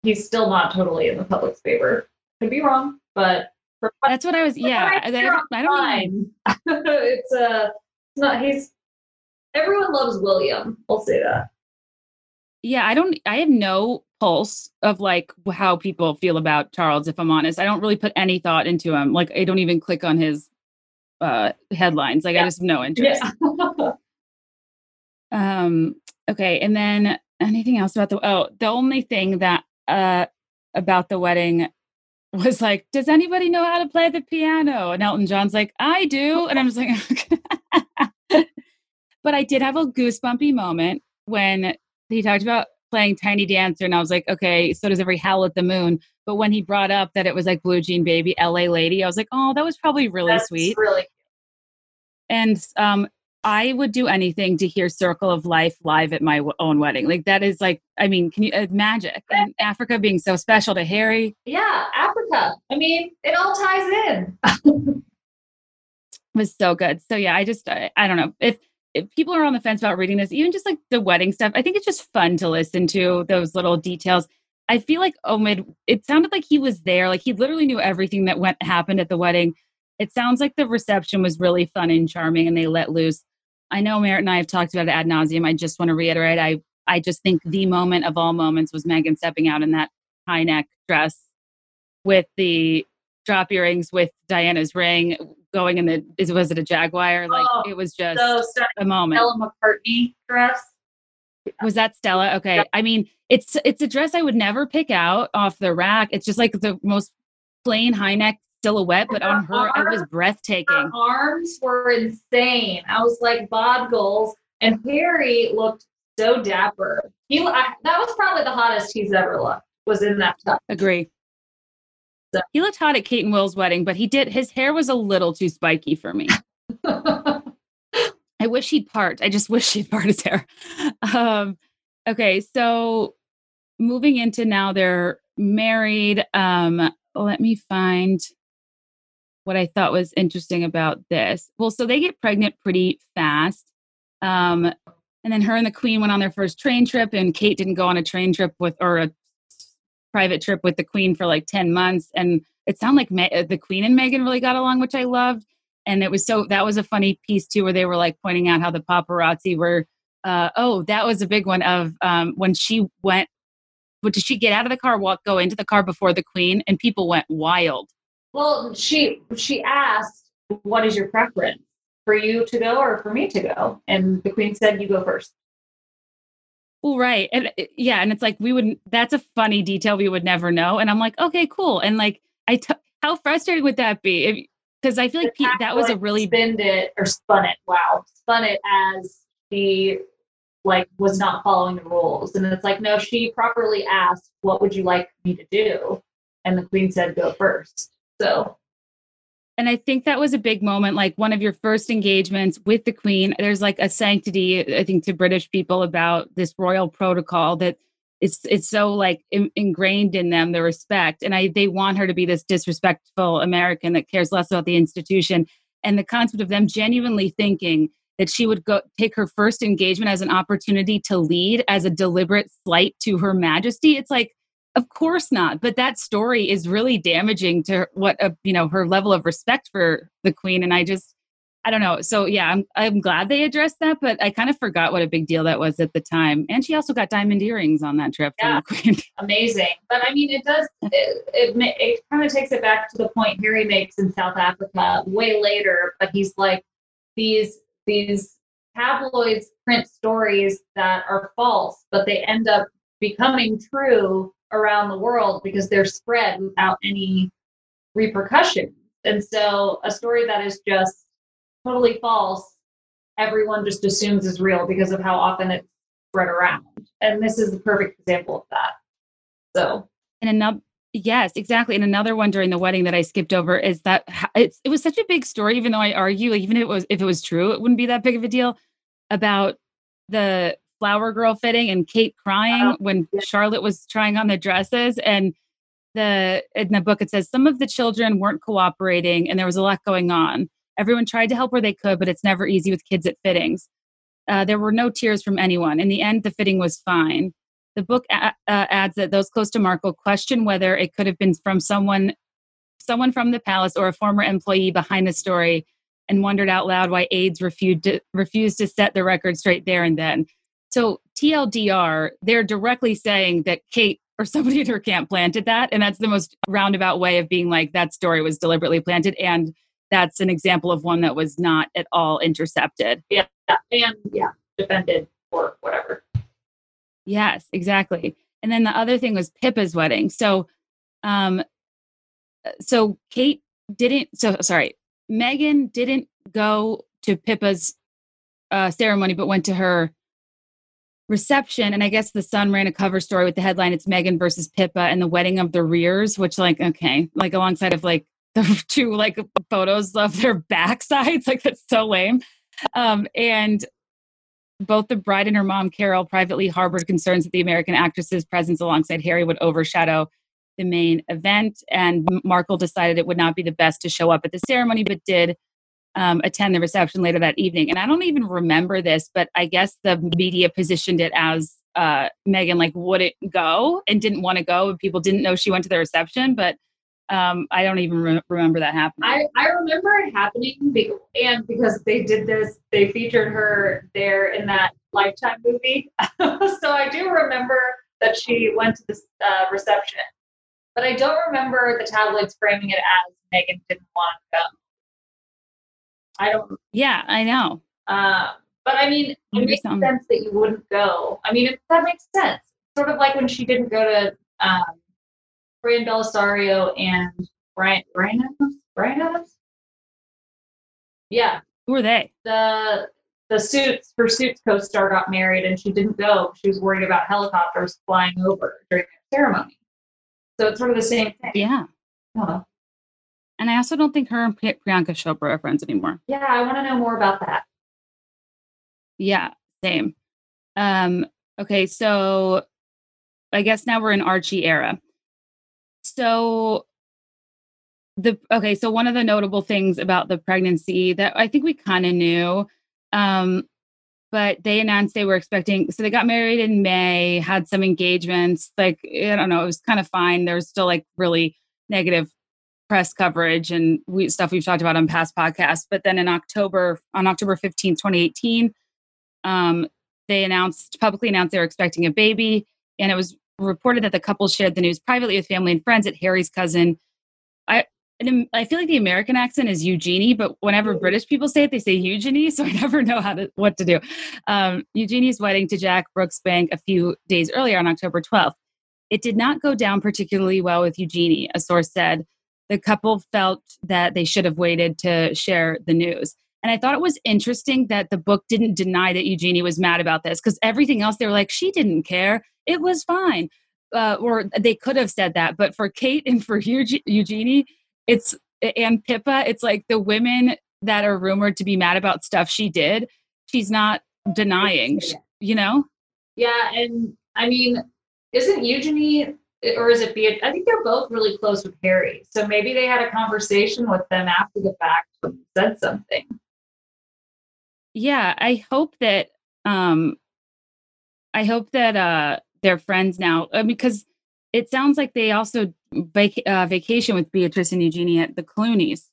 [SPEAKER 3] he's still not totally in the public's favor. Could be wrong, but
[SPEAKER 2] that's what I was. Yeah, I, I, I don't. Know.
[SPEAKER 3] It's a. Uh, it's not. He's. Everyone loves William. I'll say that.
[SPEAKER 2] Yeah, I don't. I have no pulse of like how people feel about Charles. If I'm honest, I don't really put any thought into him. Like I don't even click on his uh headlines. Like yeah. I just have no interest. Yeah. um. Okay, and then anything else about the? Oh, the only thing that uh about the wedding was like, "Does anybody know how to play the piano?" And Elton John's like, "I do," and I'm just like, but I did have a goosebumpy moment when he talked about playing Tiny Dancer, and I was like, okay, so does every Howl at the Moon. But when he brought up that it was like Blue Jean Baby, LA Lady, I was like, oh, that was probably really
[SPEAKER 3] That's
[SPEAKER 2] sweet.
[SPEAKER 3] Really.
[SPEAKER 2] And um, I would do anything to hear Circle of Life live at my w- own wedding. Like that is like, I mean, can you uh, magic and Africa being so special to Harry?
[SPEAKER 3] Yeah, Africa. I mean, it all ties in.
[SPEAKER 2] it was so good. So yeah, I just I, I don't know if if people are on the fence about reading this, even just like the wedding stuff, I think it's just fun to listen to those little details. I feel like Omid, it sounded like he was there, like he literally knew everything that went happened at the wedding. It sounds like the reception was really fun and charming, and they let loose. I know Merritt and I have talked about it ad nauseum. I just want to reiterate, I I just think the moment of all moments was Meghan stepping out in that high neck dress with the drop earrings with Diana's ring going in the is was it a Jaguar? Like oh, it was just so a moment.
[SPEAKER 3] Stella McCartney dress.
[SPEAKER 2] Was that Stella? Okay. Yeah. I mean, it's it's a dress I would never pick out off the rack. It's just like the most plain high neck silhouette, but on her, arms, it was breathtaking. Her
[SPEAKER 3] arms were insane. I was like Bob Goals, and Harry looked so dapper. He I, that was probably the hottest he's ever looked. Was in that top.
[SPEAKER 2] Agree. He looked hot at Kate and Will's wedding, but he did his hair was a little too spiky for me. I wish he'd part. I just wish he'd part his hair. Um, okay, so moving into now they're married. Um, let me find what I thought was interesting about this. Well, so they get pregnant pretty fast. Um, and then her and the queen went on their first train trip, and Kate didn't go on a train trip with or a private trip with the queen for like 10 months and it sounded like the queen and Meghan really got along which I loved and it was so that was a funny piece too where they were like pointing out how the paparazzi were uh, oh that was a big one of um, when she went what did she get out of the car walk go into the car before the queen and people went wild.
[SPEAKER 3] Well she she asked what is your preference? For you to go or for me to go? And the queen said you go first
[SPEAKER 2] well, right. And uh, yeah, and it's like we wouldn't, that's a funny detail we would never know. And I'm like, okay, cool. And like I t- how frustrating would that be? Because I feel like Pete, that was a really
[SPEAKER 3] spin it or spun it. Wow, spun it as she like was not following the rules, and it's like no, she properly asked, "What would you like me to do?" And the queen said, "Go first. So
[SPEAKER 2] and I think that was a big moment, like one of your first engagements with the Queen. There's like a sanctity, I think, to British people about this royal protocol that it's it's so like in, ingrained in them the respect, and I they want her to be this disrespectful American that cares less about the institution, and the concept of them genuinely thinking that she would go take her first engagement as an opportunity to lead as a deliberate slight to her majesty. It's like of course not. But that story is really damaging to what a, you know her level of respect for the queen. And I just I don't know. So yeah, I'm I'm glad they addressed that, but I kind of forgot what a big deal that was at the time. And she also got diamond earrings on that trip.
[SPEAKER 3] Yeah, amazing. But I mean, it does it it, it kind of takes it back to the point Harry makes in South Africa way later. But he's like these these tabloids print stories that are false, but they end up becoming true around the world because they're spread without any repercussions. And so a story that is just totally false, everyone just assumes is real because of how often it's spread around. And this is the perfect example of that. So,
[SPEAKER 2] and another Yes, exactly. And another one during the wedding that I skipped over is that it's, it was such a big story, even though I argue, like, even if it was if it was true, it wouldn't be that big of a deal about the flower girl fitting and Kate crying oh, when. Charlotte was trying on the dresses and the in the book it says some of the children weren't cooperating and there was a lot going on. Everyone tried to help where they could, but it's never easy with kids at fittings. Uh, there were no tears from anyone. In the end, the fitting was fine. The book a- uh, adds that those close to Markle question whether it could have been from someone someone from the palace or a former employee behind the story and wondered out loud why aides refused to, refused to set the record straight there and then. So TLDR, they're directly saying that Kate or somebody in her camp planted that. And that's the most roundabout way of being like that story was deliberately planted. And that's an example of one that was not at all intercepted.
[SPEAKER 3] Yeah. And yeah, defended or whatever.
[SPEAKER 2] Yes, exactly. And then the other thing was Pippa's wedding. So, um, so Kate didn't. So sorry, Meghan didn't go to Pippa's uh, ceremony, but went to her reception. And I guess the Sun ran a cover story with the headline "It's Meghan versus Pippa and the wedding of the Rears," which, like, okay, like alongside of like the two like photos of their backsides, like that's so lame. Um, and both the bride and her mom, Carol, privately harbored concerns that the American actress's presence alongside Harry would overshadow the main event. And Markle decided it would not be the best to show up at the ceremony, but did um, attend the reception later that evening. And I don't even remember this, but I guess the media positioned it as uh, Meghan like wouldn't go and didn't want to go, and people didn't know she went to the reception. But um, I don't even re- remember that happening.
[SPEAKER 3] I, I remember it happening, and because they did this, they featured her there in that Lifetime movie. so I do remember that she went to the uh, reception, but I don't remember the tabloids framing it as Meghan didn't want to come. I don't.
[SPEAKER 2] Yeah, I know.
[SPEAKER 3] Uh, but I mean, it makes sense that you wouldn't go. I mean, it, that makes sense. Sort of like when she didn't go to um, Fran Bellisario and Brian Brian Adams. Brian Adams. Yeah.
[SPEAKER 2] Who are they?
[SPEAKER 3] The the suits her suits co-star got married and she didn't go. She was worried about helicopters flying over during the ceremony. So it's sort of the same thing.
[SPEAKER 2] Yeah.
[SPEAKER 3] Oh.
[SPEAKER 2] And I also don't think her and Priyanka Chopra are friends anymore.
[SPEAKER 3] Yeah, I want to know more about that.
[SPEAKER 2] Yeah, same. Um, okay, so I guess now we're in Archie era. So the okay, so one of the notable things about the pregnancy that I think we kind of knew, um, but they announced they were expecting. So they got married in May, had some engagements. Like I don't know, it was kind of fine. There's still like really negative press coverage and we, stuff we've talked about on past podcasts. But then in October, on October 15th, 2018, um, they announced publicly announced they were expecting a baby, and it was reported that the couple shared the news privately with family and friends at Harry's cousin. I I feel like the American accent is Eugenie, but whenever British people say it, they say Eugenie, so I never know how to what to do. Um, Eugenie's wedding to Jack Brooksbank a few days earlier on October 12th. It did not go down particularly well with Eugenie, a source said. The couple felt that they should have waited to share the news. And I thought it was interesting that the book didn't deny that Eugenie was mad about this because everything else they were like, she didn't care. It was fine. Uh, or they could have said that. But for Kate and for Eugenie, it's and Pippa, it's like the women that are rumored to be mad about stuff she did, she's not denying, you know?
[SPEAKER 3] Yeah. And I mean, isn't Eugenie or is it Beatrice? I think they're both really close with Harry. So maybe they had a conversation with them after the fact and said something
[SPEAKER 2] yeah i hope that um i hope that uh they're friends now because it sounds like they also vac- uh, vacation with beatrice and eugenie at the clooney's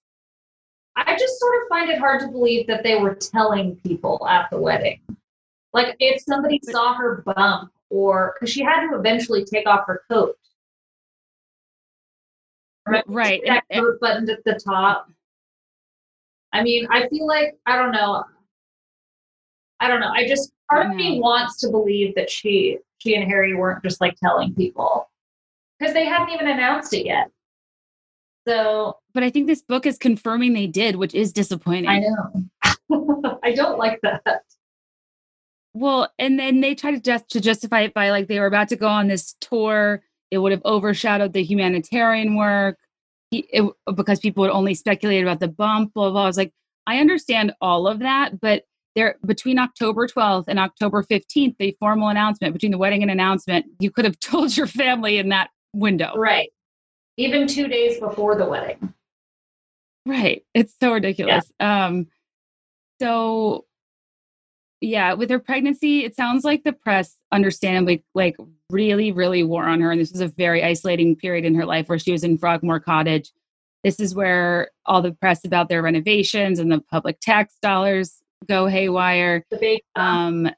[SPEAKER 3] i just sort of find it hard to believe that they were telling people at the wedding like if somebody saw her bump or because she had to eventually take off her coat
[SPEAKER 2] Remember right
[SPEAKER 3] that coat buttoned at the top i mean i feel like i don't know I don't know. I just part of me wants to believe that she she and Harry weren't just like telling people because they hadn't even announced it yet. So,
[SPEAKER 2] but I think this book is confirming they did, which is disappointing.
[SPEAKER 3] I know. I don't like that.
[SPEAKER 2] Well, and then they tried to just to justify it by like they were about to go on this tour. It would have overshadowed the humanitarian work it, because people would only speculate about the bump. Blah, blah blah. I was like, I understand all of that, but there between October 12th and October 15th, the formal announcement between the wedding and announcement, you could have told your family in that window.
[SPEAKER 3] Right. Even two days before the wedding.
[SPEAKER 2] Right. It's so ridiculous. Yeah. Um so yeah, with her pregnancy, it sounds like the press understandably like really, really wore on her. And this was a very isolating period in her life where she was in Frogmore Cottage this is where all the press about their renovations and the public tax dollars go haywire.
[SPEAKER 3] The big
[SPEAKER 2] Um,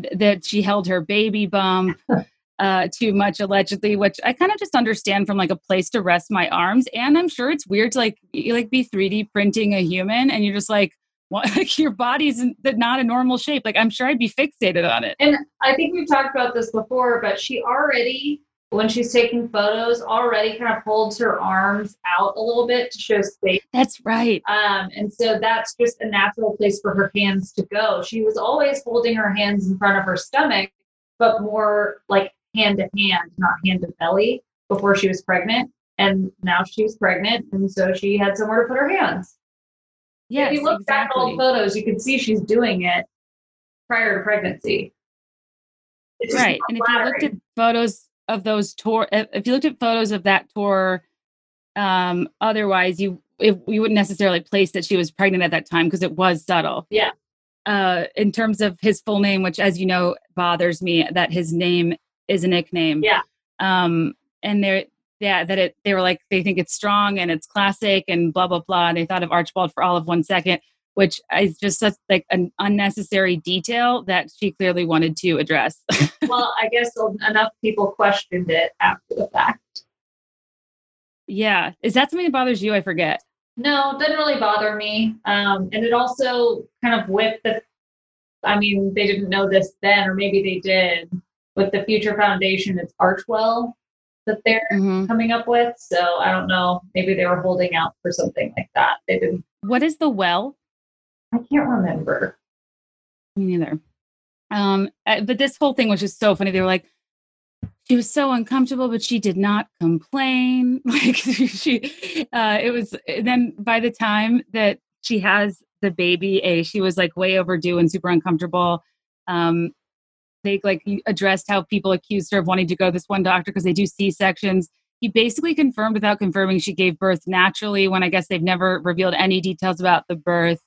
[SPEAKER 2] th- that she held her baby bump uh, too much allegedly, which I kind of just understand from like a place to rest my arms. And I'm sure it's weird to like you like be 3D printing a human, and you're just like? Like your body's in- not a normal shape. Like I'm sure I'd be fixated on it.
[SPEAKER 3] And I think we've talked about this before, but she already, when she's taking photos, already kind of holds her arms out a little bit to show space.
[SPEAKER 2] That's right.
[SPEAKER 3] Um, and so that's just a natural place for her hands to go. She was always holding her hands in front of her stomach, but more like hand to hand, not hand to belly before she was pregnant. And now she's pregnant, and so she had somewhere to put her hands.
[SPEAKER 2] Yes,
[SPEAKER 3] if you look back at old
[SPEAKER 2] exactly.
[SPEAKER 3] photos, you can see she's doing it prior to pregnancy.
[SPEAKER 2] Right and if you looked at photos of those tour if you looked at photos of that tour um otherwise you if you wouldn't necessarily place that she was pregnant at that time because it was subtle
[SPEAKER 3] Yeah.
[SPEAKER 2] uh in terms of his full name which as you know bothers me that his name is a nickname
[SPEAKER 3] Yeah.
[SPEAKER 2] um and they're yeah that it they were like they think it's strong and it's classic and blah blah blah and they thought of archibald for all of one second which is just such like an unnecessary detail that she clearly wanted to address
[SPEAKER 3] well, I guess enough people questioned it after the fact.
[SPEAKER 2] Yeah. Is that something that bothers you? I forget.
[SPEAKER 3] No, it doesn't really bother me. Um, and it also kind of with the, I mean, they didn't know this then, or maybe they did. With the Future Foundation, it's Archewell that they're
[SPEAKER 2] Mm-hmm.
[SPEAKER 3] coming up with. So I don't know. Maybe they were holding out for something like that. They didn't.
[SPEAKER 2] What is the well?
[SPEAKER 3] I can't remember.
[SPEAKER 2] Me neither. Um, but this whole thing was just so funny. They were like, she was so uncomfortable, but she did not complain. Like she, uh, it was. Then by the time that she has the baby, a she was like way overdue and super uncomfortable. Um, they like addressed how people accused her of wanting to go this one doctor because they do C sections. He basically confirmed without confirming she gave birth naturally. When I guess they've never revealed any details about the birth.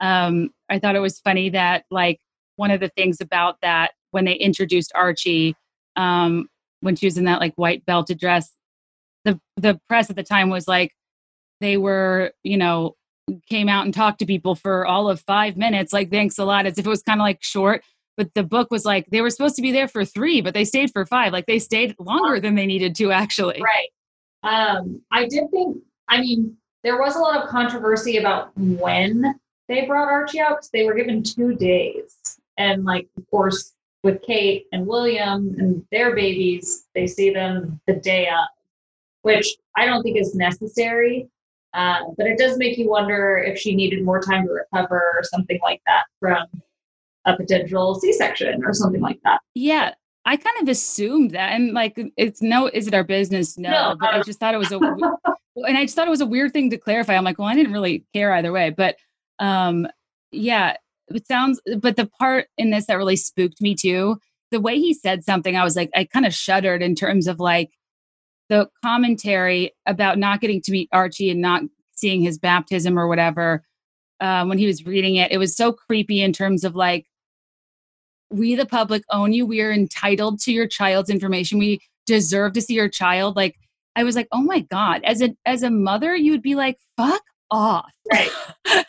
[SPEAKER 2] Um, I thought it was funny that like one of the things about that when they introduced Archie, um, when she was in that like white belted dress, the the press at the time was like they were, you know, came out and talked to people for all of five minutes, like thanks a lot, as if it was kind of like short. But the book was like they were supposed to be there for three, but they stayed for five. Like they stayed longer than they needed to actually.
[SPEAKER 3] Right. Um, I did think, I mean, there was a lot of controversy about when they brought Archie out because they were given two days. And, like, of course, with Kate and William and their babies, they see them the day of, which I don't think is necessary. Uh, but it does make you wonder if she needed more time to recover or something like that from a potential C section or something like that.
[SPEAKER 2] Yeah, I kind of assumed that, and like, it's no, is it our business? No,
[SPEAKER 3] No,
[SPEAKER 2] but I just thought it was a, and I just thought it was a weird thing to clarify. I'm like, well, I didn't really care either way, but um, yeah, it sounds. But the part in this that really spooked me too, the way he said something, I was like, I kind of shuddered in terms of like the commentary about not getting to meet Archie and not seeing his baptism or whatever. Uh, when he was reading it, it was so creepy in terms of like we the public own you. We are entitled to your child's information. We deserve to see your child. Like i was like oh my god. As a as a mother you would be like fuck off.
[SPEAKER 3] Right.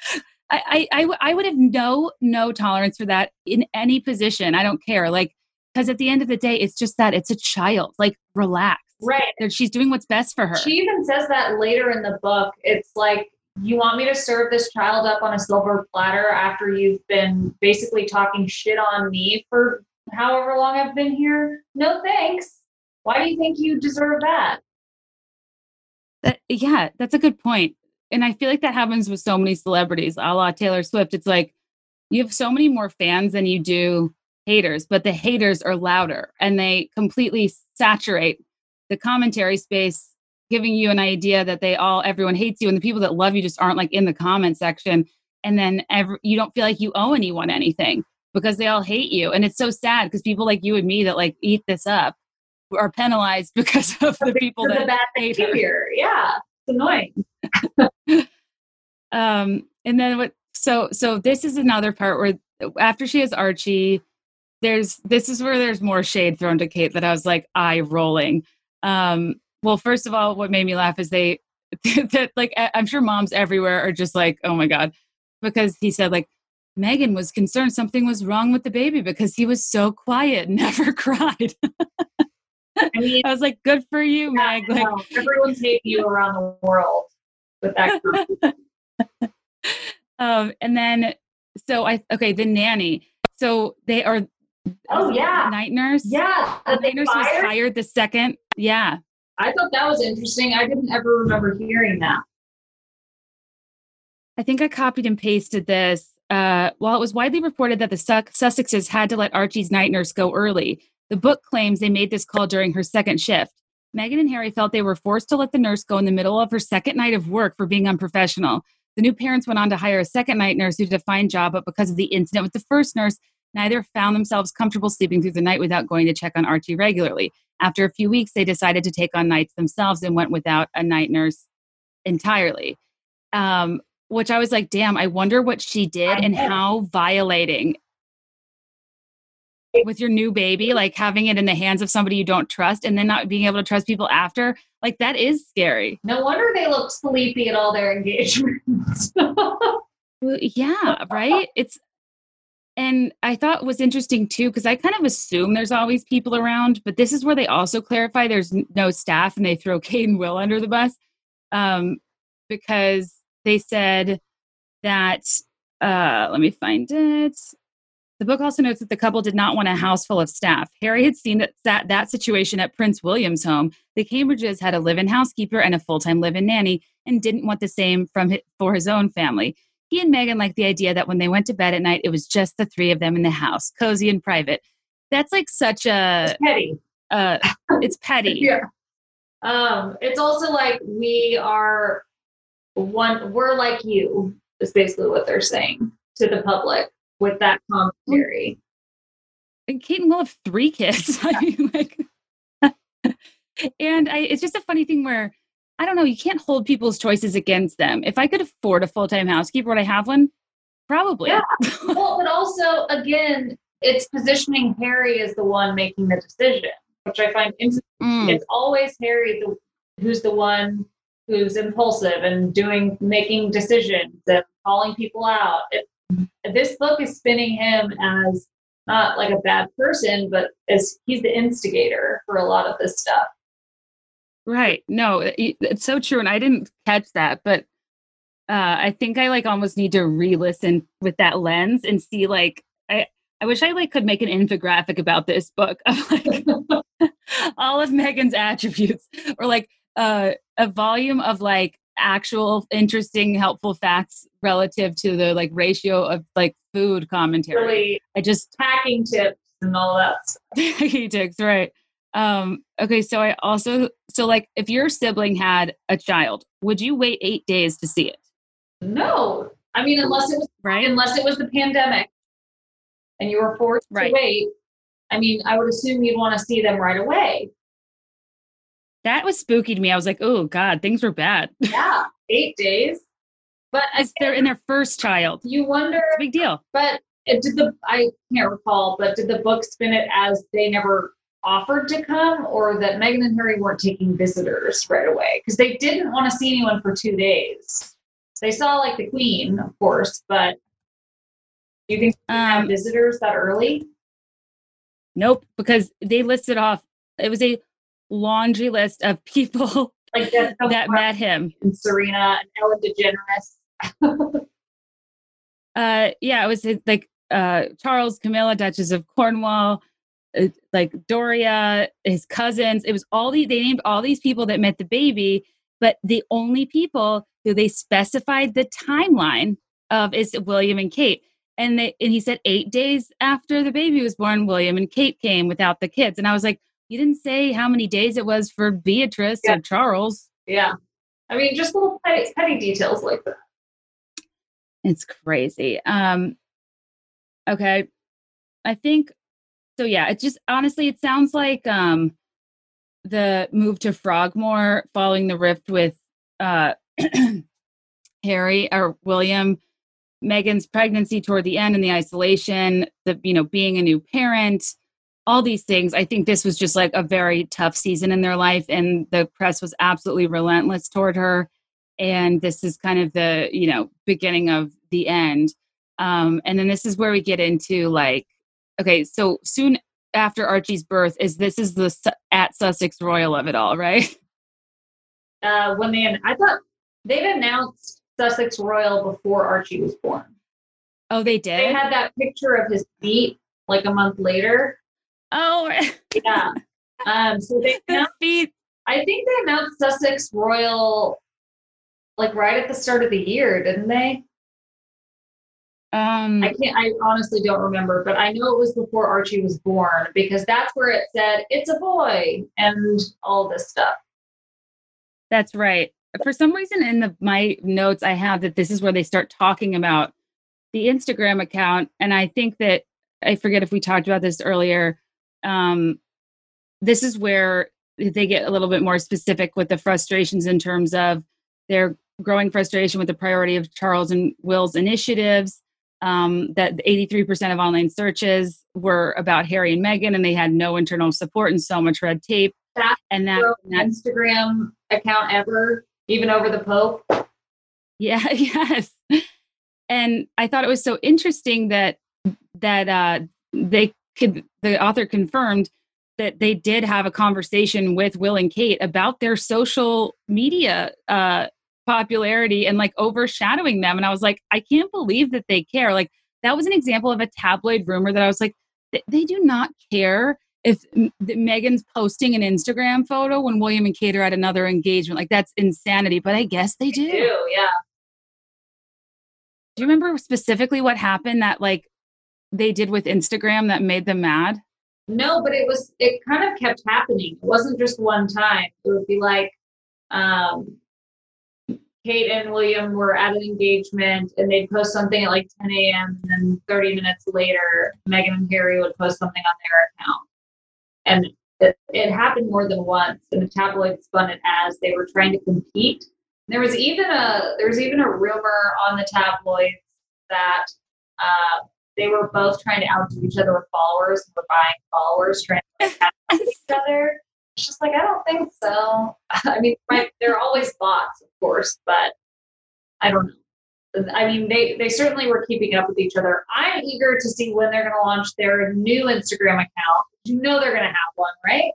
[SPEAKER 2] I, I, I would have no no tolerance for that in any position. I don't care. Like because at the end of the day it's just that it's a child. Like relax.
[SPEAKER 3] Right.
[SPEAKER 2] she's doing what's best for her.
[SPEAKER 3] She even says that later in the book. It's like, you want me to serve this child up on a silver platter after you've been basically talking shit on me for however long I've been here? No thanks. Why do you think you deserve that?
[SPEAKER 2] That, yeah, that's a good point. And I feel like that happens with so many celebrities, a la Taylor Swift. It's like you have so many more fans than you do haters, but the haters are louder and they completely saturate the commentary space, giving you an idea that they all, everyone hates you. And the people that love you just aren't like in the comment section. And then every, you don't feel like you owe anyone anything because they all hate you. And it's so sad because people like you and me that like eat this up are penalized because of the people that
[SPEAKER 3] the bad behavior. Yeah. It's annoying.
[SPEAKER 2] um and then what so so this is another part where after she has archie there's this is where there's more shade thrown to kate that i was like eye rolling um well first of all what made me laugh is they that like I'm sure moms everywhere are just like, oh my god, because he said like Meghan was concerned something was wrong with the baby because he was so quiet, never cried.
[SPEAKER 3] I mean,
[SPEAKER 2] I was like, good for you,
[SPEAKER 3] yeah,
[SPEAKER 2] Meg. Like,
[SPEAKER 3] no, everyone's hating you around the world with that.
[SPEAKER 2] um, and then so I okay, the nanny. So they are
[SPEAKER 3] Oh, yeah.
[SPEAKER 2] night nurse.
[SPEAKER 3] yeah,
[SPEAKER 2] The night nurse was hired the second. Yeah.
[SPEAKER 3] I thought that was interesting. I didn't ever remember hearing that.
[SPEAKER 2] I think I copied and pasted this. Uh, while it was widely reported that the Sussexes had to let Archie's night nurse go early, the book claims they made this call during her second shift. Meghan and Harry felt they were forced to let the nurse go in the middle of her second night of work for being unprofessional. The new parents went on to hire a second night nurse who did a fine job, but because of the incident with the first nurse, neither found themselves comfortable sleeping through the night without going to check on Archie regularly. After a few weeks, they decided to take on nights themselves and went without a night nurse entirely. Um, which I was like, damn, I wonder what she did and how violating with your new baby, like having it in the hands of somebody you don't trust and then not being able to trust people after. Like that is scary.
[SPEAKER 3] No wonder they look sleepy at all their engagements.
[SPEAKER 2] Well, yeah, right? It's and I thought was interesting too because I kind of assume there's always people around, but this is where they also clarify there's no staff and they throw Kate and Will under the bus um, because they said that. Uh, let me find it. The book also notes that the couple did not want a house full of staff. Harry had seen that, that, that situation at Prince William's home. The Cambridges had a live in housekeeper and a full time live in nanny and didn't want the same from hi- for his own family. He and Meghan liked the idea that when they went to bed at night, it was just the three of them in the house, cozy and private. That's like such a,
[SPEAKER 3] it's petty.
[SPEAKER 2] uh, it's petty.
[SPEAKER 3] Yeah. Um, it's also like we are one we're like you, is basically what they're saying to the public with that commentary.
[SPEAKER 2] and Kate and Will have three kids. I mean, like, and I, it's just a funny thing where I don't know. You can't hold people's choices against them. If I could afford a full time housekeeper, would I have one? Probably.
[SPEAKER 3] Yeah. well, but also again, it's positioning Harry as the one making the decision, which I find interesting.
[SPEAKER 2] Mm,
[SPEAKER 3] It's always Harry the, who's the one who's impulsive and doing making decisions and calling people out. It, this book is spinning him as not like a bad person, but as he's the instigator for a lot of this stuff.
[SPEAKER 2] Right. No, it- it's so true. And I didn't catch that, but uh, I think I like almost need to re-listen with that lens and see like I. I wish I like could make an infographic about this book of like all of Meghan's attributes or like uh, a volume of like actual interesting helpful facts relative to the like ratio of like food commentary.
[SPEAKER 3] Really
[SPEAKER 2] I just
[SPEAKER 3] hacking tips and all that.
[SPEAKER 2] He takes right. Um okay, so I also so like if your sibling had a child, would you wait 8 days to see it?
[SPEAKER 3] No, I mean unless it was
[SPEAKER 2] Right?
[SPEAKER 3] unless it was the pandemic and you were forced
[SPEAKER 2] Right.
[SPEAKER 3] to wait. I mean, I would assume you'd want to see them right away.
[SPEAKER 2] That was spooky to me. I was like, "Oh god, things were bad."
[SPEAKER 3] Yeah, eight days. But
[SPEAKER 2] As they're in their first child.
[SPEAKER 3] you wonder,
[SPEAKER 2] It's a big deal.
[SPEAKER 3] but did the I can't recall, but did the book spin it as they never offered to come, or that Meghan and Harry weren't taking visitors right away because they didn't want to see anyone for two days. They saw like the Queen, of course, but do you think they have
[SPEAKER 2] Um,
[SPEAKER 3] visitors that early?
[SPEAKER 2] Nope, because they listed off it was a laundry list of people
[SPEAKER 3] Like that,
[SPEAKER 2] that met him.
[SPEAKER 3] and Serena and Ellen DeGeneres.
[SPEAKER 2] uh yeah it was like uh charles camilla duchess of cornwall like doria his cousins it was all the they named all these people that met the baby but the only people who they specified the timeline of is william and kate and they and he said eight days after the baby was born william and kate came without the kids and i was like you didn't say how many days it was for beatrice
[SPEAKER 3] Yeah.
[SPEAKER 2] or charles
[SPEAKER 3] Yeah. I mean, just little petty, petty details like that.
[SPEAKER 2] It's crazy. Um okay. I think so yeah, it just honestly it sounds like um the move to Frogmore following the rift with uh Harry or William, Meghan's pregnancy toward the end and the isolation, the you know, being a new parent, all these things. I think this was just like a very tough season in their life and the press was absolutely relentless toward her and this is kind of the you know beginning of the end um and then this is where we get into like okay so soon after archie's birth is this is the Su- at sussex royal of it all right
[SPEAKER 3] Uh, when they, I thought they'd announced Sussex Royal before Archie was born.
[SPEAKER 2] oh they did.
[SPEAKER 3] They had that picture of his feet like a month later.
[SPEAKER 2] oh
[SPEAKER 3] Yeah. Um, so they
[SPEAKER 2] the
[SPEAKER 3] announced,
[SPEAKER 2] feet
[SPEAKER 3] I think they announced Sussex Royal like right at the start of the year, didn't they?
[SPEAKER 2] Um
[SPEAKER 3] I can't. I honestly don't remember, but I know it was before Archie was born because that's where it said it's a boy and all this stuff.
[SPEAKER 2] That's right. For some reason, in the my notes, I have that this is where they start talking about the Instagram account, and I think that I forget if we talked about this earlier. Um, this is where they get a little bit more specific with the frustrations in terms of their growing frustration with the priority of Charles and Will's initiatives. Um, that 83% of online searches were about Harry and Meghan, and they had no internal support and so much red tape.
[SPEAKER 3] That
[SPEAKER 2] and that, that
[SPEAKER 3] Instagram account ever, even over the Pope.
[SPEAKER 2] Yeah, yes. And I thought it was so interesting that that uh they could the author confirmed that they did have a conversation with Will and Kate about their social media uh popularity and like overshadowing them and I was like I can't believe that they care. Like that was an example of a tabloid rumor that I was like they do not care if Meghan's posting an Instagram photo when William and Kate are at another engagement. Like that's insanity, but I guess they do.
[SPEAKER 3] Ew, yeah.
[SPEAKER 2] Do you remember specifically what happened that like they did with Instagram that made them mad?
[SPEAKER 3] No, but it was it kind of kept happening. It wasn't just one time. It would be like um Kate and William were at an engagement and they'd post something at like 10 a.m. and then 30 minutes later, Meghan and Harry would post something on their account. And it, it happened more than once, and the tabloid spun it as they were trying to compete. There was even a there was even a rumor on the tabloids that uh, they were both trying to outdo each other with followers and were buying followers, trying to outdo each other. It's just like I don't think so. I mean, right, they're always bots, of course, but I don't know. I mean, they they certainly were keeping up with each other. I'm eager to see when they're going to launch their new Instagram account. You know they're going to have one, right?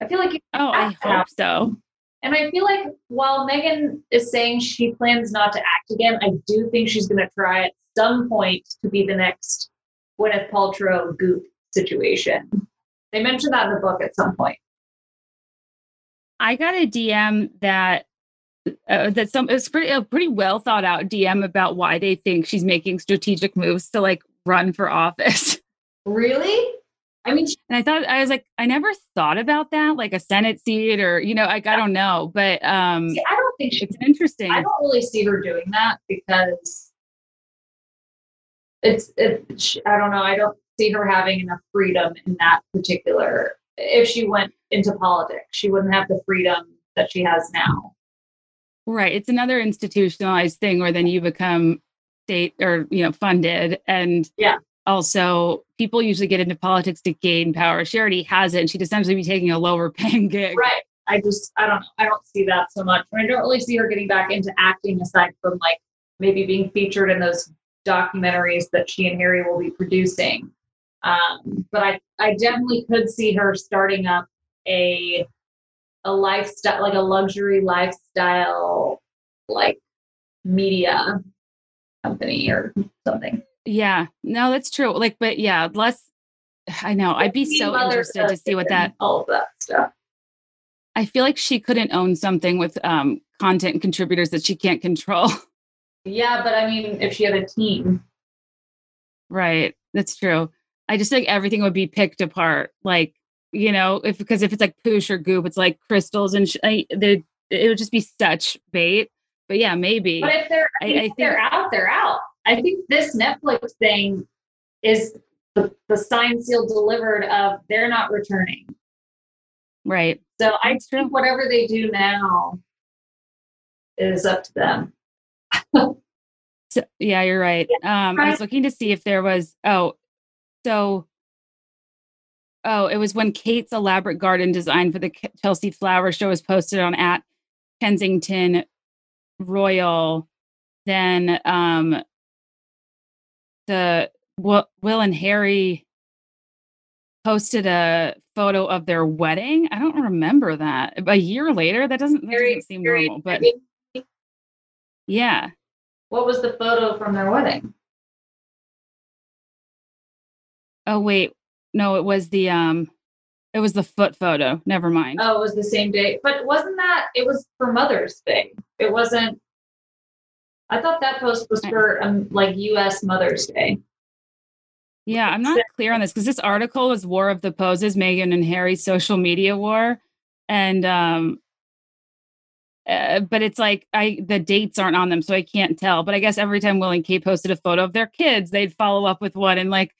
[SPEAKER 3] I feel like you
[SPEAKER 2] Oh, I hope so.
[SPEAKER 3] and I feel like while Meghan is saying she plans not to act again, I do think she's going to try at some point to be the next Gwyneth Paltrow goop situation. They mentioned that in the book at some point.
[SPEAKER 2] I got a DM that uh, that some it's pretty a pretty well thought out DM about why they think she's making strategic moves to like run for office.
[SPEAKER 3] Really? I mean,
[SPEAKER 2] And I thought I was like I never thought about that like a senate seat or you know like I don't know, but um
[SPEAKER 3] see, I don't think she.
[SPEAKER 2] it's interesting.
[SPEAKER 3] I don't really see her doing that because it's. It, she, I don't know. I don't see her having enough freedom in that particular. If she went into politics, she wouldn't have the freedom that she has now.
[SPEAKER 2] Right. It's another institutionalized thing where then you become state or, you know, funded. And
[SPEAKER 3] Yeah.
[SPEAKER 2] also people usually get into politics to gain power. She already has it and she'd essentially be taking a lower paying gig.
[SPEAKER 3] Right. I just I don't know. I don't see that so much. And I don't really see her getting back into acting aside from like maybe being featured in those documentaries that she and Harry will be producing. Um, but I I definitely could see her starting up a a lifestyle like a luxury lifestyle like media company or something.
[SPEAKER 2] Yeah. No, that's true. Like, but yeah, less I know. I'd be so interested to see what that
[SPEAKER 3] all of that stuff.
[SPEAKER 2] I feel like she couldn't own something with um content contributors that she can't control.
[SPEAKER 3] Yeah, but I mean if she had a team.
[SPEAKER 2] Right. That's true. I just think everything would be picked apart. Like, you know, if because if it's like poosh or goop, it's like crystals and sh- I, they- it would just be such bait. But yeah, maybe.
[SPEAKER 3] But if they're
[SPEAKER 2] I-
[SPEAKER 3] if
[SPEAKER 2] I think-
[SPEAKER 3] they're out, they're out. I think this Netflix thing is the, the sign seal delivered of they're not returning.
[SPEAKER 2] right.
[SPEAKER 3] So I
[SPEAKER 2] That's true.
[SPEAKER 3] think whatever they do now is up to them.
[SPEAKER 2] So, yeah, you're right. Um, I was looking to see if there was. Oh, so. Oh, it was when Kate's elaborate garden design for the Chelsea Flower Show was posted on at Kensington royal, then um, the Will, Will and Harry posted a photo of their wedding. I don't remember that. A year later, that doesn't, that doesn't seem normal, but yeah.
[SPEAKER 3] What was the photo from their wedding?
[SPEAKER 2] Oh wait, no, it was the um, it was the foot photo. Never mind.
[SPEAKER 3] Oh, it was the same day. But wasn't that it was for Mother's Day? It wasn't I thought that post was for um like US Mother's Day.
[SPEAKER 2] Yeah, I'm not clear on this because this article was War of the Poses, Meghan and Harry's social media war. And um uh, but it's like I the dates aren't on them, so I can't tell. But I guess every time Will and Kate posted a photo of their kids, they'd follow up with one and like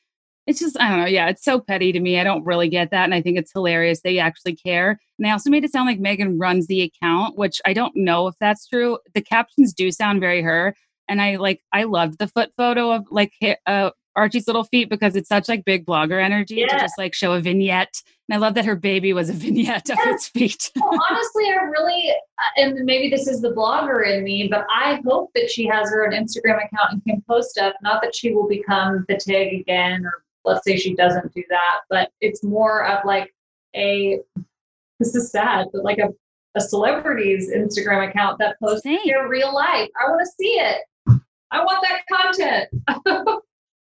[SPEAKER 2] it's just I don't know. Yeah, it's so petty to me. I don't really get that, and I think it's hilarious. They actually care, and they also made it sound like Meghan runs the account, which I don't know if that's true. The captions do sound very her, and I like I loved the foot photo of like uh, Archie's little feet because it's such like big blogger energy to just like show a vignette, and I love that her baby was a vignette of its feet.
[SPEAKER 3] well, honestly, I really, uh, and maybe this is the blogger in me, but I hope that she has her own Instagram account and can post stuff. Not that she will become the tag again, or let's say she doesn't do that, but it's more of like a, this is sad, but like a, a celebrity's Instagram account that posts
[SPEAKER 2] Same.
[SPEAKER 3] their real life. I want to see it. I want that content.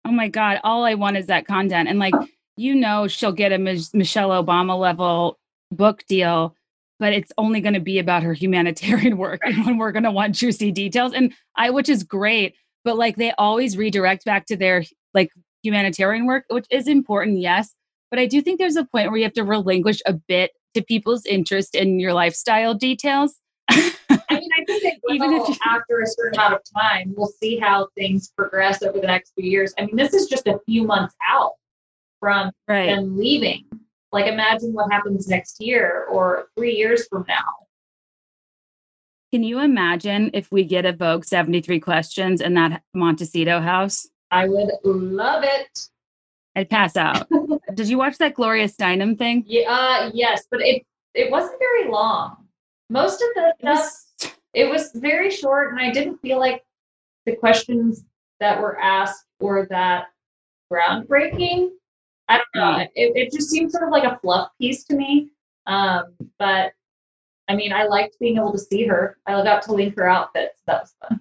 [SPEAKER 2] Oh my God. All I want is that content. And like, you know, she'll get a Mich- Michelle Obama level book deal, but it's only going to be about her humanitarian work and when we're going to want juicy details. And I, which is great, but like they always redirect back to their like humanitarian work, which is important, yes. But I do think there's a point where you have to relinquish a bit to people's interest in your lifestyle details.
[SPEAKER 3] I mean, I think that
[SPEAKER 2] Even if you-
[SPEAKER 3] after a certain amount of time, we'll see how things progress over the next few years. I mean, this is just a few months out from
[SPEAKER 2] right.
[SPEAKER 3] them leaving. Like, imagine what happens next year or three years from now.
[SPEAKER 2] Can you imagine if we get a Vogue 73 questions in that Montecito house?
[SPEAKER 3] I would love it.
[SPEAKER 2] I'd pass out. Did you watch that Gloria Steinem thing?
[SPEAKER 3] Yeah, uh, yes, but it it wasn't very long. Most of the
[SPEAKER 2] It was,
[SPEAKER 3] it was very short, and I didn't feel like the questions that were asked were that groundbreaking. I don't know. It, it just seemed sort of like a fluff piece to me. Um, but I mean, I liked being able to see her. I got to link her outfits. That was fun.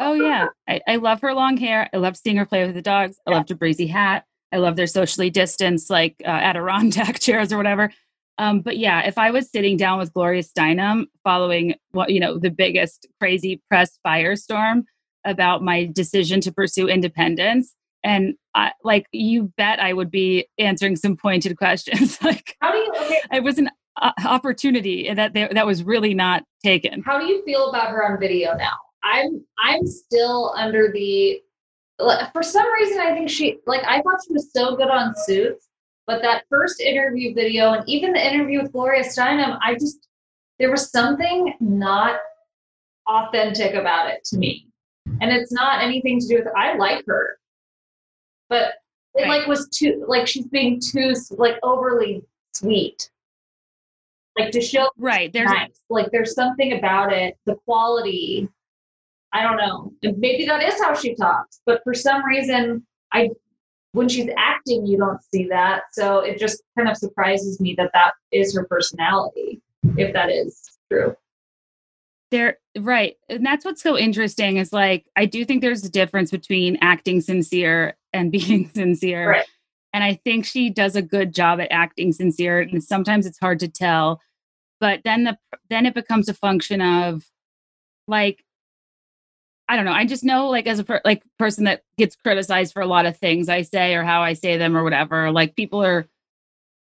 [SPEAKER 2] Oh yeah, I, I love her long hair. I love seeing her play with the dogs. I love her breezy hat. I love their socially distanced like uh, Adirondack chairs or whatever. Um, but yeah, if I was sitting down with Gloria Steinem following what you know the biggest crazy press firestorm about my decision to pursue independence, and I, like you bet I would be answering some pointed questions. like
[SPEAKER 3] How do you okay?
[SPEAKER 2] it was an uh, opportunity that they, that was really not taken.
[SPEAKER 3] How do you feel about her on video now? I'm I'm still under the for some reason I think she like I thought she was so good on Suits, but that first interview video and even the interview with Gloria Steinem, I just there was something not authentic about it to me, and it's not anything to do with I like her, but it
[SPEAKER 2] Right.
[SPEAKER 3] like was too like she's being too like overly sweet, like to show
[SPEAKER 2] Right. There's
[SPEAKER 3] nice. Like there's something about it, the quality. I don't know. And maybe that is how she talks, but for some reason, I when she's acting, you don't see that. So it just kind of surprises me that that is her personality, if that is true.
[SPEAKER 2] there right. And that's what's so interesting is like I do think there's a difference between acting sincere and being sincere.
[SPEAKER 3] Right.
[SPEAKER 2] And I think she does a good job at acting sincere. And sometimes it's hard to tell. But then the then it becomes a function of like I don't know. I just know, like, as a per- like person that gets criticized for a lot of things I say or how I say them or whatever. Like, people are,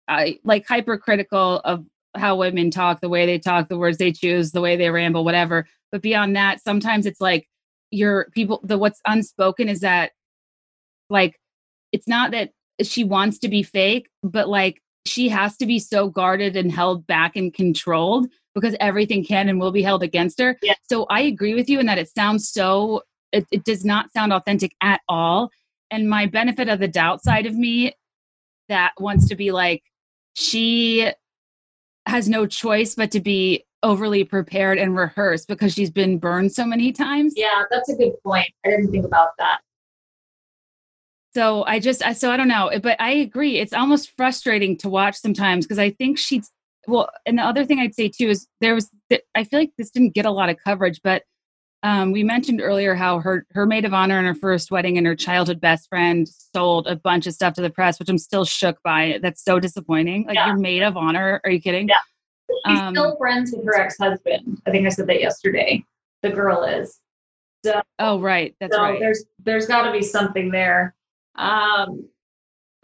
[SPEAKER 2] I like hypercritical of how women talk, the way they talk, the words they choose, the way they ramble, whatever. But beyond that, sometimes it's like your people. The what's unspoken is that, like, it's not that she wants to be fake, but like she has to be so guarded and held back and controlled because everything can and will be held against her.
[SPEAKER 3] Yeah.
[SPEAKER 2] So I agree with you in that it sounds so, it, it does not sound authentic at all. And my benefit of the doubt side of me that wants to be like, she has no choice but to be overly prepared and rehearsed because she's been burned so many times.
[SPEAKER 3] Yeah, that's a good point. I didn't think about that.
[SPEAKER 2] So I just, I, so I don't know, but I agree. It's almost frustrating to watch sometimes because I think she's, well, and the other thing I'd say too is there was, I feel like this didn't get a lot of coverage, but um, we mentioned earlier how her her maid of honor in her first wedding and her childhood best friend sold a bunch of stuff to the press, which I'm still shook by. That's so disappointing. Like
[SPEAKER 3] Yeah.
[SPEAKER 2] your maid of honor? Are you kidding?
[SPEAKER 3] Yeah. She's
[SPEAKER 2] Um,
[SPEAKER 3] still friends with her ex husband. I think I said that yesterday. The girl is. So,
[SPEAKER 2] Oh, right. That's
[SPEAKER 3] so
[SPEAKER 2] right.
[SPEAKER 3] there's there's got to be something there. Um,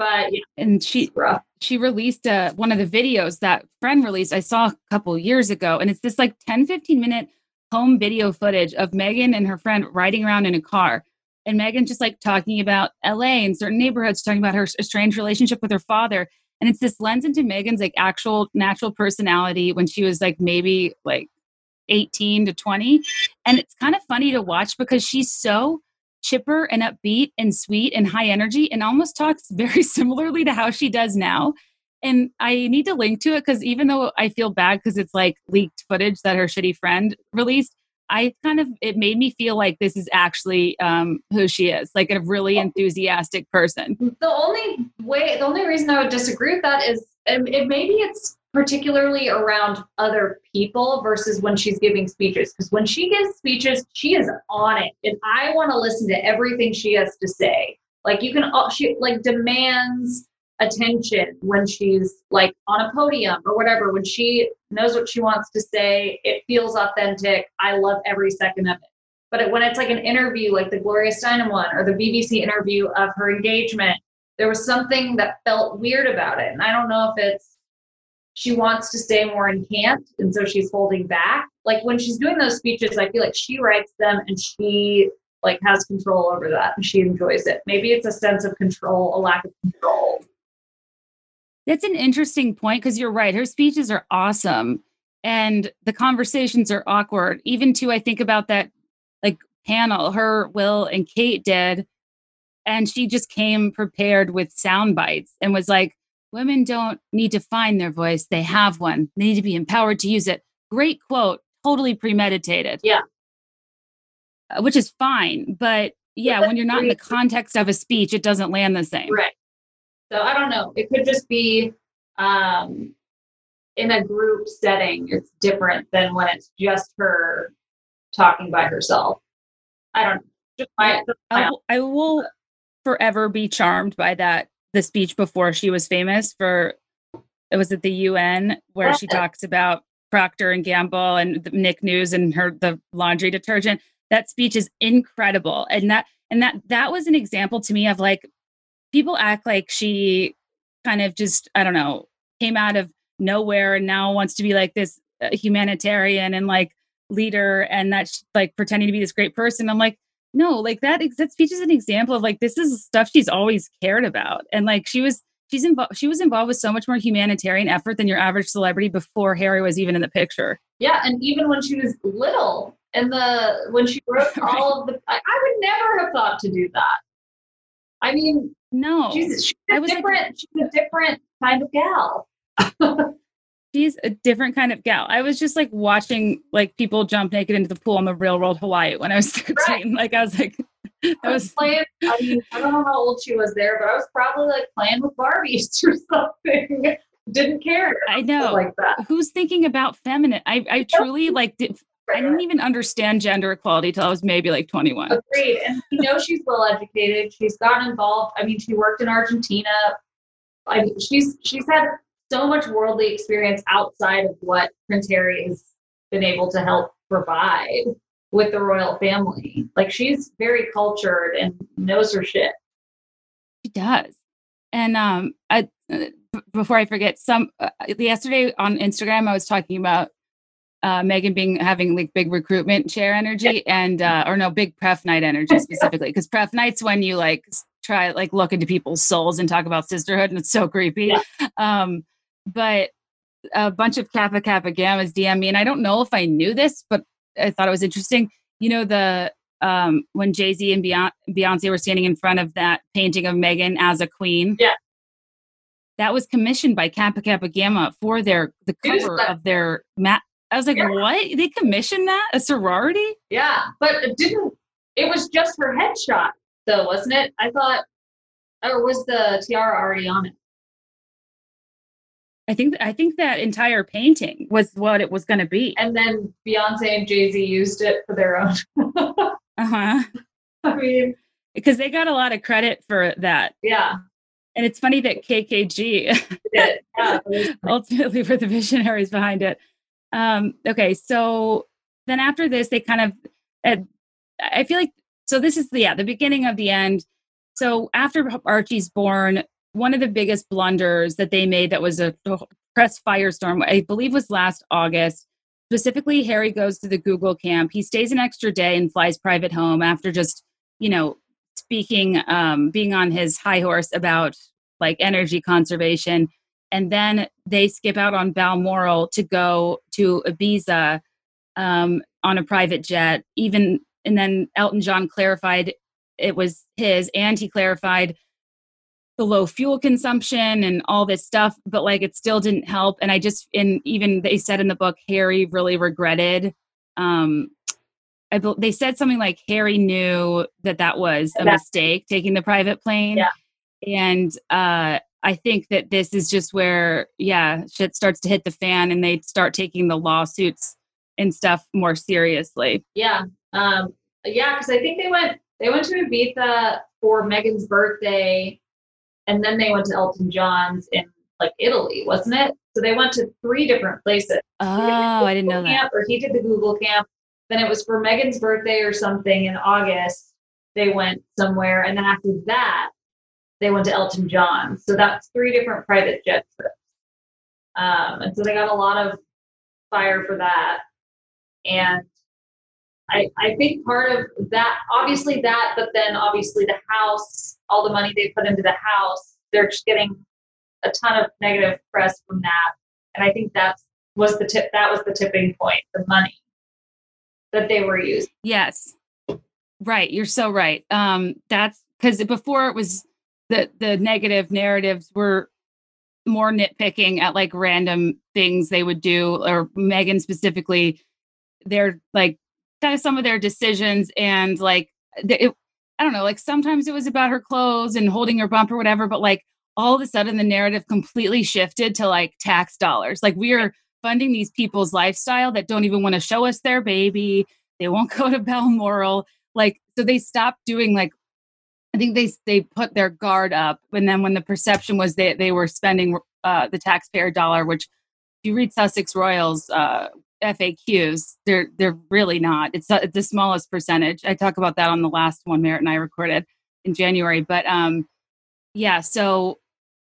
[SPEAKER 3] but yeah,
[SPEAKER 2] And she she released uh, one of the videos that friend released i saw a couple years ago and it's this like 10 15 minute home video footage of meghan and her friend riding around in a car and meghan just like talking about la and certain neighborhoods talking about her strange relationship with her father and it's this lens into meghan's like actual natural personality when she was like maybe like 18 to 20 and it's kind of funny to watch because she's so chipper and upbeat and sweet and high energy and almost talks very similarly to how she does now. And I need to link to it because even though I feel bad because it's like leaked footage that her shitty friend released, I kind of it made me feel like this is actually um, who she is, like a really enthusiastic person.
[SPEAKER 3] The only way, the only reason I would disagree with that is, um, it maybe it's particularly around other people versus when she's giving speeches. Because when she gives speeches, she is on it, and I want to listen to everything she has to say. Like you can, she like demands attention when she's like on a podium or whatever. When she knows what she wants to say, it feels authentic. I love every second of it. But when it's like an interview, like the Gloria Steinem one or the BBC interview of her engagement, there was something that felt weird about it. And I don't know if it's she wants to stay more can't, and so she's holding back. Like when she's doing those speeches, I feel like she writes them and she like has control over that and she enjoys it. Maybe it's a sense of control, a lack of control.
[SPEAKER 2] That's an interesting point because you're right. Her speeches are awesome and the conversations are awkward. Even too, I think about that like panel her, Will, and Kate did. And she just came prepared with sound bites and was like, women don't need to find their voice. They have one. They need to be empowered to use it. Great quote, totally premeditated.
[SPEAKER 3] Yeah.
[SPEAKER 2] Uh, which is fine. But yeah, when you're not in the context of a speech, it doesn't land the same.
[SPEAKER 3] Right. So I don't know. It could just be um, in a group setting. It's different than when it's just her talking by herself. I don't know. My, my
[SPEAKER 2] I, will- I will forever be charmed by that the speech before she was famous for it was at the UN where she talks about Procter and Gamble and the Nick News and her the laundry detergent. That speech is incredible, and that and that that was an example to me of like people act like she kind of just I don't know came out of nowhere and now wants to be like this uh, humanitarian and like leader and that's like pretending to be this great person. I'm like no, like that that speech is an example of like this is stuff she's always cared about, and like she was she's involved she was involved with so much more humanitarian effort than your average celebrity before Harry was even in the picture.
[SPEAKER 3] Yeah, and even when she was little, and the when she wrote
[SPEAKER 2] Right.
[SPEAKER 3] all of the, I, I would never have thought to do that. I mean,
[SPEAKER 2] No,
[SPEAKER 3] she's, she's a
[SPEAKER 2] was like-
[SPEAKER 3] different, she's a different kind of gal.
[SPEAKER 2] she's a different kind of gal. I was just like watching like people jump naked into the pool on the real world Hawaii when I was 13. Like I was like
[SPEAKER 3] I was
[SPEAKER 2] was
[SPEAKER 3] playing. I mean, I don't know how old she was there, but I was probably like playing with Barbies or something. Didn't care
[SPEAKER 2] I know.
[SPEAKER 3] like that.
[SPEAKER 2] Who's thinking about feminine? I I truly like did, I didn't even understand gender equality till I was maybe like 21.
[SPEAKER 3] Agreed. And you know she's well educated. She's gotten involved. I mean, she worked in Argentina. I mean, she's she's had so much worldly experience outside of what Prince Harry has been able to help provide with the royal family. Like she's very cultured and knows her shit.
[SPEAKER 2] She does. And um, I, before I forget, some uh, yesterday on Instagram, I was talking about uh, Meghan being having like big recruitment chair energy and uh, or no, big pref night energy specifically because pref nights when you like try like look into people's souls and talk about sisterhood and it's so creepy. Um, but a bunch of Kappa Kappa Gammas DM me, and I don't know if I knew this, but I thought it was interesting. You know the um, when Jay Z and Beyonce, were standing in front of that painting of Meghan as a queen.
[SPEAKER 3] Yeah.
[SPEAKER 2] That was commissioned by Kappa Kappa Gamma for their the cover
[SPEAKER 3] that?
[SPEAKER 2] of their ma- I was like,
[SPEAKER 3] Yeah.
[SPEAKER 2] what? They commissioned that? A sorority?
[SPEAKER 3] Yeah, but it didn't. It was just her headshot, though, wasn't it? I thought, or was the tiara already on it?
[SPEAKER 2] I think I think that entire painting was what it was going to be.
[SPEAKER 3] And then Beyonce and Jay Z used it for their own.
[SPEAKER 2] Uh-huh.
[SPEAKER 3] I mean,
[SPEAKER 2] Because they got a lot of credit for that.
[SPEAKER 3] yeah,
[SPEAKER 2] And it's funny that KKG
[SPEAKER 3] it, yeah,
[SPEAKER 2] ultimately were the visionaries behind it. Um, okay, so then after this, they kind of, uh, I feel like, so this is the, yeah, the beginning of the end. So after Archie's born, one of the biggest blunders that they made that was a press firestorm, I believe was last August. Specifically, Harry goes to the Google camp. He stays an extra day and flies private home after just, you know, speaking, um, being on his high horse about like energy conservation and then they skip out on Balmoral to go to Ibiza um, on a private jet. Even and then Elton John clarified it was his, and he clarified the low fuel consumption and all this stuff, but like it still didn't help. And I just and even they said in the book Harry really regretted. Um, I, they said something like Harry knew that that was a mistake taking the private plane.
[SPEAKER 3] Yeah.
[SPEAKER 2] And uh, I think that this is just where, yeah, shit starts to hit the fan and they start taking the lawsuits and stuff more seriously.
[SPEAKER 3] yeah, um, yeah. Because I think they went they went to Ibiza for Meghan's birthday, and then they went to Elton John's in like Italy, wasn't it? So they went to three different places.
[SPEAKER 2] Oh,
[SPEAKER 3] He did the
[SPEAKER 2] I didn't know
[SPEAKER 3] Google
[SPEAKER 2] that.
[SPEAKER 3] Or he did the Google camp. Then it was for Meghan's birthday or something in August. They went somewhere, and then after that, they went to Elton John. So that's three different private jet trips. Um, and so they got a lot of fire for that. And I, I think part of that, obviously that, but then obviously the house, all the money they put into the house, they're just getting a ton of negative press from that. And I think that's was the tip that was the tipping point, the money that they were using.
[SPEAKER 2] Yes. Right. You're so right. Um, that's because before it was the the negative narratives were more nitpicking at like random things they would do, or Meghan specifically, they're like kind of some of their decisions and like it, I don't know, like sometimes it was about her clothes and holding her bump or whatever, but like all of a sudden the narrative completely shifted to like tax dollars. Like we are funding these people's lifestyle that don't even want to show us their baby. They won't go to Balmoral. Like so they stopped doing like I think they they put their guard up, and then when the perception was they they were spending uh, the taxpayer dollar, which if you read Sussex Royals uh, FAQs, they're they're really not. It's, the smallest percentage. I talk about that on the last one Merritt and I recorded in January, but um, yeah. So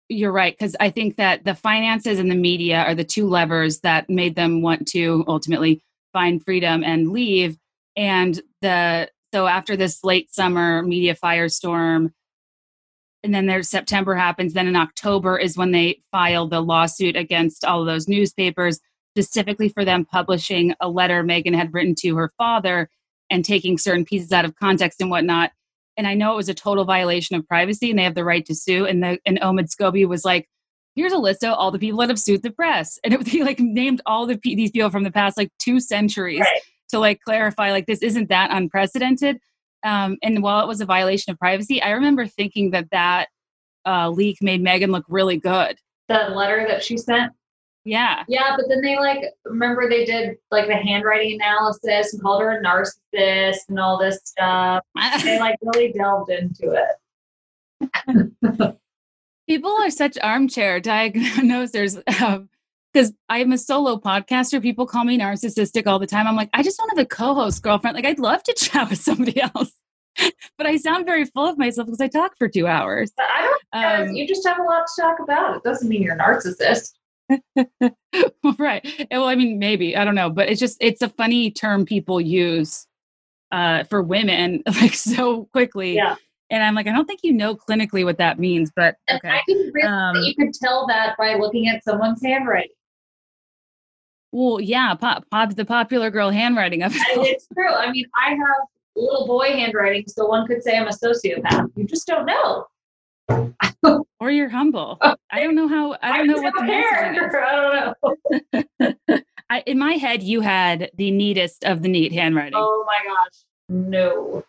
[SPEAKER 2] you're right because I think that the finances and the media are the two levers that made them want to ultimately find freedom and leave. And the so after this late summer media firestorm, and then there's September happens. Then in October is when they file the lawsuit against all of those newspapers, specifically for them publishing a letter Meghan had written to her father and taking certain pieces out of context and whatnot. And I know it was a total violation of privacy, and they have the right to sue. And the and Omid Scobie was like, "Here's a list of all the people that have sued the press," and it, he like named all the these people from the past like two centuries
[SPEAKER 3] Right.
[SPEAKER 2] to like clarify like this isn't that unprecedented. Um, and while it was a violation of privacy, I remember thinking that that uh, leak made Meghan look really good.
[SPEAKER 3] The letter that she sent.
[SPEAKER 2] Yeah,
[SPEAKER 3] Yeah, but then they like remember they did like the handwriting analysis and called her a narcissist and all this stuff. They like really delved into it.
[SPEAKER 2] people are such armchair diagnosers. Because I'm a solo podcaster, people call me narcissistic all the time. I'm like, I just don't have a co-host girlfriend. Like, I'd love to chat with somebody else, but I sound very full of myself because I talk for two hours.
[SPEAKER 3] But I don't
[SPEAKER 2] Um,
[SPEAKER 3] you just have a lot to talk about. It doesn't mean you're a narcissist.
[SPEAKER 2] right. Well, I mean, maybe I don't know, but it's just it's a funny term people use uh, for women like so quickly.
[SPEAKER 3] Yeah.
[SPEAKER 2] And I'm like, I don't think you know clinically what that means, but okay.
[SPEAKER 3] I didn't realize
[SPEAKER 2] Um,
[SPEAKER 3] you could tell that by looking at someone's handwriting.
[SPEAKER 2] Well, yeah, pop, pop the popular girl handwriting of
[SPEAKER 3] it's true. I mean, I have little boy handwriting, so one could say I'm a sociopath. You just don't know.
[SPEAKER 2] Or you're humble. I don't know how. I don't know what the
[SPEAKER 3] care.
[SPEAKER 2] messaging is.
[SPEAKER 3] I don't know.
[SPEAKER 2] I, in my head, you had the neatest of the neat handwriting.
[SPEAKER 3] Oh my gosh, no.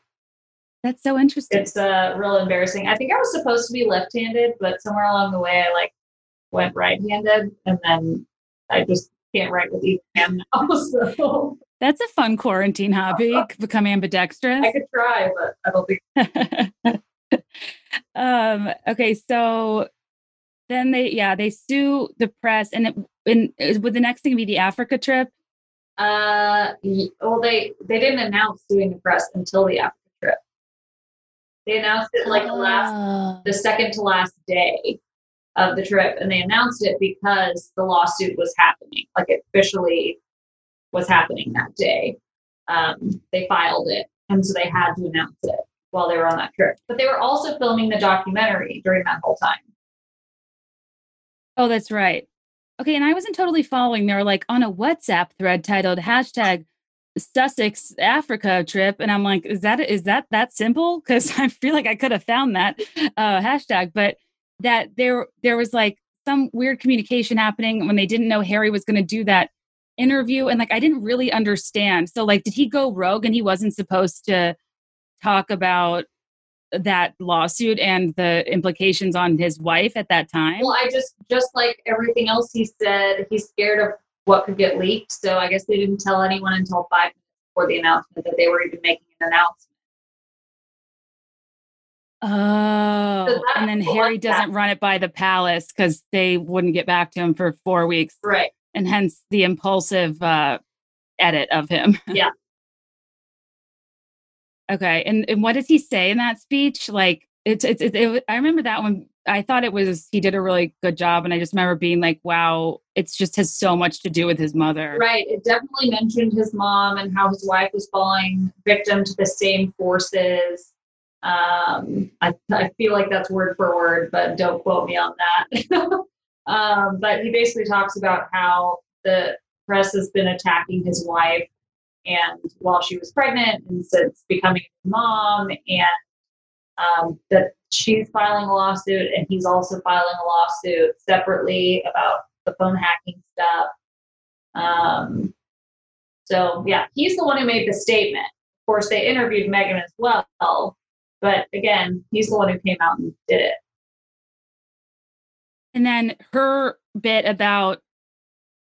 [SPEAKER 2] That's so interesting.
[SPEAKER 3] It's uh, real embarrassing. I think I was supposed to be left-handed, but somewhere along the way, I like went right-handed, and then I just can't write with either hand now. So
[SPEAKER 2] That's a fun quarantine hobby, become ambidextrous.
[SPEAKER 3] I could try, but I don't think.
[SPEAKER 2] um, okay, so then they, yeah, they sue the press, and it, and would the next thing be the Africa trip?
[SPEAKER 3] Uh, well, they they didn't announce doing the press until the Africa trip. They announced it like the last,
[SPEAKER 2] Oh.
[SPEAKER 3] the second to last day of the trip, and they announced it because the lawsuit was happening. Like it officially was happening that day. Um, they filed it, and so they had to announce it while they were on that trip. But they were also filming the documentary during that whole time.
[SPEAKER 2] Oh, that's right. Okay, and I wasn't totally following. They were like on a WhatsApp thread titled hashtag Sussex Africa trip, and I'm like, is that is that that simple? Because I feel like I could have found that uh, hashtag, but that there there was like some weird communication happening when they didn't know Harry was going to do that interview, and like I didn't really understand. So like, did he go rogue and he wasn't supposed to talk about that lawsuit and the implications on his wife at that time?
[SPEAKER 3] Well, I just just like everything else he said, he's scared of what could get leaked. So I guess they didn't tell anyone until five minutes before the announcement that they were even making an announcement.
[SPEAKER 2] Oh,
[SPEAKER 3] that
[SPEAKER 2] and then Harry doesn't run it by the palace because they wouldn't get back to him for four weeks,
[SPEAKER 3] Right.
[SPEAKER 2] and hence the impulsive uh, edit of him.
[SPEAKER 3] Yeah.
[SPEAKER 2] Okay, and and what does he say in that speech? Like it's it's it, it, I remember that one. I thought it was he did a really good job, and I just remember being like, wow, it's just has so much to do with his mother.
[SPEAKER 3] Right. It definitely mentioned his mom and how his wife was falling victim to the same forces. Um, I, I feel like that's word for word, but don't quote me on that. um, but he basically talks about how the press has been attacking his wife and while she was pregnant and since becoming a mom and um, that she's filing a lawsuit and he's also filing a lawsuit separately about the phone hacking stuff. Um, so yeah, he's the one who made the statement. Of course, they interviewed Meghan as well, but again, he's the one who came out and did it.
[SPEAKER 2] And then her bit about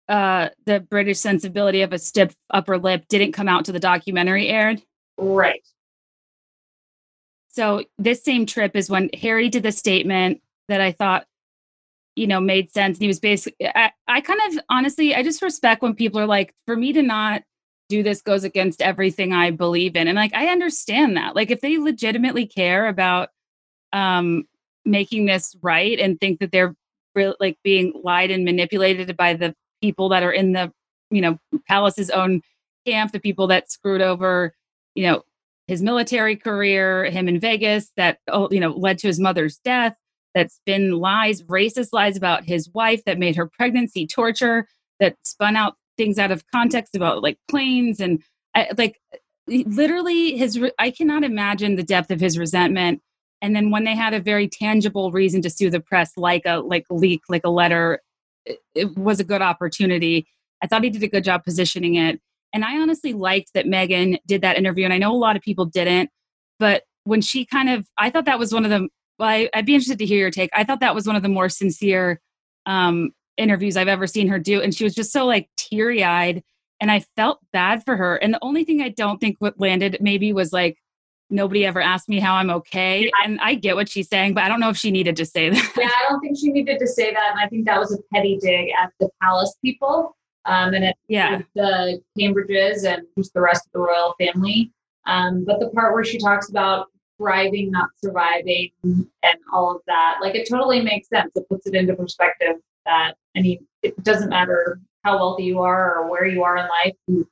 [SPEAKER 2] uh the British sensibility of a stiff upper lip didn't come out to the documentary aired.
[SPEAKER 3] Right.
[SPEAKER 2] So this same trip is when Harry did the statement that I thought, you know, made sense. And he was basically I, I kind of honestly I just respect when people are like, for me to not do this goes against everything I believe in. And like I understand that. Like if they legitimately care about um making this right and think that they're like being lied and manipulated by the people that are in the you know palace's own camp the people that screwed over you know his military career him in vegas that oh, you know led to his mother's death that's been lies racist lies about his wife that made her pregnancy torture that spun out things out of context about like planes and like literally his i cannot imagine the depth of his resentment. And then when they had a very tangible reason to sue the press like a like leak like a letter it, was a good opportunity. I thought he did a good job positioning it. And i honestly liked that meghan did that interview and i know a lot of people didn't but when she kind of i thought that was one of the well I, i'd be interested to hear your take. I thought that was one of the more sincere um, interviews i've ever seen her do and she was just so like teary-eyed and i felt bad for her. And the only thing i don't think what landed maybe was like nobody ever asked me how i'm okay and i get what she's saying but i don't know if she needed to say that
[SPEAKER 3] Yeah, I don't think she needed to say that, and I think that was a petty dig at the palace people, um, and at
[SPEAKER 2] yeah
[SPEAKER 3] the Cambridges and just the rest of the royal family. Um, but the part where she talks about thriving, not surviving, and all of that, like it totally makes sense. It puts it into perspective that, I mean, it doesn't matter how wealthy you are or where you are in life,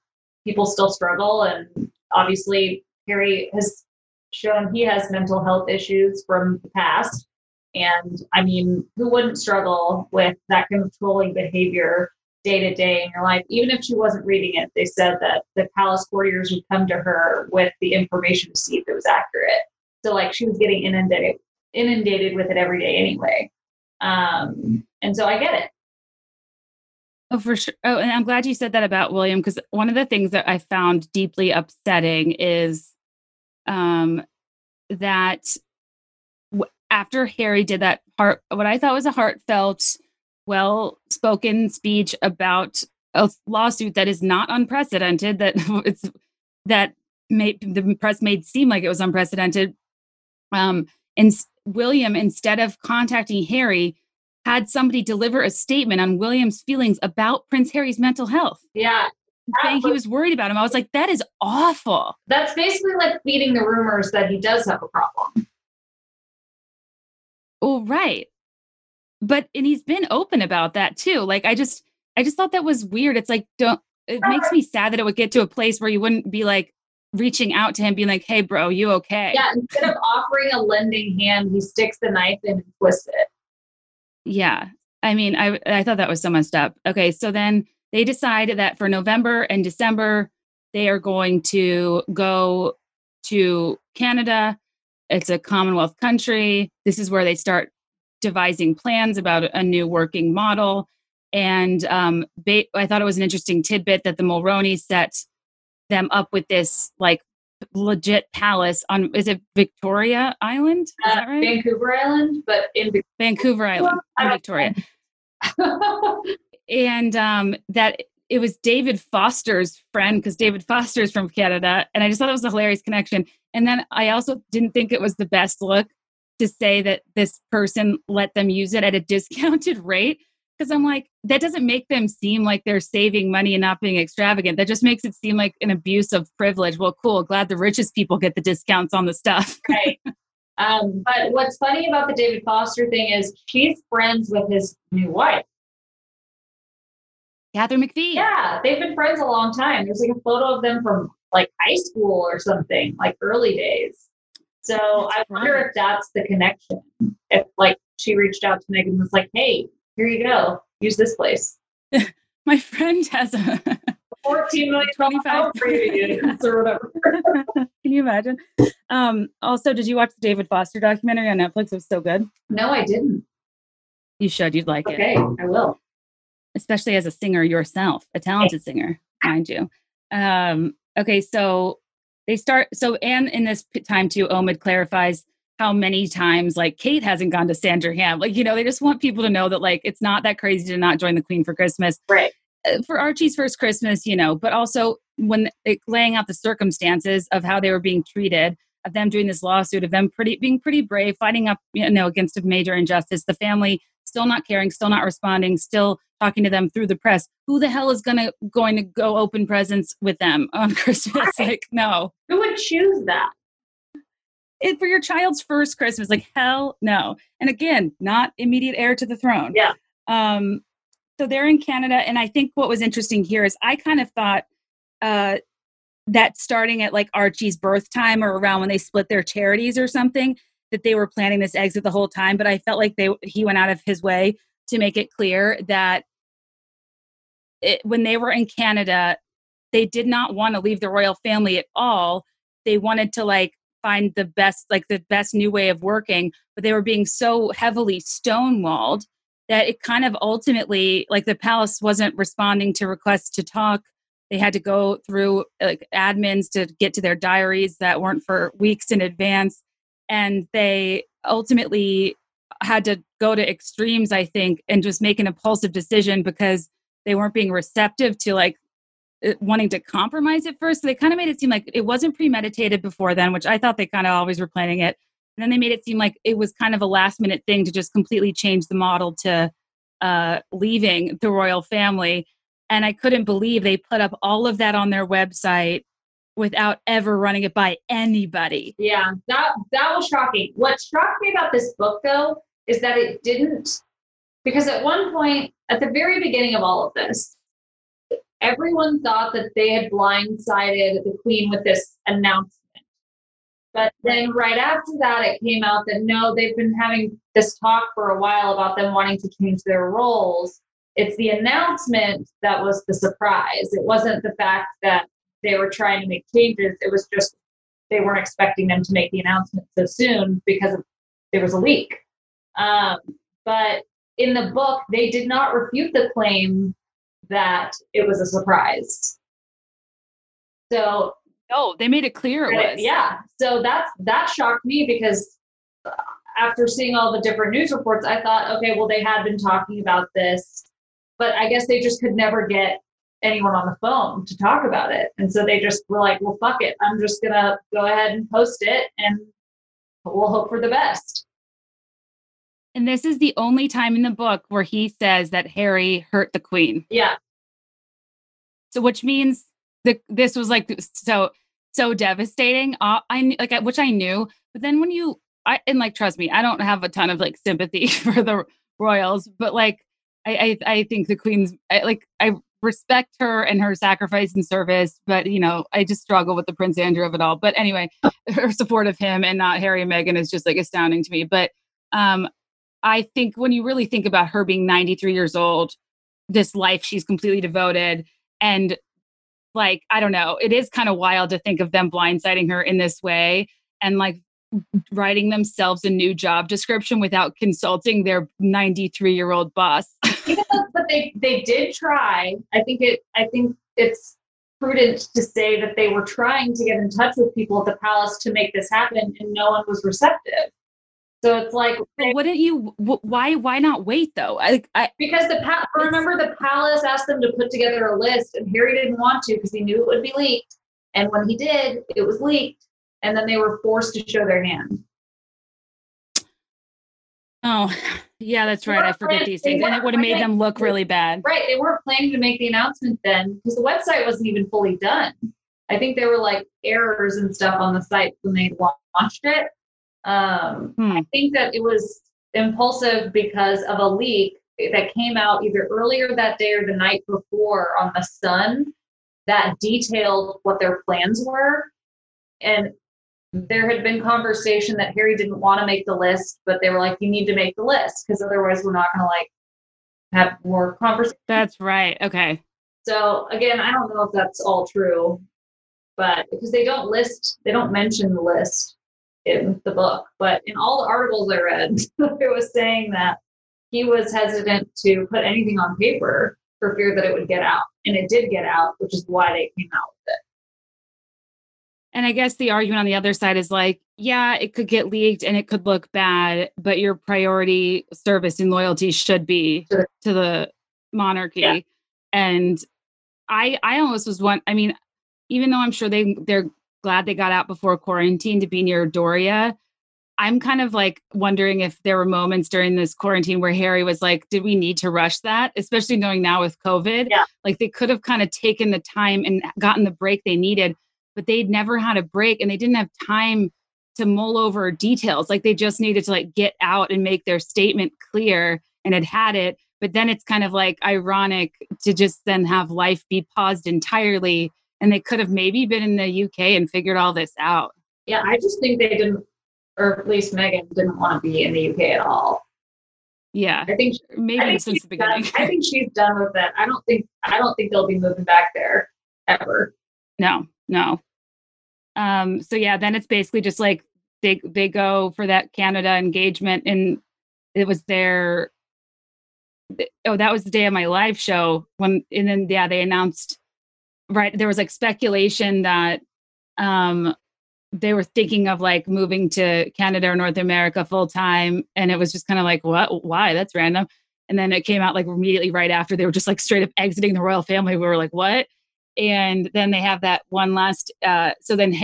[SPEAKER 3] people still struggle. And obviously, Harry has shown he has mental health issues from the past. And I mean, who wouldn't struggle with that controlling behavior day to day in your life? Even if she wasn't reading it, they said that the palace courtiers would come to her with the information to see if it was accurate. So like she was getting inundated inundated with it every day anyway. Um, and so I get it.
[SPEAKER 2] Oh, for sure. Oh, and I'm glad you said that about William because one of the things that I found deeply upsetting is um, that w- after Harry did that heart, what I thought was a heartfelt, well spoken speech about a lawsuit that is not unprecedented, that it's that made the press made seem like it was unprecedented. Um, and William, instead of contacting Harry, had somebody deliver a statement on William's feelings about Prince Harry's mental health.
[SPEAKER 3] Yeah.
[SPEAKER 2] Saying he was worried about him. I was like, that is awful.
[SPEAKER 3] That's basically like feeding the rumors that he does have a problem.
[SPEAKER 2] Oh, right. But and he's been open about that too. Like I just I just thought that was weird. It's like don't it uh-huh. makes me sad that it would get to a place where you wouldn't be like reaching out to him being like, "Hey bro, you okay?"
[SPEAKER 3] Yeah, instead of offering a lending hand, he sticks the knife in and twists it.
[SPEAKER 2] Yeah. I mean, I I thought that was so messed up. Okay, so then they decide that for November and December they are going to go to Canada. It's a Commonwealth country. This is where they start devising plans about a new working model. And um, ba- I thought it was an interesting tidbit that the Mulroney set them up with this like legit palace on is it Victoria Island? Is
[SPEAKER 3] Uh,
[SPEAKER 2] that right?
[SPEAKER 3] Vancouver Island, but in
[SPEAKER 2] Vancouver Island, in Victoria. and um, that it was David Foster's friend because David Foster is from Canada, and I just thought it was a hilarious connection. And then I also didn't think it was the best look to say that this person let them use it at a discounted rate because I'm like that doesn't make them seem like they're saving money and not being extravagant. That just makes it seem like an abuse of privilege. Well, cool, glad the richest people get the discounts on the stuff.
[SPEAKER 3] right. Um, but what's funny about the David Foster thing is he's friends with his new wife.
[SPEAKER 2] Katharine McPhee.
[SPEAKER 3] Yeah, they've been friends a long time. There's like a photo of them from like high school or something, like early days. So I wonder if that's the connection. If like she reached out to Meghan and was like, "Hey, here you go, use this place."
[SPEAKER 2] My friend has a
[SPEAKER 3] Fourteen million
[SPEAKER 2] 25
[SPEAKER 3] 25 previews or whatever.
[SPEAKER 2] Can you imagine? Um, also, did you watch the David Foster documentary on Netflix? It was so good.
[SPEAKER 3] No, I didn't.
[SPEAKER 2] You should. You'd like it,
[SPEAKER 3] Okay, I will.
[SPEAKER 2] Especially as a singer yourself, a talented singer, mind you. Um, okay, so they start. So Anne, in this time too, Omid clarifies how many times like Kate hasn't gone to Sandringham. Like you know, they just want people to know that like it's not that crazy to not join the Queen for Christmas.
[SPEAKER 3] Right.
[SPEAKER 2] uh, for Archie's first Christmas, you know, but also when it, laying out the circumstances of how they were being treated, of them doing this lawsuit, of them pretty being pretty brave, fighting up, you know, against a major injustice, the family still not caring, still not responding, still talking to them through the press. Who the hell is gonna going to go open presents with them on Christmas? Like, no.
[SPEAKER 3] Who would choose that?
[SPEAKER 2] It, for your child's first Christmas, like hell no. And again, not immediate heir to the throne.
[SPEAKER 3] Yeah.
[SPEAKER 2] Um, so they're in Canada, and I think what was interesting here is I kind of thought uh, that starting at like Archie's birth time or around when they split their charities or something, that they were planning this exit the whole time. But I felt like they he went out of his way to make it clear that it, when they were in Canada, they did not want to leave the royal family at all. They wanted to like find the best, like the best new way of working, but they were being so heavily stonewalled that it kind of ultimately, like the palace wasn't responding to requests to talk. They had to go through like admins to get to their diaries that weren't for weeks in advance. And they ultimately had to go to extremes, I think, and just make an impulsive decision because they weren't being receptive to like uh, wanting to compromise at first. So they kind of made it seem like it wasn't premeditated before then, which I thought they kind of always were planning it. And then they made it seem like it was kind of a last minute thing to just completely change the model to uh, leaving the royal family. And I couldn't believe they put up all of that on their website without ever running it by anybody.
[SPEAKER 3] Yeah, that that was shocking. What shocked me about this book though is that it didn't because at one point at the very beginning of all of this, everyone thought that they had blindsided the queen with this announcement. But then right after that it came out that no, they've been having this talk for a while about them wanting to change their roles. It's the announcement that was the surprise. It wasn't the fact that they were trying to make changes. It was just they weren't expecting them to make the announcement so soon because of, there was a leak. Um, but in the book, they did not refute the claim that it was a surprise. So
[SPEAKER 2] no, they made it clear it was.
[SPEAKER 3] Yeah. So that's that shocked me because uh, after seeing all the different news reports, I thought, okay, well, they had been talking about this, but I guess they just could never get anyone on the phone to talk about it. And so they just were like, well, fuck it. I'm just going to go ahead and post it and we'll hope for the best.
[SPEAKER 2] And this is the only time in the book where he says that Harry hurt the queen.
[SPEAKER 3] Yeah.
[SPEAKER 2] So, which means that this was like so so devastating. Uh, I like which I knew, but then when you I and like trust me, I don't have a ton of like sympathy for the royals, but like I I, I think the queen's I, like I respect her and her sacrifice and service, but you know, I just struggle with the Prince Andrew of it all. But anyway, her support of him and not Harry and Meghan is just like astounding to me. But um, I think when you really think about her being 93 years old, this life she's completely devoted, and like, I don't know, it is kind of wild to think of them blindsiding her in this way and like writing themselves a new job description without consulting their 93 year old boss.
[SPEAKER 3] but they they did try. I think it I think it's prudent to say that they were trying to get in touch with people at the palace to make this happen and no one was receptive. So it's like,
[SPEAKER 2] but wouldn't you? Why? Why not wait though? I, I
[SPEAKER 3] because the pa- remember the palace asked them to put together a list, and Harry didn't want to because he knew it would be leaked. And when he did, it was leaked, and then they were forced to show their hand.
[SPEAKER 2] Oh, yeah, that's right. I forget these things. And it would have made them look really bad.
[SPEAKER 3] Right. They weren't planning to make the announcement then because the website wasn't even fully done. I think there were like errors and stuff on the site when they launched it. Um, hmm. I think that it was impulsive because of a leak that came out either earlier that day or the night before on the Sun that detailed what their plans were. And there had been conversation that Harry didn't want to make the list, but they were like, you need to make the list because otherwise we're not going to like have more conversation.
[SPEAKER 2] That's right. Okay.
[SPEAKER 3] So again, I don't know if that's all true, but because they don't list, they don't mention the list in the book, but in all the articles I read, it was saying that he was hesitant to put anything on paper for fear that it would get out. And it did get out, which is why they came out with it.
[SPEAKER 2] And I guess the argument on the other side is like, yeah, it could get leaked and it could look bad, but your priority service and loyalty should be sure. to the monarchy. Yeah. And I I almost was one I mean, even though I'm sure they they're glad they got out before quarantine to be near Doria, I'm kind of like wondering if there were moments during this quarantine where Harry was like, did we need to rush that? Especially knowing now with COVID.
[SPEAKER 3] Yeah.
[SPEAKER 2] Like they could have kind of taken the time and gotten the break they needed but they'd never had a break and they didn't have time to mull over details. Like they just needed to like get out and make their statement clear and had had it. But then it's kind of like ironic to just then have life be paused entirely. And they could have maybe been in the UK and figured all this out.
[SPEAKER 3] Yeah, I just think they didn't, or at least Meghan didn't want to be in the UK at all.
[SPEAKER 2] Yeah,
[SPEAKER 3] I think
[SPEAKER 2] maybe I think since the beginning.
[SPEAKER 3] Done, I think she's done with that. I don't think I don't think they'll be moving back there ever.
[SPEAKER 2] No, no. Um, so yeah, then it's basically just like they they go for that Canada engagement, and it was their oh that was the day of my live show when and then yeah they announced right there was like speculation that um they were thinking of like moving to Canada or North America full time and it was just kind of like what? Why? That's random. And then it came out like immediately right after they were just like straight up exiting the royal family. We were like what and then they have that one last uh, so then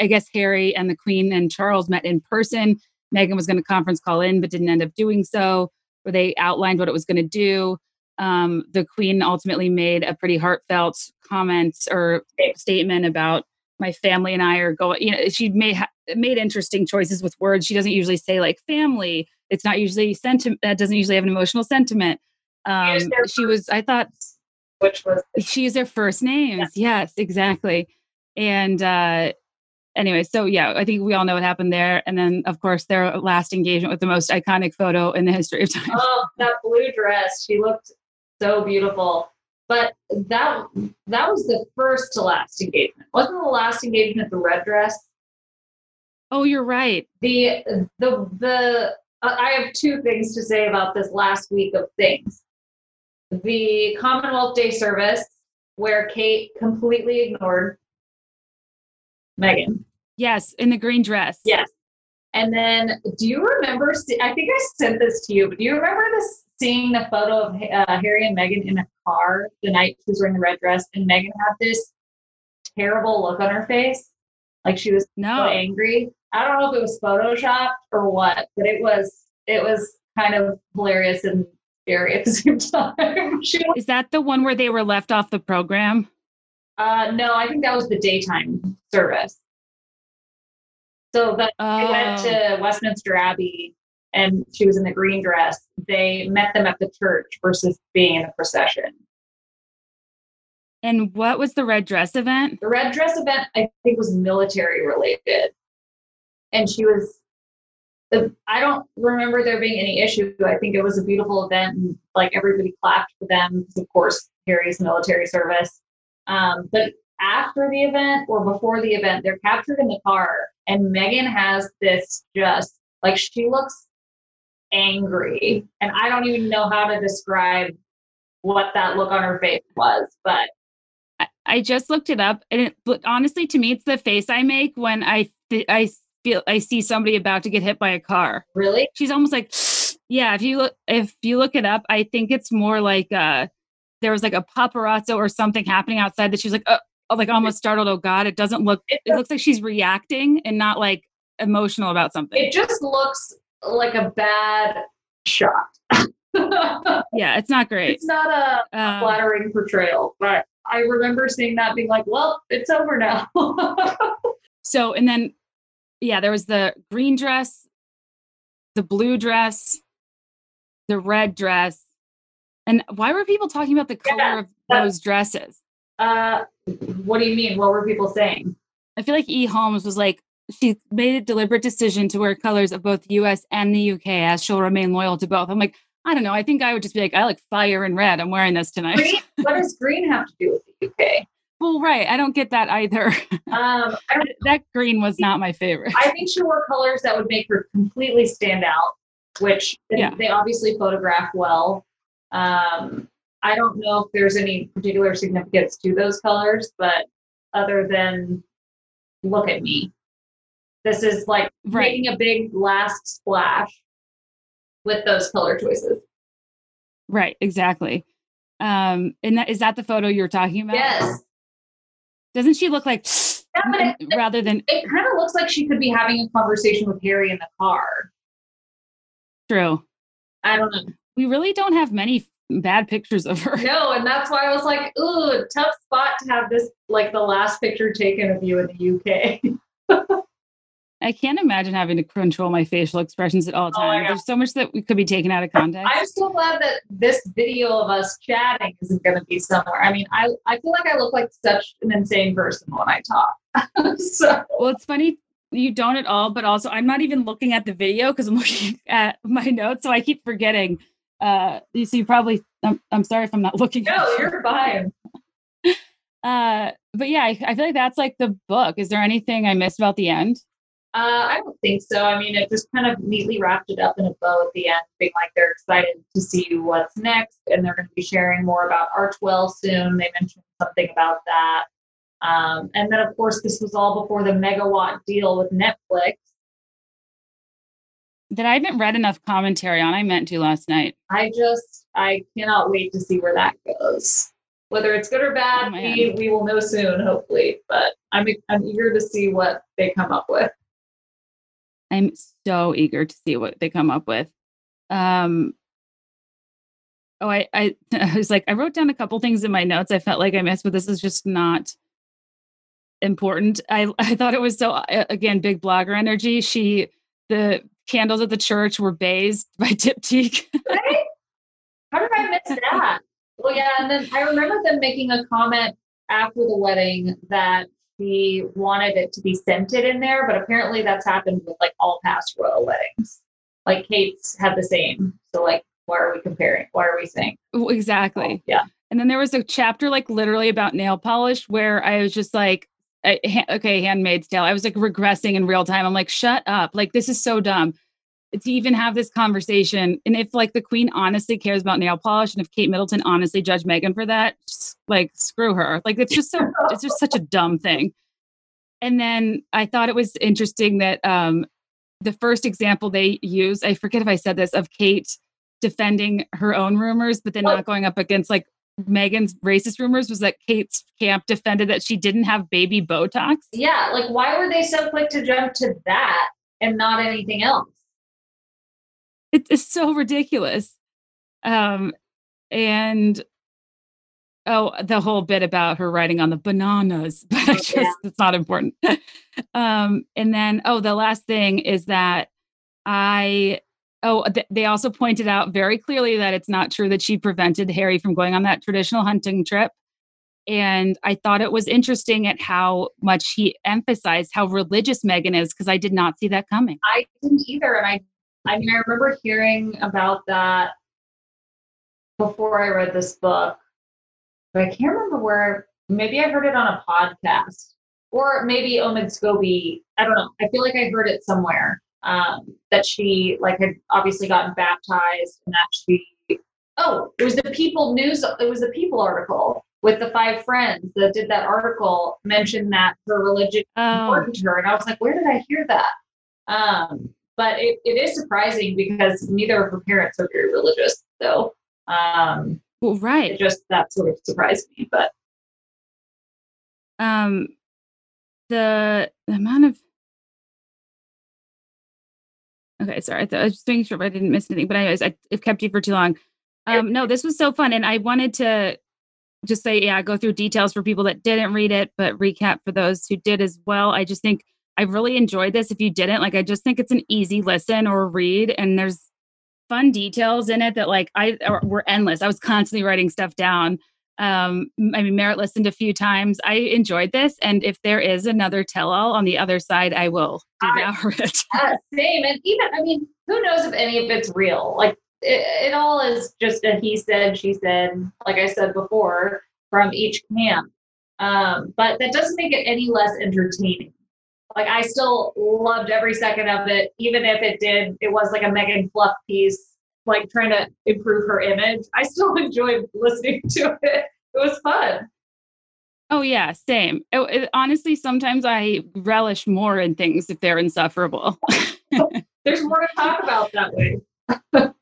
[SPEAKER 2] i guess harry and the queen and charles met in person. Meghan was going to conference call in but didn't end up doing so where they outlined what it was going to do. Um, the queen ultimately made a pretty heartfelt comment or statement about my family and i are going you know she made made interesting choices with words. She doesn't usually say like family. It's not usually sentiment that doesn't usually have an emotional sentiment. Um, she was i thought
[SPEAKER 3] which was
[SPEAKER 2] she used their first names. Yeah. Yes, exactly. And uh anyway, so yeah, I think we all know what happened there. And then of course their last engagement with the most iconic photo in the history of time.
[SPEAKER 3] Oh, that blue dress. She looked so beautiful. But that that was the first to last engagement. Wasn't the last engagement the red dress?
[SPEAKER 2] Oh, you're right.
[SPEAKER 3] The the the uh, I have two things to say about this last week of things the Commonwealth Day service where Kate completely ignored Meghan.
[SPEAKER 2] Yes, in the green dress.
[SPEAKER 3] Yes. And then, do you remember? I think I sent this to you, but do you remember this seeing the photo of uh, Harry and Meghan in a car the night she was wearing the red dress, and Meghan had this terrible look on her face, like she was so angry. I don't know if it was photoshopped or what, but it was it was kind of hilarious and scary at the same time. was,
[SPEAKER 2] Is that the one where they were left off the program?
[SPEAKER 3] uh, no, I think that was the daytime service. So that they went
[SPEAKER 2] Oh.
[SPEAKER 3] to Westminster Abbey and she was in the green dress. They met them at the church versus being in the procession.
[SPEAKER 2] And what was the red dress event?
[SPEAKER 3] The red dress event, I think, was military related. And she was, I don't remember there being any issue. I think it was a beautiful event and like everybody clapped for them of course, Harry's military service. Um, but after the event or before the event, they're captured in the car. And Meghan has this just like she looks angry. And I don't even know how to describe what that look on her face was, but
[SPEAKER 2] I- I just looked it up, and it, honestly, to me, it's the face I make when I th- I feel I see somebody about to get hit by a car.
[SPEAKER 3] really,
[SPEAKER 2] She's almost like, yeah. If you look, if you look it up, I think it's more like uh, there was like a paparazzo or something happening outside that she's like, oh, like almost startled. Oh God, it doesn't look.
[SPEAKER 3] it,
[SPEAKER 2] It looks like she's reacting and not like emotional about something.
[SPEAKER 3] it just looks like a bad shot.
[SPEAKER 2] yeah, it's not great.
[SPEAKER 3] it's not a
[SPEAKER 2] Um,
[SPEAKER 3] flattering portrayal, but I remember seeing that being like, well, it's over now.
[SPEAKER 2] So, and then, yeah, there was the green dress, the blue dress, the red dress. And why were people talking about the color
[SPEAKER 3] Yeah,
[SPEAKER 2] of those dresses?
[SPEAKER 3] uh, what do you mean? What were people saying?
[SPEAKER 2] I feel like E. Holmes was like, she made a deliberate decision to wear colors of both the US and the UK as she'll remain loyal to both. I'm like, I don't know. I think I would just be like, I like fire and red. I'm wearing this tonight.
[SPEAKER 3] Green, what does green have to do with the UK?
[SPEAKER 2] Well, right. I don't get that either.
[SPEAKER 3] Um, I,
[SPEAKER 2] that green was not my favorite.
[SPEAKER 3] I think she wore colors that would make her completely stand out, which
[SPEAKER 2] Yeah.
[SPEAKER 3] they obviously photograph well. Um, I don't know if there's any particular significance to those colors, but other than look at me, this is like
[SPEAKER 2] Right.
[SPEAKER 3] making a big last splash with those color choices.
[SPEAKER 2] Right. Exactly. Um, and that, is that the photo you're talking about?
[SPEAKER 3] Yes.
[SPEAKER 2] Doesn't she look like
[SPEAKER 3] Yeah, it,
[SPEAKER 2] rather than
[SPEAKER 3] it kind of looks like she could be having a conversation with Harry in the car.
[SPEAKER 2] true?
[SPEAKER 3] I don't know.
[SPEAKER 2] We really don't have many bad pictures of her.
[SPEAKER 3] No, and that's why I was like, ooh, tough spot to have this like the last picture taken of you in the UK.
[SPEAKER 2] I can't imagine having to control my facial expressions at all
[SPEAKER 3] Oh
[SPEAKER 2] times.
[SPEAKER 3] God.
[SPEAKER 2] There's so much that we could be taken out of context.
[SPEAKER 3] I'm so glad that this video of us chatting isn't going to be somewhere. I mean, I, I feel like I look like such an insane person when I talk. so
[SPEAKER 2] well, it's funny you don't at all, but also I'm not even looking at the video because I'm looking at my notes, so I keep forgetting. Uh, you see, probably I'm, I'm sorry if I'm not looking.
[SPEAKER 3] no, you're fine.
[SPEAKER 2] Uh, but yeah, I, I feel like that's like the book. Is there anything I missed about the end?
[SPEAKER 3] Uh, I don't think so. I mean, it just kind of neatly wrapped it up in a bow at the end, being like they're excited to see what's next, and they're going to be sharing more about Archewell soon. They mentioned something about that. Um, and then, of course, this was all before the megawatt deal with Netflix.
[SPEAKER 2] That I haven't read enough commentary on. I meant to last night.
[SPEAKER 3] I just, I cannot wait to see where that goes. Whether it's good or
[SPEAKER 2] Oh,
[SPEAKER 3] bad,
[SPEAKER 2] man.
[SPEAKER 3] we, we will know soon, hopefully. But I'm, I'm eager to see what they come up with.
[SPEAKER 2] I'm so eager to see what they come up with. Um, oh, I, I, I was like, I wrote down a couple things in my notes. I felt like I missed, but this is just not important. I, I thought it was so uh, again big blogger energy. She, the candles at the church were bathed by Diptyque.
[SPEAKER 3] Right? How did I miss that? Well, yeah, and then I remember them making a comment after the wedding that she wanted it to be scented in there, but apparently that's happened with like all past royal weddings. Like Kate's had the same. So like, why are we comparing? Why are we saying?
[SPEAKER 2] exactly.
[SPEAKER 3] Oh, yeah.
[SPEAKER 2] And then there was a chapter like literally about nail polish where I was just like, I, okay, Handmaid's Tale. I was like regressing in real time. I'm like, shut up. Like, this is so dumb. To even have this conversation. And if like the queen honestly cares about nail polish and if Kate Middleton honestly judged Meghan for that, just, like screw her. Like it's just so it's just such a dumb thing. And then I thought it was interesting that um the first example they use, I forget if I said this, of Kate defending her own rumors, but then not going up against like Meghan's racist rumors was that Kate's camp defended that she didn't have baby Botox.
[SPEAKER 3] Yeah, like why were they so quick to jump to that and not anything else?
[SPEAKER 2] It is so ridiculous. Um, and oh, the whole bit about her writing on the bananas, but I just
[SPEAKER 3] yeah.
[SPEAKER 2] it's not important. um, and then oh, the last thing is that I oh th- they also pointed out very clearly that it's not true that she prevented Harry from going on that traditional hunting trip. And I thought it was interesting at how much he emphasized how religious Meghan is because I did not see that coming.
[SPEAKER 3] I didn't either, and I I mean I remember hearing about that before I read this book, but I can't remember where. Maybe I heard it on a podcast, or maybe Omid Scobie. I don't know. I feel like I heard it somewhere um, that she like had obviously gotten baptized, and that she. Oh, it was the People news. It was the People article with the five friends that did that article mentioned that her religion
[SPEAKER 2] Oh.
[SPEAKER 3] important to her, and I was like, where did I hear that? Um, but it, it is surprising because neither of her parents are very religious, so um,
[SPEAKER 2] Well,
[SPEAKER 3] it
[SPEAKER 2] right.
[SPEAKER 3] just that sort of surprised me. But
[SPEAKER 2] Um, the, the amount of okay, sorry, I, th- I was just making sure I didn't miss anything. But anyways, I it kept you for too long. Um, no, this was so fun, and I wanted to just say, yeah, go through details for people that didn't read it, but recap for those who did as well. I just think I really enjoyed this. If you didn't, like, I just think it's an easy listen or read, and there's fun details in it that like I were endless. I was constantly writing stuff down. Um, I mean, Merritt listened a few times. I enjoyed this, and if there is another tell-all on the other side, I will
[SPEAKER 3] I-
[SPEAKER 2] devour it.
[SPEAKER 3] uh, same, and even I mean, who knows if any of it's real? Like it, it all is just a he said, she said. Like I said before, from each camp. Um, but that doesn't make it any less entertaining. Like I still loved every second of it, even if it did. It was like a Meghan Fluff piece, like trying to improve her image. I still enjoyed listening to it. It was fun.
[SPEAKER 2] Oh yeah, same. It- it- honestly, sometimes I relish more in things if they're insufferable.
[SPEAKER 3] There's more to talk about that way.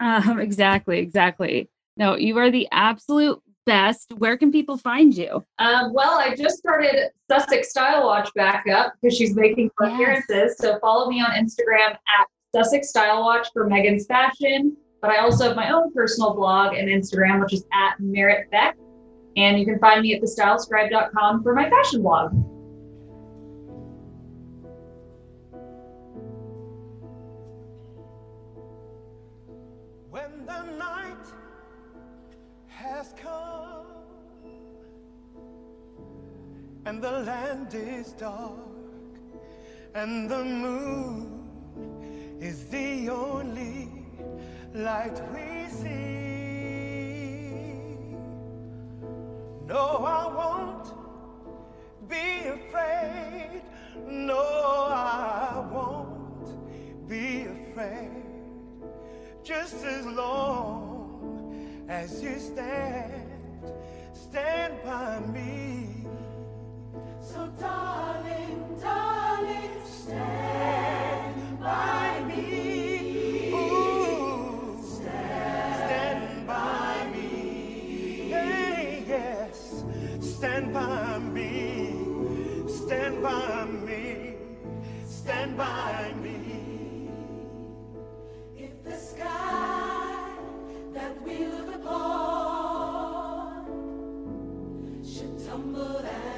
[SPEAKER 2] um, exactly, exactly. No, you are the absolute best. Where can people find you?
[SPEAKER 3] Um, well, I just started Sussex Style Watch back up because she's making
[SPEAKER 2] Yes.
[SPEAKER 3] appearances. So follow me on Instagram at Sussex Style Watch for Meghan's fashion. But I also have my own personal blog and Instagram, which is at Merritt Beck. And you can find me at thestylescribe.com for my fashion blog.
[SPEAKER 4] And the land is dark and the moon is the only light we see. No, I won't be afraid. No, I won't be afraid just as long as you stand, stand by me.
[SPEAKER 5] Tumble and fall, or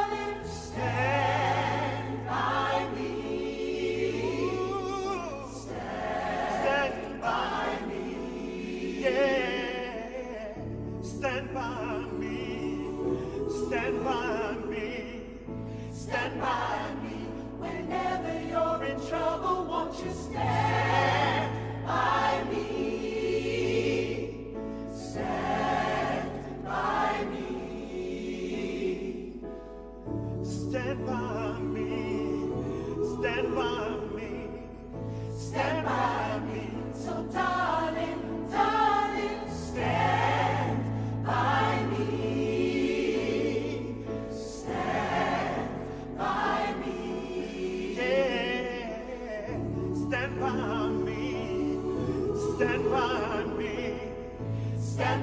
[SPEAKER 4] stand by me. Stead by me. Step by me, Step by me, Step by me. So darling, darling,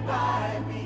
[SPEAKER 4] by me.